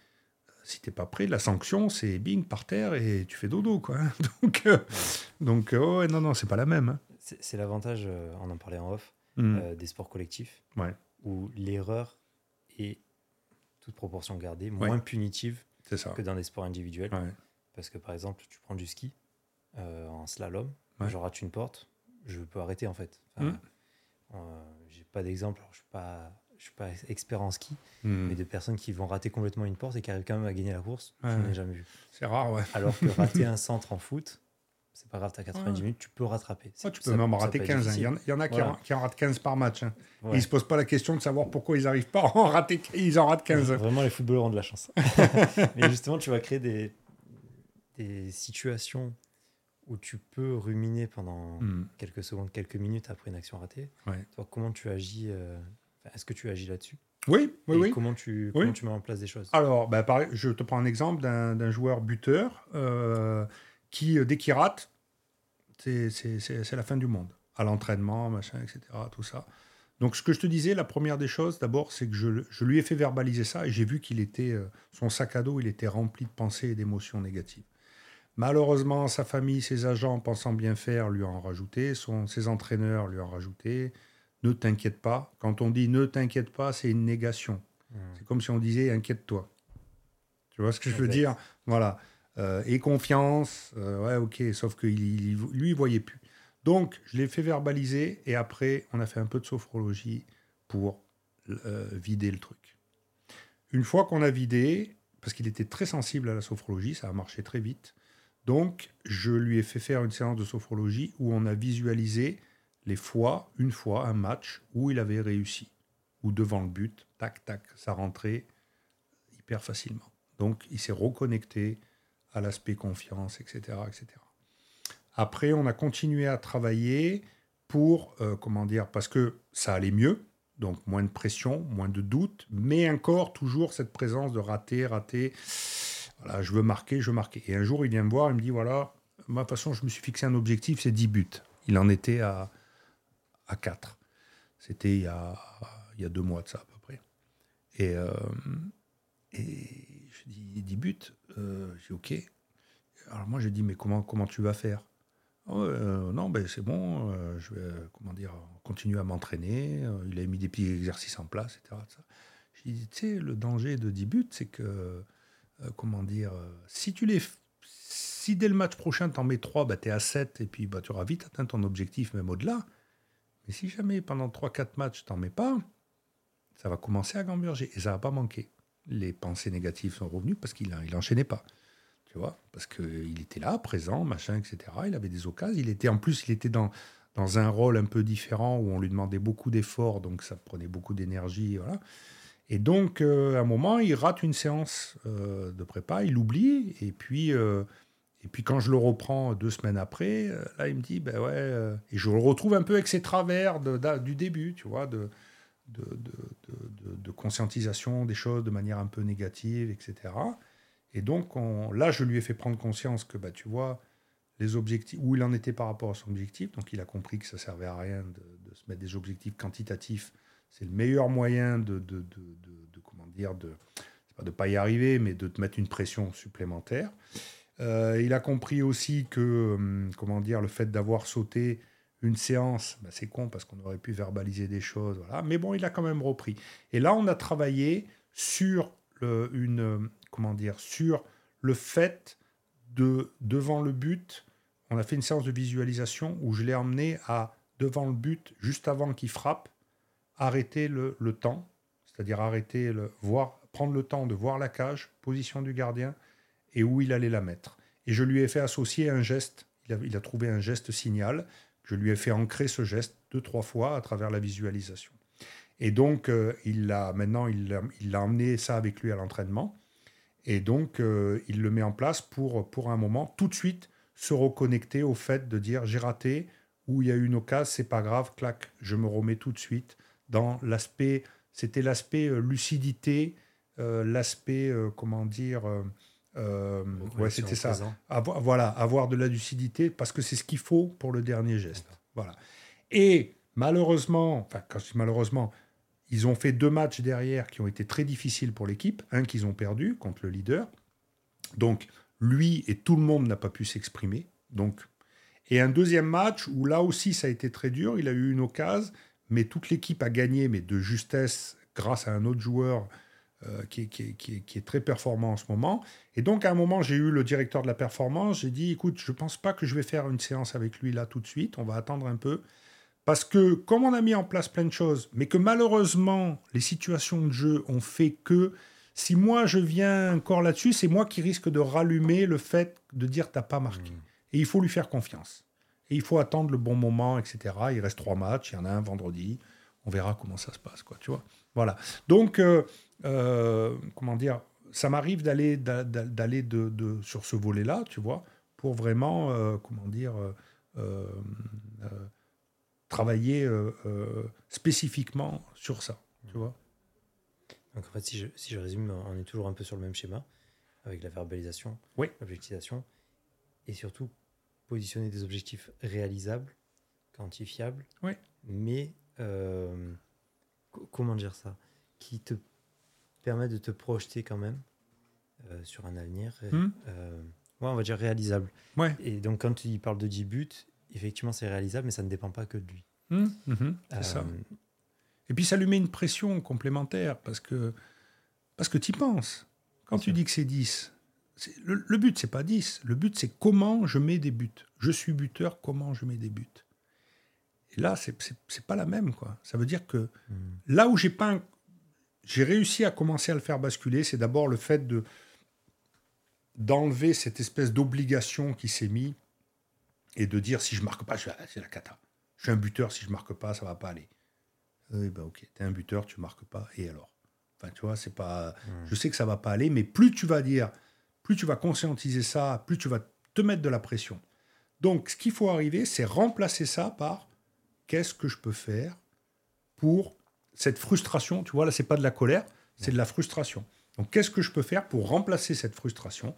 si t'es pas prêt, la sanction, c'est bing par terre et tu fais dodo quoi. (laughs) donc, euh, donc, oh, ouais, non, non, c'est pas la même. Hein. C'est l'avantage, euh, on en parlait en off, Mm. Euh, des sports collectifs, où l'erreur est, toute proportion gardée, moins punitive que dans des sports individuels. Parce que par exemple, tu prends du ski euh, en slalom, je rate une porte, je peux arrêter en fait. Mm. Euh, j'ai pas d'exemple, je suis pas je suis pas expert en ski, mm. mais de personnes qui vont rater complètement une porte et qui arrivent quand même à gagner la course, je n'ai jamais vu. C'est rare, ouais. Alors que rater (laughs) un centre en foot, c'est pas grave, tu as 90 minutes, tu peux rattraper. tu peux même en rater 15. Hein. Il, y en, a qui, en, ratent 15 par match. Hein. Ils ne se posent pas la question de savoir pourquoi ils n'arrivent pas à en rater, ils en ratent 15. Vraiment, les footballeurs ont de la chance. (laughs) Mais justement, tu vas créer des, des situations où tu peux ruminer pendant hmm. quelques secondes, quelques minutes après une action ratée. Toi, comment tu agis euh, Est-ce que tu agis là-dessus? Oui, oui, oui. Comment tu, comment tu mets en place des choses? Alors, bah, pareil, je te prends un exemple d'un joueur buteur. Euh, qui, euh, dès qu'il rate, c'est la fin du monde. À l'entraînement, machin, etc. Tout ça. Donc, ce que je te disais, la première des choses, d'abord, c'est que je, lui ai fait verbaliser ça et j'ai vu qu'il était, euh, son sac à dos, il était rempli de pensées et d'émotions négatives. Malheureusement, sa famille, ses agents, pensant bien faire, lui ont rajouté, son, ses entraîneurs lui ont rajouté. Ne t'inquiète pas. Quand on dit ne t'inquiète pas, c'est une négation. Mmh. C'est comme si on disait inquiète-toi. Tu vois ce que je veux dire? Voilà. Euh, et confiance, euh, ouais, ok, sauf que lui, il voyait plus. Donc, je l'ai fait verbaliser et après, on a fait un peu de sophrologie pour euh, vider le truc. Une fois qu'on a vidé, parce qu'il était très sensible à la sophrologie, ça a marché très vite. Donc, je lui ai fait faire une séance de sophrologie où on a visualisé les fois, une fois, un match où il avait réussi, ou devant le but, tac, tac, ça rentrait hyper facilement. Donc, il s'est reconnecté l'aspect confiance, etc., etc. Après, on a continué à travailler pour, euh, comment dire, parce que ça allait mieux, donc moins de pression, moins de doute, mais encore toujours cette présence de rater, rater. Voilà, je veux marquer, je veux marquer. Et un jour, il vient me voir, il me dit voilà, moi, de toute façon, je me suis fixé un objectif, c'est 10 buts. Il en était à, à 4. C'était il, y a, il y a deux mois de ça, à peu près. Et, euh, et je dis 10 buts. Euh, j'ai OK. Alors moi, je dis mais comment, comment tu vas faire? Euh, non, ben c'est bon, euh, je vais comment dire, continuer à m'entraîner. Euh, il a mis des petits exercices en place, etc. Je dis, tu sais, le danger de 10 buts, c'est que, comment dire, si tu les. Si dès le match prochain, tu en mets 3, bah, tu es à 7 et puis bah, tu auras vite atteint ton objectif, même au-delà. Mais si jamais pendant 3-4 matchs, tu n'en mets pas, ça va commencer à gamberger et ça va pas manquer. Les pensées négatives sont revenues parce qu'il n'enchaînait pas parce qu'il était là, présent, machin, etc. Il avait des occasions. Il était, en plus, il était dans, dans un rôle un peu différent où on lui demandait beaucoup d'efforts, donc ça prenait beaucoup d'énergie, voilà. Et donc, euh, à un moment, il rate une séance euh, de prépa, il oublie, et puis, euh, et puis quand je le reprends deux semaines après, là, il me dit, ben ouais, et je le retrouve un peu avec ses travers du début, tu vois, de de, conscientisation des choses de manière un peu négative, etc. Et donc, là, je lui ai fait prendre conscience que, bah, tu vois, les objectifs, où il en était par rapport à son objectif. Donc, il a compris que ça servait à rien de, se mettre des objectifs quantitatifs. C'est le meilleur moyen de, de, de comment dire, de ne pas y arriver, mais de te mettre une pression supplémentaire. Euh, il a compris aussi que, hum, comment dire, le fait d'avoir sauté une séance, bah, c'est con parce qu'on aurait pu verbaliser des choses, voilà. Mais bon, il a quand même repris. Et là, on a travaillé sur le, une, comment dire, sur le fait de, devant le but, on a fait une séance de visualisation où je l'ai emmené à, devant le but, juste avant qu'il frappe, arrêter le, temps, c'est-à-dire arrêter le, voir, prendre le temps de voir la cage, position du gardien et où il allait la mettre. Et je lui ai fait associer un geste, il a, il a trouvé un geste signal, je lui ai fait ancrer ce geste deux, trois fois à travers la visualisation. Et donc, euh, il a, maintenant, il, a emmené ça avec lui à l'entraînement. Et donc, euh, il le met en place pour, pour un moment, tout de suite, se reconnecter au fait de dire j'ai raté ou il y a eu une occasion, c'est pas grave, clac, je me remets tout de suite dans l'aspect, c'était l'aspect euh, lucidité, l'aspect, comment dire, ouais, c'était ça. Avoir, voilà, avoir de la lucidité parce que c'est ce qu'il faut pour le dernier geste. Voilà. Et malheureusement, enfin, quand je dis malheureusement, ils ont fait deux matchs derrière qui ont été très difficiles pour l'équipe. Un qu'ils ont perdu contre le leader. Donc, lui et tout le monde n'a pas pu s'exprimer. Donc, et un deuxième match où là aussi ça a été très dur. Il a eu une occasion, mais toute l'équipe a gagné, mais de justesse grâce à un autre joueur euh, qui, est, très performant en ce moment. Et donc à un moment, j'ai eu le directeur de la performance. J'ai dit, écoute, je ne pense pas que je vais faire une séance avec lui là tout de suite. On va attendre un peu. Parce que comme on a mis en place plein de choses, mais que malheureusement les situations de jeu ont fait que si moi je viens encore là-dessus, c'est moi qui risque de rallumer le fait de dire t'as pas marqué. Mmh. Et il faut lui faire confiance. Et il faut attendre le bon moment, etc. Il reste trois matchs, il y en a un vendredi. On verra comment ça se passe, quoi. Tu vois. Voilà. Donc, euh, euh, comment dire, ça m'arrive d'aller d'aller de, sur ce volet-là, tu vois, pour vraiment, euh, comment dire travailler euh, euh, spécifiquement sur ça, tu vois. Donc en fait, si je, si je, résume, on est toujours un peu sur le même schéma, avec la verbalisation, oui. l'objectivation, et surtout positionner des objectifs réalisables, quantifiables, oui. mais comment dire ça Qui te permet de te projeter quand même euh, sur un avenir, euh, ouais, on va dire réalisable. Ouais. Et donc, quand il parle de 10 buts, effectivement, c'est réalisable, mais ça ne dépend pas que de lui. Hmm, mhm, c'est ça. Et puis, ça lui met une pression complémentaire parce que, parce que tu y penses. Quand tu dis que c'est 10, le, le, but, c'est pas 10. Le but, c'est comment je mets des buts. Je suis buteur, comment je mets des buts. Et là, c'est pas la même. quoi. Ça veut dire que hmm. là où j'ai pas j'ai réussi à commencer à le faire basculer, c'est d'abord le fait de d'enlever cette espèce d'obligation qui s'est mise et de dire si je marque pas, c'est la cata. Je suis un buteur, si je marque pas, ça va pas aller. Oui, bah ok, es un buteur, tu marques pas, et alors? Enfin, tu vois, c'est pas. Hmm. Je sais que ça va pas aller, mais plus tu vas dire, plus tu vas conscientiser ça, plus tu vas te mettre de la pression. Donc, ce qu'il faut arriver, c'est remplacer ça par qu'est-ce que je peux faire pour cette frustration. Tu vois, là, c'est pas de la colère, c'est de la frustration. Donc, qu'est-ce que je peux faire pour remplacer cette frustration?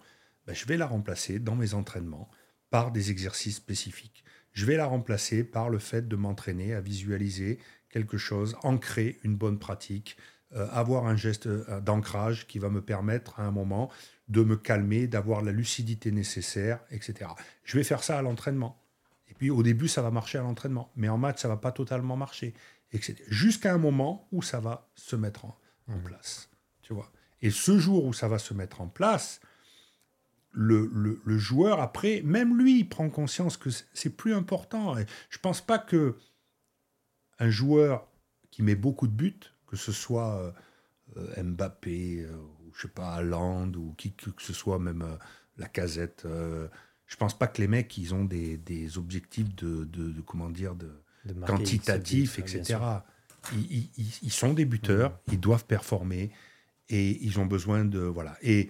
Ben, Je vais la remplacer dans mes entraînements par des exercices spécifiques. Je vais la remplacer par le fait de m'entraîner à visualiser quelque chose, ancrer une bonne pratique, euh, avoir un geste euh, d'ancrage qui va me permettre à un moment de me calmer, d'avoir la lucidité nécessaire, etc. Je vais faire ça à l'entraînement. Et puis au début, ça va marcher à l'entraînement. Mais en maths, ça va pas totalement marcher. Jusqu'à un moment où ça va se mettre en, mmh. place. Tu vois Et ce jour où ça va se mettre en place, le, le, joueur, après, même lui, il prend conscience que c'est plus important. Et je pense pas que un joueur qui met beaucoup de buts que ce soit euh, Mbappé, euh, ou je sais pas, Hollande, ou qui que ce soit, même euh, la casette. je pense pas que les mecs, ils ont des, des objectifs de, de, comment dire, de, quantitatifs, etc. Ils, ils, ils, sont des buteurs, ils doivent performer et ils ont besoin de voilà. Et,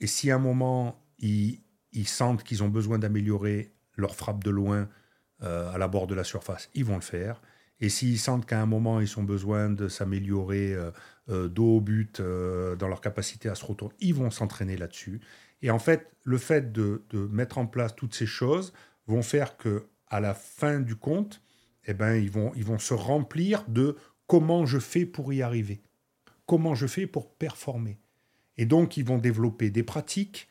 et si à un moment ils, ils sentent qu'ils ont besoin d'améliorer leur frappe de loin à la bord de la surface, ils vont le faire. Et s'ils sentent qu'à un moment, ils ont besoin de s'améliorer euh, euh, dos au but euh, dans leur capacité à se retourner, ils vont s'entraîner là-dessus. Et en fait, le fait de, mettre en place toutes ces choses vont faire que à la fin du compte, eh ben, ils, vont, ils vont se remplir de comment je fais pour y arriver, comment je fais pour performer. Et donc, ils vont développer des pratiques,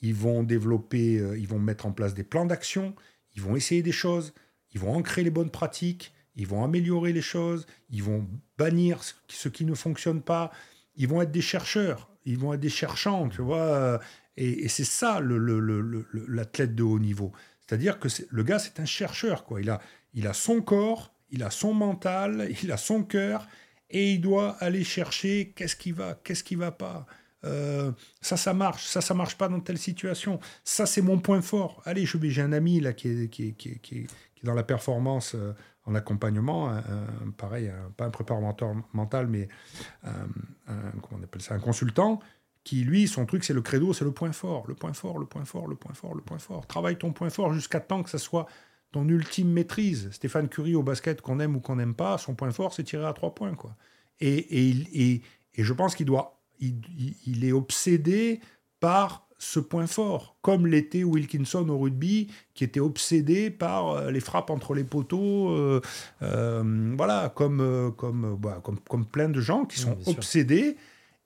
ils vont développer, ils vont mettre en place des plans d'action, ils vont essayer des choses, ils vont ancrer les bonnes pratiques, ils vont améliorer les choses, ils vont bannir ce qui ne fonctionne pas, ils vont être des chercheurs, ils vont être des cherchants, tu vois. Et, c'est ça l'athlète de haut niveau. C'est-à-dire que le gars, c'est un chercheur, quoi. Il a, il a son corps, il a son mental, (laughs) il a son cœur, et il doit aller chercher qu'est-ce qui va, qu'est-ce qui va pas. Euh, ça, ça marche, ça, ça marche pas dans telle situation. Ça, c'est mon point fort. Allez, j'ai un ami là qui est, qui, qui, qui, est dans la performance. Euh, en accompagnement, un, pareil, pas un préparateur mental, mais un, comment on appelle ça, un consultant, qui lui, son truc, c'est le credo, c'est le point fort, le point fort, le point fort, le point fort, le point fort. Travaille ton point fort jusqu'à temps que ça soit ton ultime maîtrise. Stéphane Curie au basket, qu'on aime ou qu'on n'aime pas, son point fort, c'est tirer à trois points. Quoi. Et, et, et, et je pense qu'il doit, il, il, est obsédé par ce point fort, comme l'était Wilkinson au rugby, qui était obsédé par euh, les frappes entre les poteaux, euh, euh, voilà, comme, comme, bah, comme, comme, plein de gens qui sont obsédés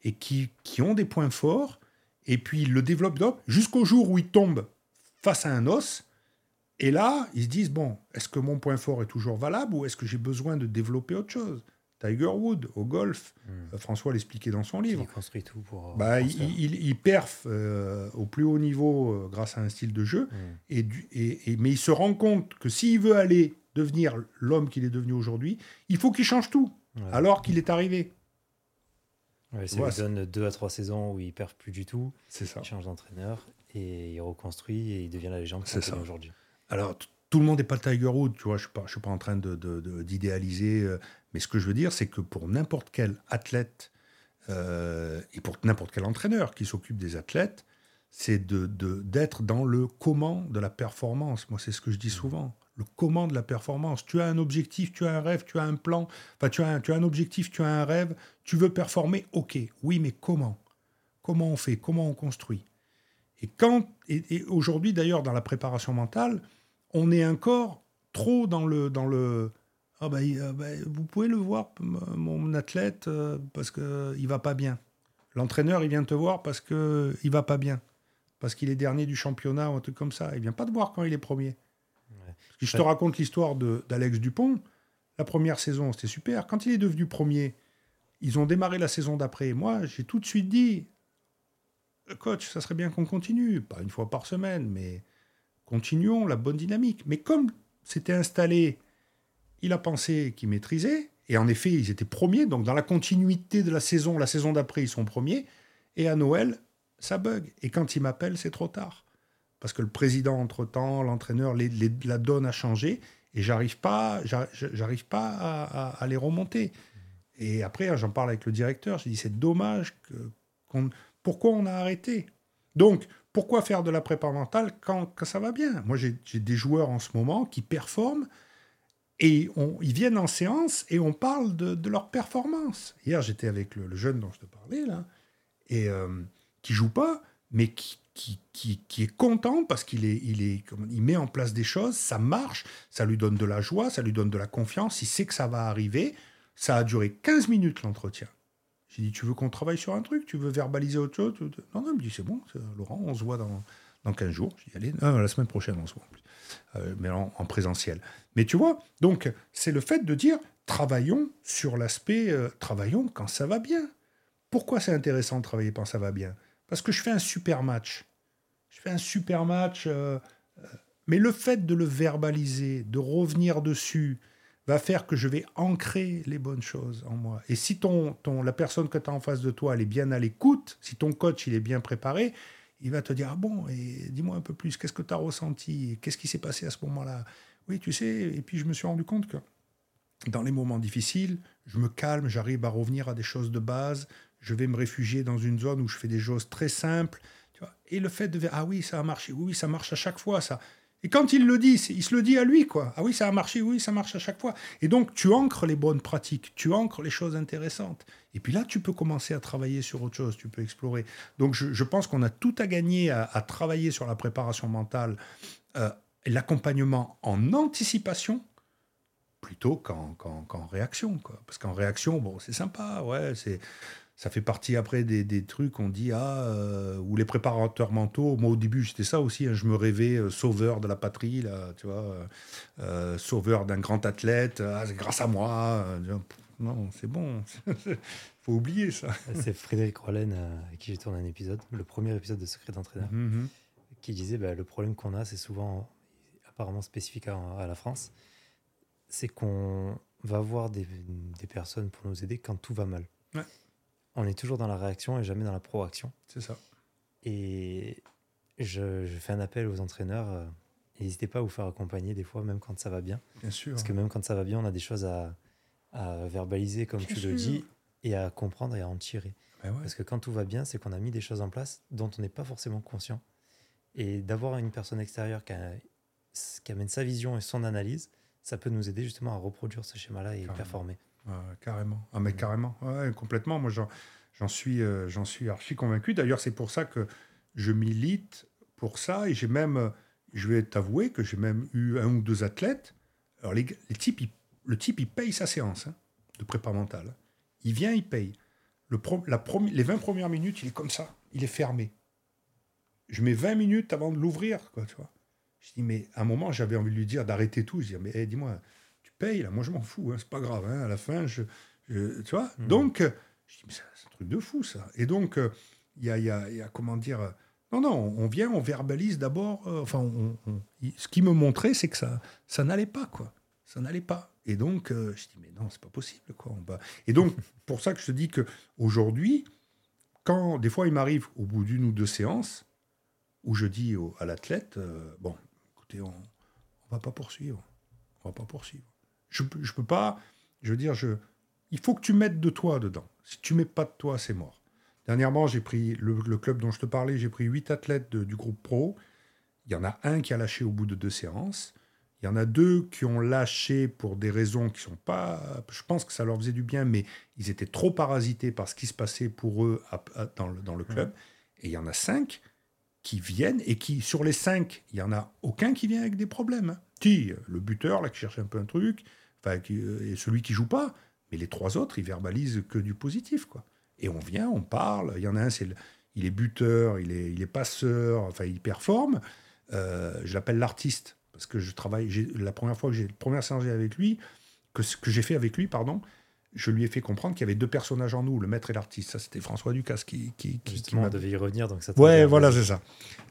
et qui, qui, ont des points forts, et puis ils le développent jusqu'au jour où ils tombent face à un os, et là, ils se disent, bon, est-ce que mon point fort est toujours valable ou est-ce que j'ai besoin de développer autre chose? Tiger Wood au golf. Hmm. Euh, François l'expliquait dans son livre. Il construit tout pour. Euh, bah, il, il, perf euh, au plus haut niveau grâce à un style de jeu. Hmm. Et, du, et, mais il se rend compte que s'il veut aller devenir l'homme qu'il est devenu aujourd'hui, il faut qu'il change tout, alors qu'il est arrivé. Ouais, ça lui donne deux à trois saisons où il perf plus du tout. C'est ça. Il change d'entraîneur et il reconstruit et il devient la légende qu'il est aujourd'hui. Alors, tout le monde n'est pas Tiger Wood, tu vois, je ne suis, pas en train d'idéaliser, de, mais ce que je veux dire, c'est que pour n'importe quel athlète euh, et pour n'importe quel entraîneur qui s'occupe des athlètes, c'est d'être dans le comment de la performance. Moi, c'est ce que je dis souvent. Le comment de la performance. Tu as un objectif, tu as un rêve, tu as un plan. Enfin, tu as un, un objectif, tu as un rêve. Tu veux performer, ok. Oui, mais comment? Comment on fait? Comment on construit? Et quand et, aujourd'hui, d'ailleurs, dans la préparation mentale, on est encore trop dans le dans le ah bah, bah, vous pouvez le voir, mon athlète, parce qu'il va pas bien. L'entraîneur, il vient te voir parce qu'il va pas bien. Parce qu'il est dernier du championnat ou un truc comme ça. Il vient pas te voir quand il est premier. Je te raconte l'histoire d'Alex Dupont. La première saison, c'était super. Quand il est devenu premier, ils ont démarré la saison d'après. Moi, j'ai tout de suite dit, coach, ça serait bien qu'on continue, pas une fois par semaine, mais continuons la bonne dynamique. Mais comme c'était installé, il a pensé qu'il maîtrisait, et en effet, ils étaient premiers, donc dans la continuité de la saison, la saison d'après, ils sont premiers, et à Noël, ça bug. Et quand il m'appelle, c'est trop tard. Parce que le président, entre-temps, l'entraîneur, la donne a changé, et j'arrive pas, j'arrive pas à, les remonter. Et après, j'en parle avec le directeur, je dis c'est dommage pourquoi on a arrêté? Donc, pourquoi faire de la prépa mentale quand, ça va bien? Moi, j'ai des joueurs en ce moment qui performent et ils viennent en séance et on parle de, leur performance. Hier, j'étais avec le, jeune dont je te parlais, là, et euh, qui joue pas, mais qui, qui, est content parce qu'il est, il est, il met en place des choses, ça marche, ça lui donne de la joie, ça lui donne de la confiance, il sait que ça va arriver. Ça a duré 15 minutes l'entretien. J'ai dit, tu veux qu'on travaille sur un truc? Tu veux verbaliser autre chose? Non, non, il me dit, c'est bon, Laurent, on se voit dans, dans 15 jours. J'ai dit, allez, la semaine prochaine, on se voit en plus. Euh, mais en, présentiel. Mais tu vois, donc, c'est le fait de dire, travaillons sur l'aspect, euh, travaillons quand ça va bien. Pourquoi c'est intéressant de travailler quand ça va bien? Parce que je fais un super match. Je fais un super match, euh, mais le fait de le verbaliser, de revenir dessus, va faire que je vais ancrer les bonnes choses en moi. Et si ton, ton, la personne que tu as en face de toi, elle est bien à l'écoute, si ton coach, il est bien préparé, il va te dire, ah bon, et dis-moi un peu plus, qu'est-ce que tu as ressenti Qu'est-ce qui s'est passé à ce moment-là? Oui, tu sais, et puis je me suis rendu compte que dans les moments difficiles, je me calme, j'arrive à revenir à des choses de base, je vais me réfugier dans une zone où je fais des choses très simples. Tu vois et le fait de ah oui, ça a marché, oui, ça marche à chaque fois, ça. Et quand il le dit, il se le dit à lui, quoi. Ah oui, ça a marché, oui, ça marche à chaque fois. Et donc, tu ancres les bonnes pratiques, tu ancres les choses intéressantes. Et puis là, tu peux commencer à travailler sur autre chose, tu peux explorer. Donc, je, pense qu'on a tout à gagner à, travailler sur la préparation mentale euh, l'accompagnement en anticipation plutôt qu'en réaction, quoi. Parce qu'en réaction, bon, c'est sympa, ouais, c'est ça fait partie après des, des trucs on dit ah euh, ou les préparateurs mentaux. Moi au début c'était ça aussi hein, je me rêvais euh, sauveur de la patrie là tu vois euh, sauveur d'un grand athlète ah, grâce à moi non c'est bon. (laughs) Faut oublier ça. (laughs) C'est Frédéric Rollen avec qui j'ai tourné un épisode le premier épisode de Secret d'entraîneur mm-hmm. qui disait bah, le problème qu'on a c'est souvent apparemment spécifique à, à la France c'est qu'on va voir des, des personnes pour nous aider quand tout va mal. Ouais on est toujours dans la réaction et jamais dans la proaction. C'est ça. Et je, fais un appel aux entraîneurs. Euh, n'hésitez pas à vous faire accompagner des fois, même quand ça va bien. Bien sûr. Parce que même quand ça va bien, on a des choses à, verbaliser, comme tu le dis, et à comprendre et à en tirer. Ben Parce que quand tout va bien, c'est qu'on a mis des choses en place dont on n'est pas forcément conscient. Et d'avoir une personne extérieure qui, qui, amène sa vision et son analyse, ça peut nous aider justement à reproduire ce schéma-là et performer carrément. Ah, mais mm. carrément. complètement. Moi, j'en suis, euh, j'en suis archi convaincu. D'ailleurs, c'est pour ça que je milite pour ça. Et j'ai même, je vais t'avouer que j'ai même eu un ou deux athlètes. Alors, les, les types, le type, il paye sa séance hein, de prépa mentale. Il vient, il paye. Le la les 20 premières minutes, il est comme ça. Il est fermé. Je mets 20 minutes avant de l'ouvrir, quoi, tu vois. Je dis, mais à un moment, j'avais envie de lui dire d'arrêter tout. Je dis, mais eh, dis-moi, paye, là, moi je m'en fous, hein, c'est pas grave, hein, à la fin, je, tu vois. Hmm. Donc, euh, je dis, mais c'est un truc de fou, ça. Et donc, euh, il y, a, y, a, y, a, comment dire, euh, non, non, on vient, on verbalise d'abord, enfin, on, ce qui me montrait, c'est que ça, ça n'allait pas, quoi. Ça n'allait pas. Et donc, je dis, mais non, c'est pas possible, quoi. On va... Et donc, (laughs) pour ça que je te dis que aujourd'hui, quand des fois il m'arrive au bout d'une ou deux séances, où je dis à l'athlète, bon, écoutez, on, on va pas poursuivre, on va pas poursuivre. Je ne peux pas, je veux dire, je, il faut que tu mettes de toi dedans. Si tu mets pas de toi, c'est mort. Dernièrement, j'ai pris le, club dont je te parlais, j'ai pris huit athlètes du groupe pro. Il y en a un qui a lâché au bout de deux séances. Il y en a deux qui ont lâché pour des raisons qui sont pas. Je pense que ça leur faisait du bien, mais ils étaient trop parasités par ce qui se passait pour eux dans, le, dans le club. Et il y en a cinq qui viennent et qui, sur les cinq, il y en a aucun qui vient avec des problèmes. Hein. Qui Le buteur, là, qui cherche un peu un truc. Et celui qui joue pas. Mais les trois autres, ils verbalisent que du positif, quoi. Et on vient, on parle. Il y en a un, c'est il est buteur, il est, il est passeur, enfin, il performe. Euh, je l'appelle l'artiste parce que je travaille. La première fois que j'ai, première séance avec lui, que ce que j'ai fait avec lui, pardon, je lui ai fait comprendre qu'il y avait deux personnages en nous, le maître et l'artiste. Ça, c'était François Ducasse qui, qui, qui, Justement, devait y revenir. Donc ça ouais, voilà, c'est ça.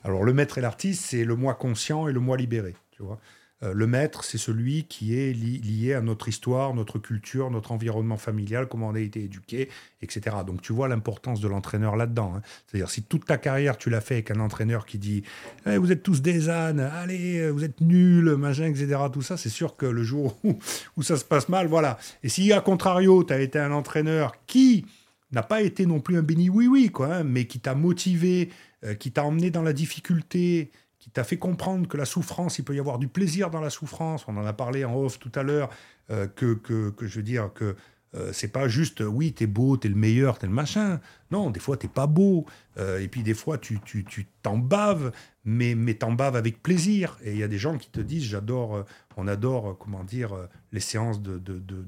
Alors, le maître et l'artiste, c'est le moi conscient et le moi libéré. Tu vois le maître, c'est celui qui est lié à notre histoire, notre culture, notre environnement familial, comment on a été éduqué, etc. Donc tu vois l'importance de l'entraîneur là-dedans. Hein. C'est-à-dire si toute ta carrière tu l'as fait avec un entraîneur qui dit eh, vous êtes tous des ânes, allez, vous êtes nuls, machin, etc. Tout ça, c'est sûr que le jour où, ça se passe mal, voilà. Et si à contrario, tu as été un entraîneur qui n'a pas été non plus un béni oui-oui, quoi, hein, mais qui t'a motivé, euh, qui t'a emmené dans la difficulté, qui t'a fait comprendre que la souffrance, il peut y avoir du plaisir dans la souffrance. On en a parlé en off tout à l'heure, euh, que, que, que, je veux dire que euh, c'est pas juste oui, t'es beau, t'es le meilleur, t'es le machin. Non, des fois t'es pas beau. Euh, et puis des fois tu t'en tu, t'en baves, mais, mais t'en baves avec plaisir. Et il y a des gens qui te disent j'adore, on adore, comment dire, les séances de, de, de,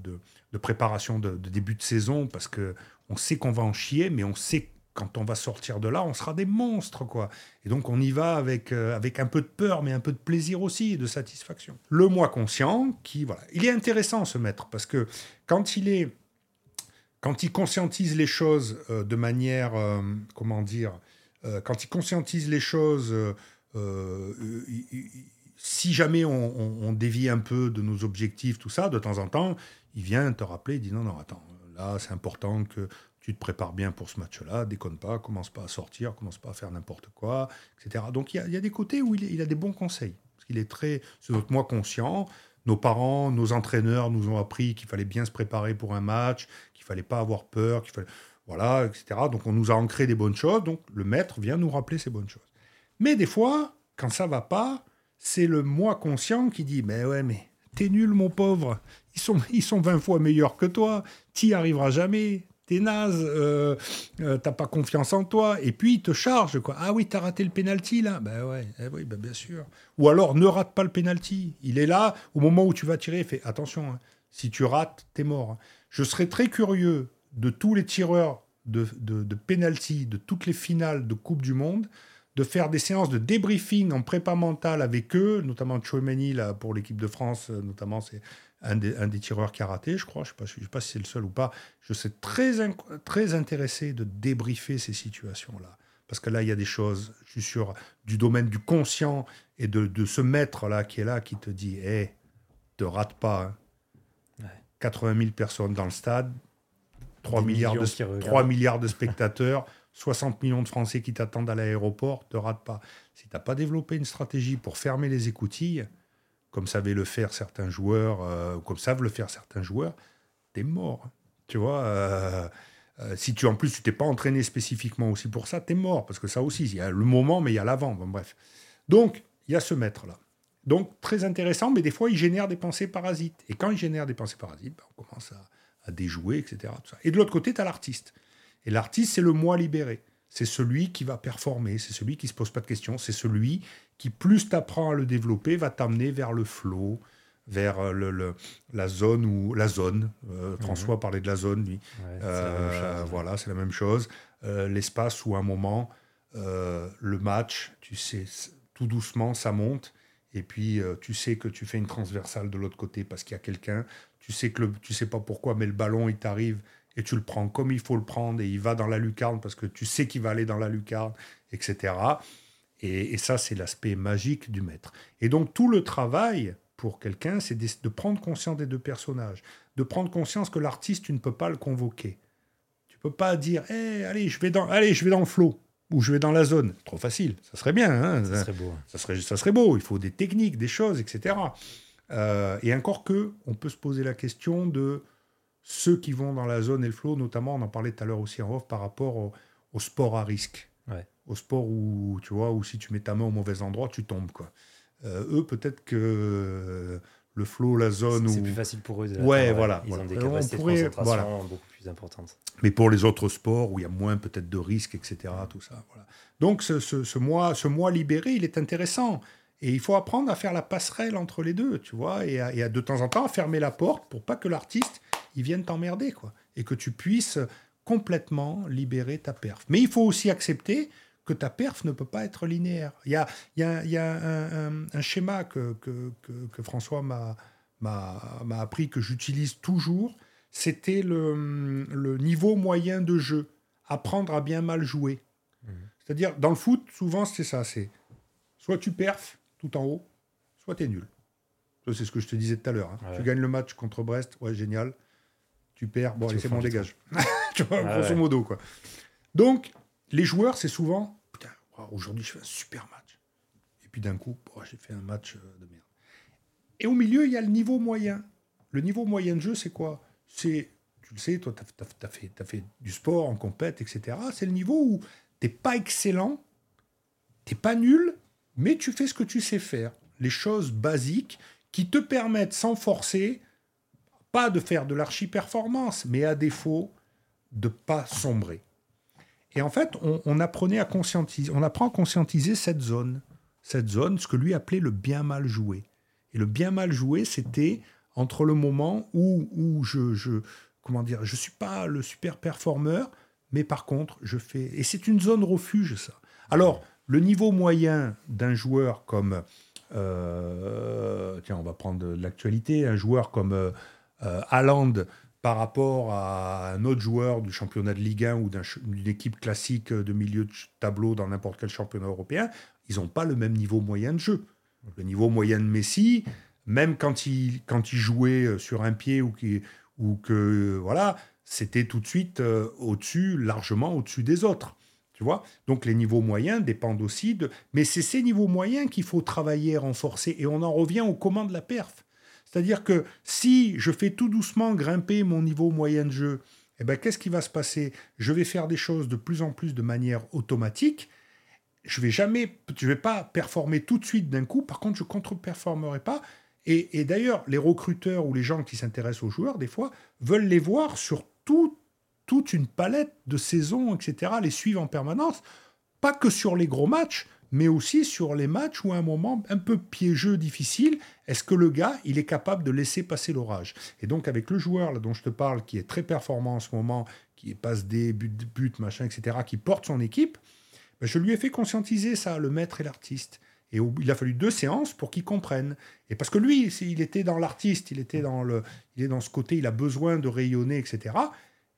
de préparation de, début de saison parce que on sait qu'on va en chier, mais on sait quand on va sortir de là, on sera des monstres, quoi. Et donc on y va avec, euh, avec un peu de peur, mais un peu de plaisir aussi et de satisfaction. Le moi conscient, qui voilà, il est intéressant ce maître parce que quand il est, quand il conscientise les choses euh, de manière, euh, comment dire, quand il conscientise les choses, si jamais on, on, dévie un peu de nos objectifs, tout ça, de temps en temps, il vient te rappeler, il dit non non attends, là c'est important que tu te prépares bien pour ce match-là, déconne pas, commence pas à sortir, commence pas à faire n'importe quoi, etc. Donc il y, a des côtés où il, a des bons conseils. Parce qu'il est très, c'est notre moi conscient. Nos parents, nos entraîneurs nous ont appris qu'il fallait bien se préparer pour un match, qu'il fallait pas avoir peur, qu'il fallait, voilà, etc. Donc on nous a ancré des bonnes choses. Donc le maître vient nous rappeler ces bonnes choses. Mais des fois, quand ça va pas, c'est le moi conscient qui dit, mais ouais, mais t'es nul, mon pauvre. Ils sont, ils sont 20 fois meilleurs que toi. T'y arriveras jamais t'es naze, euh, euh, t'as pas confiance en toi, et puis il te charge, quoi. Ah oui, t'as raté le penalty là Ben ouais, eh oui, ben bien sûr. Ou alors ne rate pas le penalty. Il est là, au moment où tu vas tirer, fais attention, hein. si tu rates, t'es mort. Hein. Je serais très curieux de tous les tireurs de, de, de penalty, de toutes les finales de Coupe du Monde, de faire des séances de débriefing en prépa mentale avec eux, notamment Chouameni là pour l'équipe de France, euh, notamment c'est un des, tireurs qui a raté, je crois. Je ne sais, pas si c'est le seul ou pas. Je suis très, très intéressé de débriefer ces situations-là. Parce que là, il y a des choses, je suis sûr, du domaine du conscient et de, ce maître-là qui est là, qui te dit Hé, ne te rate pas. 80 hein. 000 personnes dans le stade, 3 milliards, de, 3 milliards de spectateurs, (laughs) 60 millions de Français qui t'attendent à l'aéroport, te rate pas. Si tu n'as pas développé une stratégie pour fermer les écoutilles, comme savaient le faire certains joueurs, euh, comme savent le faire certains joueurs, t'es mort. Tu vois, euh, euh, si tu en plus tu t'es pas entraîné spécifiquement aussi pour ça, t'es mort parce que ça aussi, il y a le moment, mais il y a l'avant. Bon, bref. Donc il y a ce maître là. Donc très intéressant, mais des fois il génère des pensées parasites. Et quand il génère des pensées parasites, ben, on commence à, déjouer, etc. Et de l'autre côté, tu as l'artiste. Et l'artiste, c'est le moi libéré. C'est celui qui va performer, c'est celui qui se pose pas de questions, c'est celui qui, plus tu apprends à le développer, va t'amener vers le flow, vers euh, le, la zone ou la zone. Euh, mhm. François parlait de la zone, lui. Euh, voilà, c'est la même chose. L'espace où un moment, le match, tu sais, tout doucement, ça monte. Et puis, tu sais que tu fais une transversale de l'autre côté parce qu'il y a quelqu'un. Tu sais que le, tu sais pas pourquoi, mais le ballon, il t'arrive et tu le prends comme il faut le prendre et il va dans la lucarne parce que tu sais qu'il va aller dans la lucarne, etc. Et, ça, c'est l'aspect magique du maître. Et donc, tout le travail pour quelqu'un, c'est de, prendre conscience des deux personnages, de prendre conscience que l'artiste, tu ne peux pas le convoquer. Tu peux pas dire, hey, allez, je vais dans, allez, je vais dans le flot ou je vais dans la zone. Trop facile. Ça serait bien. Hein ça serait beau. Ça serait, ça serait beau. Il faut des techniques, des choses, etc. Euh, et encore que, on peut se poser la question de ceux qui vont dans la zone et le flow, notamment, on en parlait tout à l'heure aussi en off, par rapport au, sport à risque. Au sport où, tu vois, où si tu mets ta main au mauvais endroit, tu tombes. Quoi. Euh, eux, peut-être que le flow, la zone. C'est plus facile pour eux. ouais, voilà. Ils ont des capacités de concentration beaucoup plus importantes. Mais pour les autres sports où il y a moins peut-être de risques, etc., tout ça. Voilà. Donc ce, ce, ce, mois, ce mois libéré, il est intéressant. Et il faut apprendre à faire la passerelle entre les deux, tu vois, et à, de temps en temps à fermer la porte pour pas que l'artiste il vienne t'emmerder, quoi, et que tu puisses complètement libérer ta perf. Mais il faut aussi accepter que ta perf ne peut pas être linéaire. Il y a, il y a, y a un, schéma que, que, que, François m'a appris, que j'utilise toujours, c'était le, le, niveau moyen de jeu, apprendre à bien mal jouer. Mmh. C'est-à-dire, dans le foot, souvent, c'est ça, c'est soit tu perfs tout en haut, soit tu es nul. C'est ce que je te disais tout à l'heure. Hein. Tu gagnes le match contre Brest, ouais, génial. Tu perds, bon, allez, c'est bon, dégage. (laughs) tu vois, grosso modo, quoi. Donc, les joueurs, c'est souvent, putain, aujourd'hui, je fais un super match. Et puis d'un coup, j'ai fait un match euh, de merde. Et au milieu, il y a le niveau moyen. Le niveau moyen de jeu, c'est quoi? C'est, tu le sais, toi, tu as, fait, as fait du sport en compète, etc. C'est le niveau où t'es pas excellent, t'es pas nul, mais tu fais ce que tu sais faire. Les choses basiques qui te permettent, sans forcer, pas de faire de l'archi-performance, mais à défaut de pas sombrer. Et en fait, on, apprenait à conscientiser, on apprend à conscientiser cette zone, cette zone, ce que lui appelait le bien mal joué. Et le bien mal joué, c'était entre le moment où, où je, je, comment dire, je suis pas le super performeur, mais par contre, je fais. Et c'est une zone refuge, ça. Alors, le niveau moyen d'un joueur comme. Euh, tiens, on va prendre l'actualité. Un joueur comme euh, euh, par rapport à un autre joueur du championnat de Ligue 1 ou d'une équipe classique de milieu de tableau dans n'importe quel championnat européen, ils n'ont pas le même niveau moyen de jeu. Le niveau moyen de Messi, même quand il, quand il jouait sur un pied ou, que voilà, c'était tout de suite au-dessus, largement au-dessus des autres. Tu vois? Donc les niveaux moyens dépendent aussi de... Mais c'est ces niveaux moyens qu'il faut travailler, renforcer. Et on en revient au commandes de la perf. C'est-à-dire que si je fais tout doucement grimper mon niveau moyen de jeu, eh ben, qu'est-ce qui va se passer? Je vais faire des choses de plus en plus de manière automatique. Je vais jamais, je vais pas performer tout de suite d'un coup. Par contre, je contre-performerai pas. Et, d'ailleurs, les recruteurs ou les gens qui s'intéressent aux joueurs, des fois, veulent les voir sur tout toute une palette de saisons, etc., les suivre en permanence, pas que sur les gros matchs, mais aussi sur les matchs où à un moment un peu piégeux, difficile, est-ce que le gars, il est capable de laisser passer l'orage? Et donc avec le joueur dont je te parle, qui est très performant en ce moment, qui passe des buts, buts, machin, etc., qui porte son équipe, ben, je lui ai fait conscientiser ça, le maître et l'artiste. Et il a fallu deux séances pour qu'il comprenne. Et parce que lui, il était dans l'artiste, il était dans le, il est dans ce côté, il a besoin de rayonner, etc.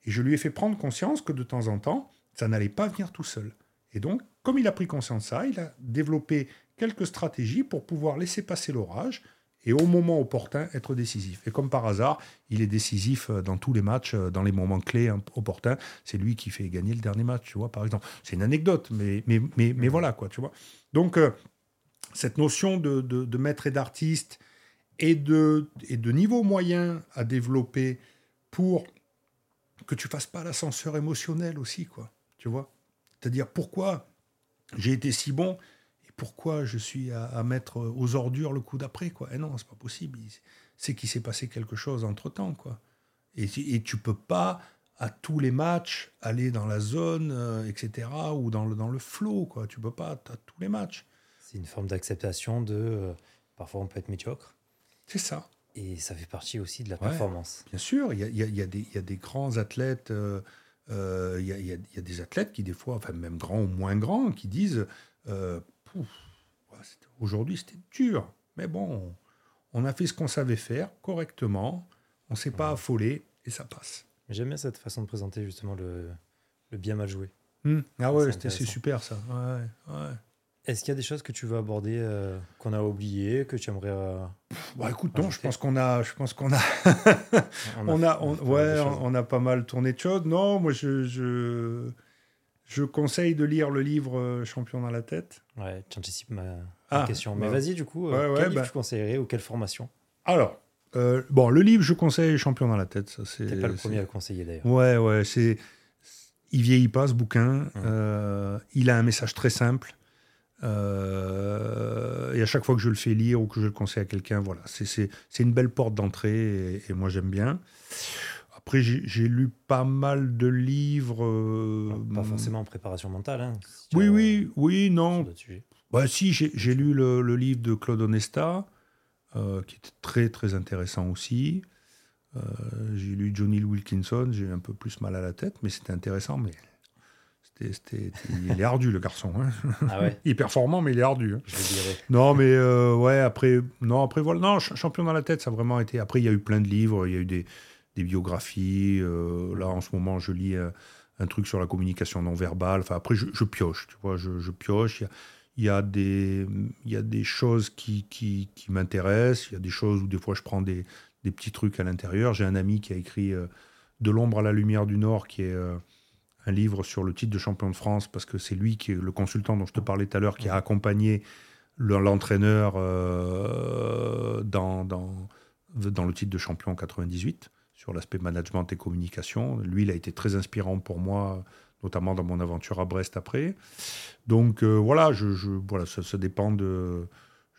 Et je lui ai fait prendre conscience que de temps en temps, ça n'allait pas venir tout seul. Et donc, comme il a pris conscience de ça, il a développé quelques stratégies pour pouvoir laisser passer l'orage et au moment opportun être décisif. Et comme par hasard, il est décisif euh, dans tous les matchs, euh, dans les moments clés hein, opportuns. C'est lui qui fait gagner le dernier match, tu vois, par exemple. C'est une anecdote, mais, mais, mais, mais voilà, quoi, tu vois. Donc, euh, cette notion de, de, maître et d'artiste et de, et de niveau moyen à développer pour que tu fasses pas l'ascenseur émotionnel aussi, quoi. Tu vois C'est-à-dire pourquoi j'ai été si bon et pourquoi je suis à, mettre aux ordures le coup d'après, quoi. Et non, c'est pas possible. C'est qu'il s'est passé quelque chose entre temps, quoi. Et, et tu peux pas à tous les matchs aller dans la zone, euh, etc., ou dans le, dans le flow, quoi. Tu peux pas à tous les matchs. C'est une forme d'acceptation de. Euh, parfois, on peut être médiocre. C'est ça. Et ça fait partie aussi de la performance. Bien sûr, il y a, y, a, y a, des grands athlètes, euh, euh, il y, a, des athlètes qui des fois, enfin même grands ou moins grands, qui disent, euh, aujourd'hui c'était dur, mais bon, on a fait ce qu'on savait faire correctement, on ne s'est pas affolé et ça passe. J'aime bien cette façon de présenter justement le, le bien mal joué. Mmh. Ah ouais, c'est super ça. Ouais, ouais. Est-ce qu'il y a des choses que tu veux aborder euh, qu'on a oubliées, que tu aimerais euh, bah, écoute, non, je pense qu'on a, je pense qu'on a, (laughs) on, a, ouais, on, a pas mal tourné de choses. Non, moi je, je, je, conseille de lire le livre euh, Champion dans la tête. Ouais, tu anticipes ma, ah, question. Mais bah, vas-y du coup, quel livre bah tu conseillerais ou quelle formation? Alors, bon, le livre je conseille Champion dans la tête. Ça c'est. pas le premier à le conseiller d'ailleurs. Ouais, ouais, c'est, il vieillit pas ce bouquin. Hum. il a un message très simple. Euh, et à chaque fois que je le fais lire ou que je le conseille à quelqu'un, voilà, c'est une belle porte d'entrée et, moi j'aime bien. Après, j'ai lu pas mal de livres. pas, euh, forcément en préparation mentale. Hein, oui, oui, oui, non. Bah, si, j'ai lu le, le, livre de Claude Onesta, qui était très très intéressant aussi. j'ai lu Johnny Wilkinson, j'ai eu un peu plus mal à la tête, mais c'était intéressant. Mais c'était, il est ardu, le garçon. Hein. Ah ouais. (laughs) il est performant, mais il est ardu. Hein. Je dirais. Non, mais euh, ouais, après, non, après, voilà. Non, champion dans la tête, ça a vraiment été. Après, il y a eu plein de livres, il y a eu des, des biographies. Euh, là, en ce moment, je lis euh, un, truc sur la communication non verbale. Enfin, après, je, pioche, tu vois, je, je pioche. Il y, a, des, il y a des choses qui, qui, qui, m'intéressent. Il y a des choses où, des fois, je prends des, des petits trucs à l'intérieur. J'ai un ami qui a écrit De l'ombre à la lumière du Nord, qui est un livre sur le titre de champion de France, parce que c'est lui qui est le consultant dont je te parlais tout à l'heure, qui a accompagné l'entraîneur euh, dans, dans, dans, le titre de champion en 98, sur l'aspect management et communication. Lui, il a été très inspirant pour moi, notamment dans mon aventure à Brest après. Donc euh, voilà, je, je, voilà ça, dépend de...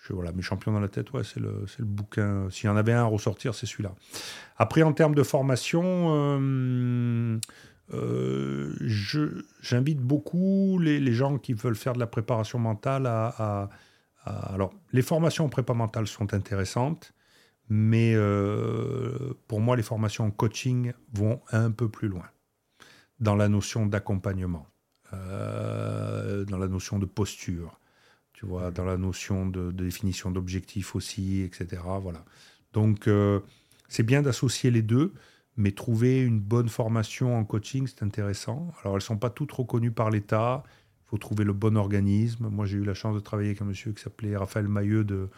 Je, voilà, mes champions dans la tête, ouais, c'est le, le bouquin. S'il y en avait un à ressortir, c'est celui-là. Après, en termes de formation... Euh, euh, j'invite beaucoup les, gens qui veulent faire de la préparation mentale à, alors, les formations en prépa mentale sont intéressantes, mais euh, pour moi, les formations en coaching vont un peu plus loin dans la notion d'accompagnement, euh, dans la notion de posture, tu vois, dans la notion de, définition d'objectifs aussi, etc. Voilà. Donc, c'est bien d'associer les deux. Mais trouver une bonne formation en coaching, c'est intéressant. Alors, elles ne sont pas toutes reconnues par l'État. Il faut trouver le bon organisme. Moi, j'ai eu la chance de travailler avec un monsieur qui s'appelait Raphaël Mailleux de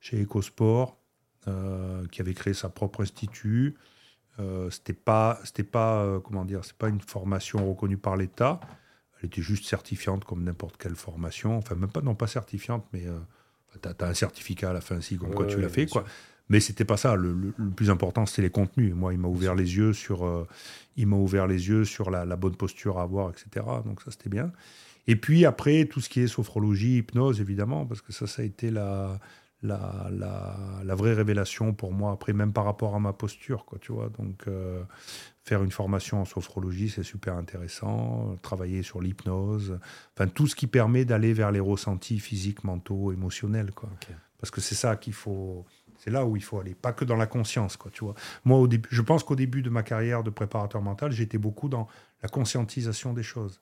chez EcoSport, euh, qui avait créé sa propre institut. Euh, c'était pas, c'était pas, euh, comment dire, c'est pas une formation reconnue par l'État. Elle était juste certifiante comme n'importe quelle formation. Enfin, même pas, non pas certifiante, mais euh, tu as, un certificat à la fin, si, comme quoi tu l'as fait. Quoi. Mais c'était pas ça. Le, plus important, c'était les contenus. Moi, il m'a ouvert les yeux sur, euh, il m'a ouvert les yeux sur la, bonne posture à avoir, etc. Donc ça, c'était bien. Et puis après, tout ce qui est sophrologie, hypnose, évidemment, parce que ça, ça a été la, la, la, vraie révélation pour moi. Après, même par rapport à ma posture, quoi, tu vois. Donc euh, faire une formation en sophrologie, c'est super intéressant. Travailler sur l'hypnose, enfin tout ce qui permet d'aller vers les ressentis physiques, mentaux, émotionnels, quoi. Parce que c'est ça qu'il faut c'est là où il faut aller, pas que dans la conscience, quoi, tu vois. Moi, au début, je pense qu'au début de ma carrière de préparateur mental, j'étais beaucoup dans la conscientisation des choses.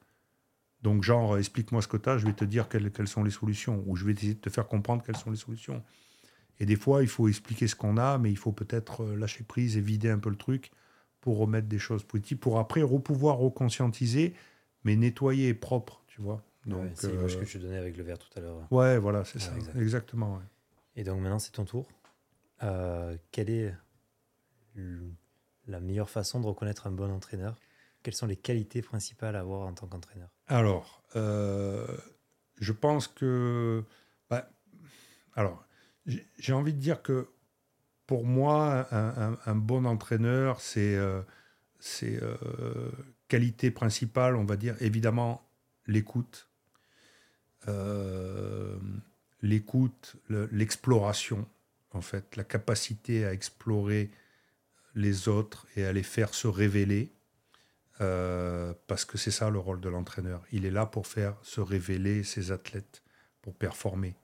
Donc, genre, explique-moi ce que tu as, je vais te dire quelles, sont les solutions, ou je vais essayer de te faire comprendre quelles sont les solutions. Et des fois, il faut expliquer ce qu'on a, mais il faut peut-être euh, lâcher prise et vider un peu le truc pour remettre des choses positives, pour après pouvoir reconscientiser, mais nettoyer propre, tu vois. c'est l'image euh, que je donnais avec le verre tout à l'heure. Ouais, voilà, c'est ça, exactement. Et donc maintenant, c'est ton tour. Euh, quelle est la meilleure façon de reconnaître un bon entraîneur? Quelles sont les qualités principales à avoir en tant qu'entraîneur? Alors, euh, je pense que... Bah, alors, j'ai envie de dire que pour moi, un, bon entraîneur, c'est euh, euh, qualité principale, on va dire, évidemment, l'écoute. l'écoute, l'exploration en fait, la capacité à explorer les autres et à les faire se révéler, euh, parce que c'est ça le rôle de l'entraîneur. Il est là pour faire se révéler ses athlètes, pour performer.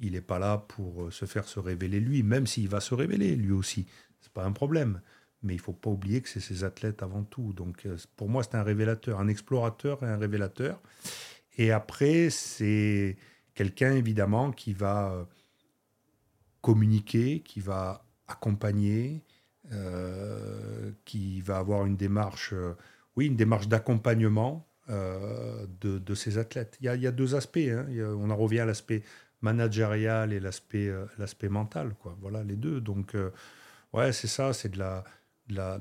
Il n'est pas là pour euh, se faire se révéler lui, même s'il va se révéler lui aussi. C'est pas un problème. Mais il faut pas oublier que c'est ses athlètes avant tout. Donc euh, pour moi, c'est un révélateur, un explorateur et un révélateur. Et après, c'est quelqu'un évidemment qui va communiquer, qui va accompagner, euh, qui va avoir une démarche, euh, oui, une démarche d'accompagnement euh, de, de, ces athlètes. Il y a, il y a deux aspects. Hein. on en revient à l'aspect managérial et l'aspect l'aspect mental, quoi. Voilà les deux. Donc, ouais, c'est ça, c'est de la, la,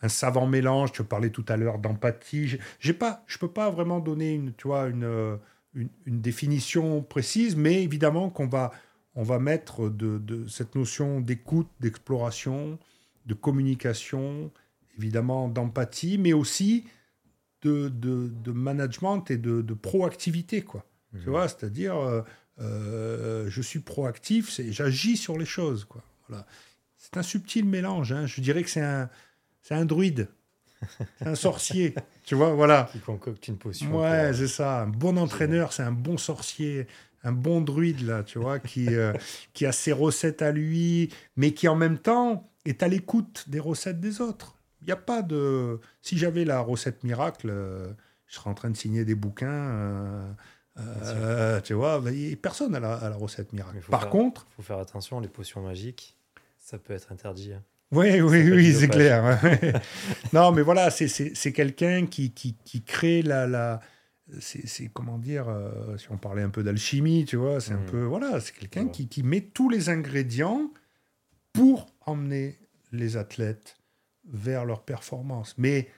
un savant mélange. Tu parlais tout à l'heure d'empathie. J'ai pas, je peux pas vraiment donner une, tu vois, une, une définition précise, mais évidemment qu'on va on va mettre de, cette notion d'écoute, d'exploration, de communication, évidemment d'empathie, mais aussi de, management et de, proactivité. Quoi. Tu mmh. vois, c'est-à-dire, euh, euh, je suis proactif, j'agis sur les choses. Quoi. Voilà. C'est un subtil mélange. Hein. Je dirais que c'est un, c'est un druide. C'est un sorcier, (laughs) tu vois, voilà. Qui concocte une potion. Ouais, c'est ça. Un bon entraîneur, c'est un bon sorcier un bon druide, là, tu vois, qui, euh, qui a ses recettes à lui, mais qui en même temps est à l'écoute des recettes des autres. Il n'y a pas de. Si j'avais la recette miracle, euh, je serais en train de signer des bouquins. Euh, tu vois, personne n'a la, la, recette miracle. Par contre. Il faut faire attention, les potions magiques, ça peut être interdit. Hein. Oui, oui, oui, c'est clair. (laughs) non, mais voilà, c'est quelqu'un qui, qui, qui, crée la. la c'est comment dire, euh, si on parlait un peu d'alchimie, tu vois, c'est un mm. peu. Voilà, c'est quelqu'un qui, qui met tous les ingrédients pour emmener les athlètes vers leur performance. Mais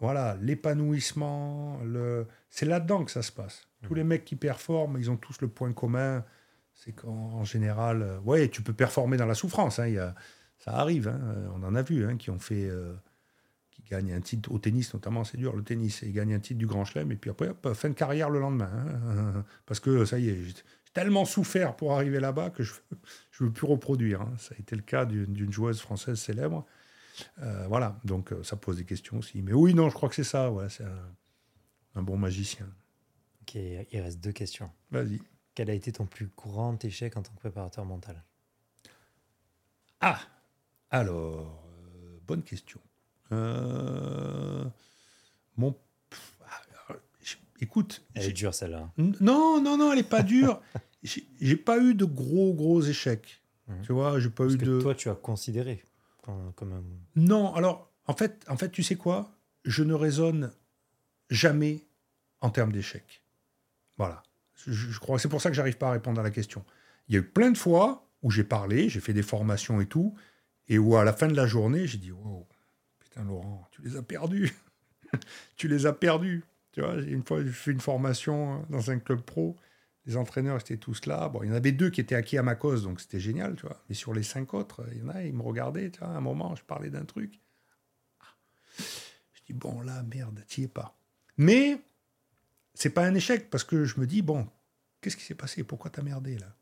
voilà, l'épanouissement, le... c'est là-dedans que ça se passe. Tous mm. les mecs qui performent, ils ont tous le point commun. C'est qu'en général, euh, ouais, tu peux performer dans la souffrance. Hein, il y a ça arrive, hein, on en a vu, hein, qui ont fait, euh, qui gagnent un titre au tennis notamment, c'est dur le tennis, et ils gagnent un titre du Grand Chelem, et puis après, fin de carrière le lendemain, hein, (laughs) parce que ça y est, j'ai tellement souffert pour arriver là-bas que je ne veux plus reproduire. Ça a été le cas d'une joueuse française célèbre. Euh, voilà, donc euh, ça pose des questions aussi. Mais oui, non, je crois que c'est ça, ouais, c'est un, bon magicien. Ok, il reste deux questions. Vas-y. Quel a été ton plus grand échec en tant que préparateur mental? Ah alors, euh, bonne question. Euh, mon, écoute, elle est dure celle-là. Non, non, non, elle est pas dure. (laughs) j'ai pas eu de gros, gros échecs. Mhm. Tu vois, j'ai pas eu que de. Toi, tu as considéré comme un. Non, alors, en fait, en fait, tu sais quoi? Je ne raisonne jamais en termes d'échecs. Voilà. Je, je crois c'est pour ça que j'arrive pas à répondre à la question. Il y a eu plein de fois où j'ai parlé, j'ai fait des formations et tout, et où à la fin de la journée, j'ai dit Wow, Laurent, tu les as perdus. (laughs) tu les as perdus. Tu vois, une fois, j'ai fait une formation dans un club pro. Les entraîneurs étaient tous là. Bon, il y en avait deux qui étaient acquis à ma cause, donc c'était génial, tu vois. Mais sur les cinq autres, il y en a, ils me regardaient, tu vois. À un moment, je parlais d'un truc. Je dis, bon, là, merde, t'y es pas. Mais c'est pas un échec, parce que je me dis, bon, qu'est-ce qui s'est passé? Pourquoi t'as merdé, là?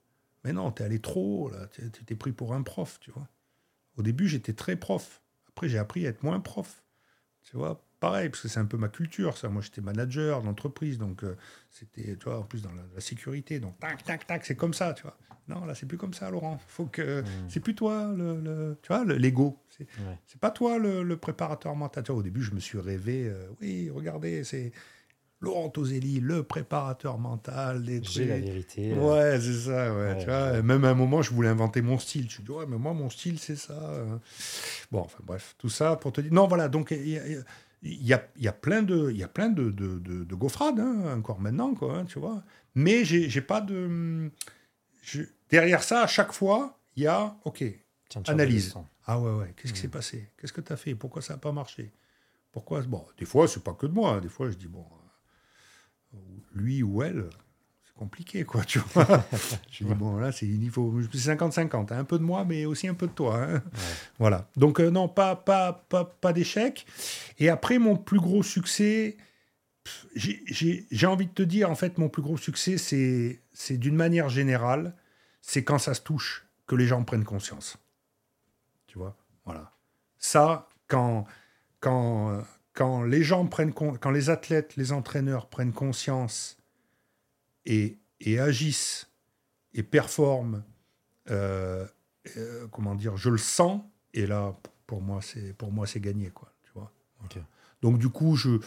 Mais non, t'es allé trop haut, là. T'es pris pour un prof, tu vois. Au début, j'étais très prof. Après, j'ai appris à être moins prof. Tu vois, pareil, parce que c'est un peu ma culture, ça. Moi, j'étais manager d'entreprise, donc euh, c'était, tu vois, en plus dans la, sécurité. Donc, tac, tac, tac, c'est comme ça, tu vois. Non, là, c'est plus comme ça, Laurent. Faut que. Mmh. C'est plus toi, le, tu vois, l'ego. C'est c'est pas toi le, préparateur mental. au début, je me suis rêvé, euh, oui, regardez, c'est Laurent Toselli, le préparateur mental des J'ai la vérité. Ouais, c'est ça. Ouais, tu vois, même à un moment, je voulais inventer mon style. Je me dis, ouais, mais moi, mon style, c'est ça. Bon, enfin bref, tout ça pour te dire. Non, voilà, donc il y a, y, a, y a, plein de, y a plein de, de, de, gaufrades, hein, encore maintenant, quoi, hein, tu vois. Mais j'ai pas de. Derrière ça, à chaque fois, il y a, OK, analyse. Ah ouais, ouais, qu'est-ce qui s'est passé? Qu'est-ce que tu as fait? Pourquoi ça n'a pas marché? Pourquoi Bon, des fois, c'est pas que de moi. Des fois, je dis, bon lui ou elle, c'est compliqué, quoi, tu vois. (laughs) je dis, bon, là, c'est niveau 50-50, hein. un peu de moi, mais aussi un peu de toi. Hein. Voilà. Donc, euh, non, pas, pas, pas, pas d'échec. Et après, mon plus gros succès, j'ai envie de te dire, en fait, mon plus gros succès, c'est d'une manière générale, c'est quand ça se touche, que les gens prennent conscience. Tu vois? Voilà. Ça, quand, quand, quand les gens prennent quand les athlètes, les entraîneurs prennent conscience et, et agissent et performent, euh, euh, comment dire, je le sens et là pour moi c'est pour moi c'est gagné quoi, tu vois. Donc du coup je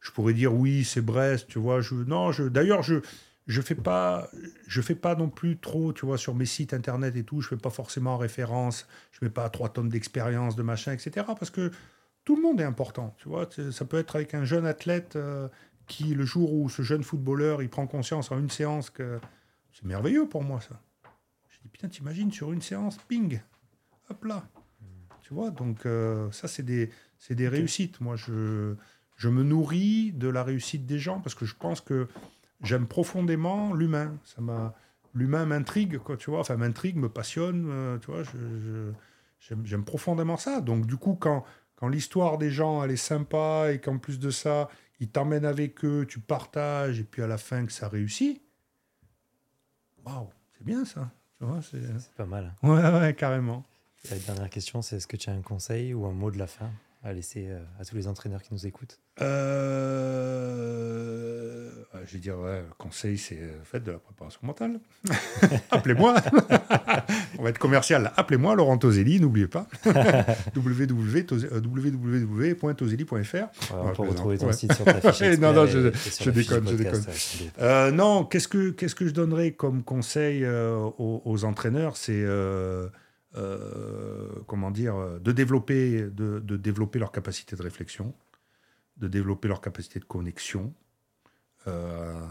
je pourrais dire oui c'est Brest, tu vois. Je non je d'ailleurs je je fais pas je fais pas non plus trop tu vois sur mes sites internet et tout je fais pas forcément référence je mets pas trois tonnes d'expérience de machin etc parce que tout le monde est important. Tu vois, ça peut être avec un jeune athlète euh, qui, le jour où ce jeune footballeur, il prend conscience en une séance que c'est merveilleux pour moi ça. Je dis putain, t'imagines sur une séance, ping, hop là. Tu vois, donc euh, ça c'est des, c'est des réussites. Moi, je, je me nourris de la réussite des gens parce que je pense que j'aime profondément l'humain. Ça m'a, l'humain m'intrigue, quoi. Tu vois, enfin m'intrigue, me passionne. Euh, tu vois, je, j'aime, j'aime profondément ça. Donc du coup, quand quand l'histoire des gens, elle est sympa et qu'en plus de ça, ils t'emmènent avec eux, tu partages et puis à la fin que ça réussit, waouh, c'est bien ça. C'est pas mal. Ouais, ouais, carrément. la dernière question, c'est est-ce que tu as un conseil ou un mot de la fin? À laisser euh, à tous les entraîneurs qui nous écoutent euh, je vais dire, ouais, le conseil, c'est euh, faites de la préparation mentale. (laughs) appelez-moi. (laughs) On va être commercial. Appelez-moi, Laurent Toselli, n'oubliez pas. (laughs) www.toselli.fr. on peut retrouver ton site sur ta fiche. non, non, je, je déconne, je déconne. Euh, non, qu'est-ce que, qu'est-ce que je donnerais comme conseil euh, aux, aux, entraîneurs? C'est. Comment dire, de développer, de, développer leur capacité de réflexion, de développer leur capacité de connexion, euh,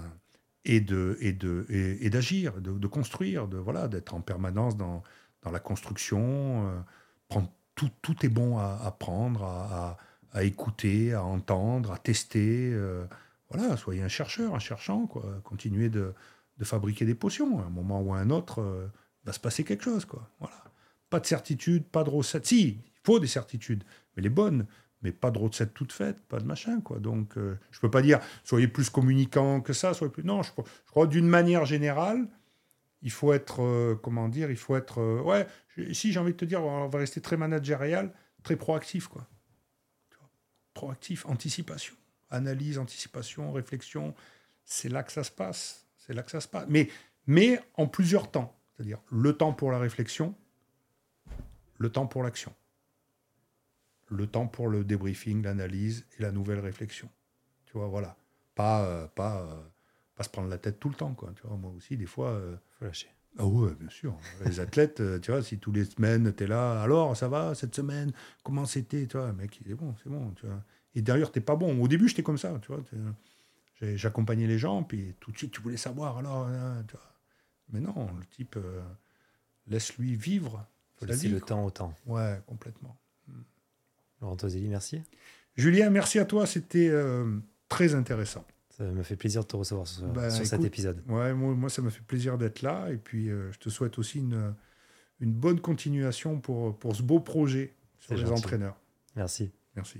et de et de et, d'agir, de, construire, de voilà, d'être en permanence dans, dans la construction. Euh, prendre, tout, tout est bon à, à prendre, à, à, écouter, à entendre, à tester. Euh, voilà, soyez un chercheur, un cherchant, quoi. Continuez de, de fabriquer des potions. À un moment ou à un autre, va se passer quelque chose, quoi. Voilà. Pas de certitude, pas de recettes. Si, il faut des certitudes, mais les bonnes mais pas de recette toute faite, pas de machin, quoi. Donc, euh, je peux pas dire soyez plus communicant que ça, soyez plus. Non, je, crois d'une manière générale, il faut être, euh, comment dire, il faut être, euh, ouais. Si j'ai envie de te dire, on va rester très managérial, très proactif, quoi. Proactif, anticipation, analyse, anticipation, réflexion. C'est là que ça se passe. C'est là que ça se passe. Mais, mais en plusieurs temps, c'est-à-dire le temps pour la réflexion, le temps pour l'action le temps pour le débriefing, l'analyse et la nouvelle réflexion. Tu vois, voilà. Pas, euh, pas, euh, pas se prendre la tête tout le temps, quoi. Tu vois, moi aussi, des fois. Euh, Faut lâcher. Ah ouais, bien sûr. Les athlètes, tu vois, si tous les semaines, tu es là, alors, ça va, cette semaine, comment c'était, tu vois, mec, c'est bon, c'est bon, tu vois. Et derrière, t'es pas bon. Au début, j'étais comme ça, tu vois. J'accompagnais les gens, puis tout de suite, tu voulais savoir, alors, tu vois. Mais non, le type, laisse-lui vivre. Faut laisser le temps au temps. Ouais, complètement. Laurent Toselli, merci. Julien, merci à toi, c'était euh, très intéressant. Ça me fait plaisir de te recevoir sur, ben, cet épisode. Ouais, moi, ça me fait plaisir d'être là. Et puis, euh, je te souhaite aussi une, une bonne continuation pour, pour ce beau projet sur les entraîneurs. Merci. Merci.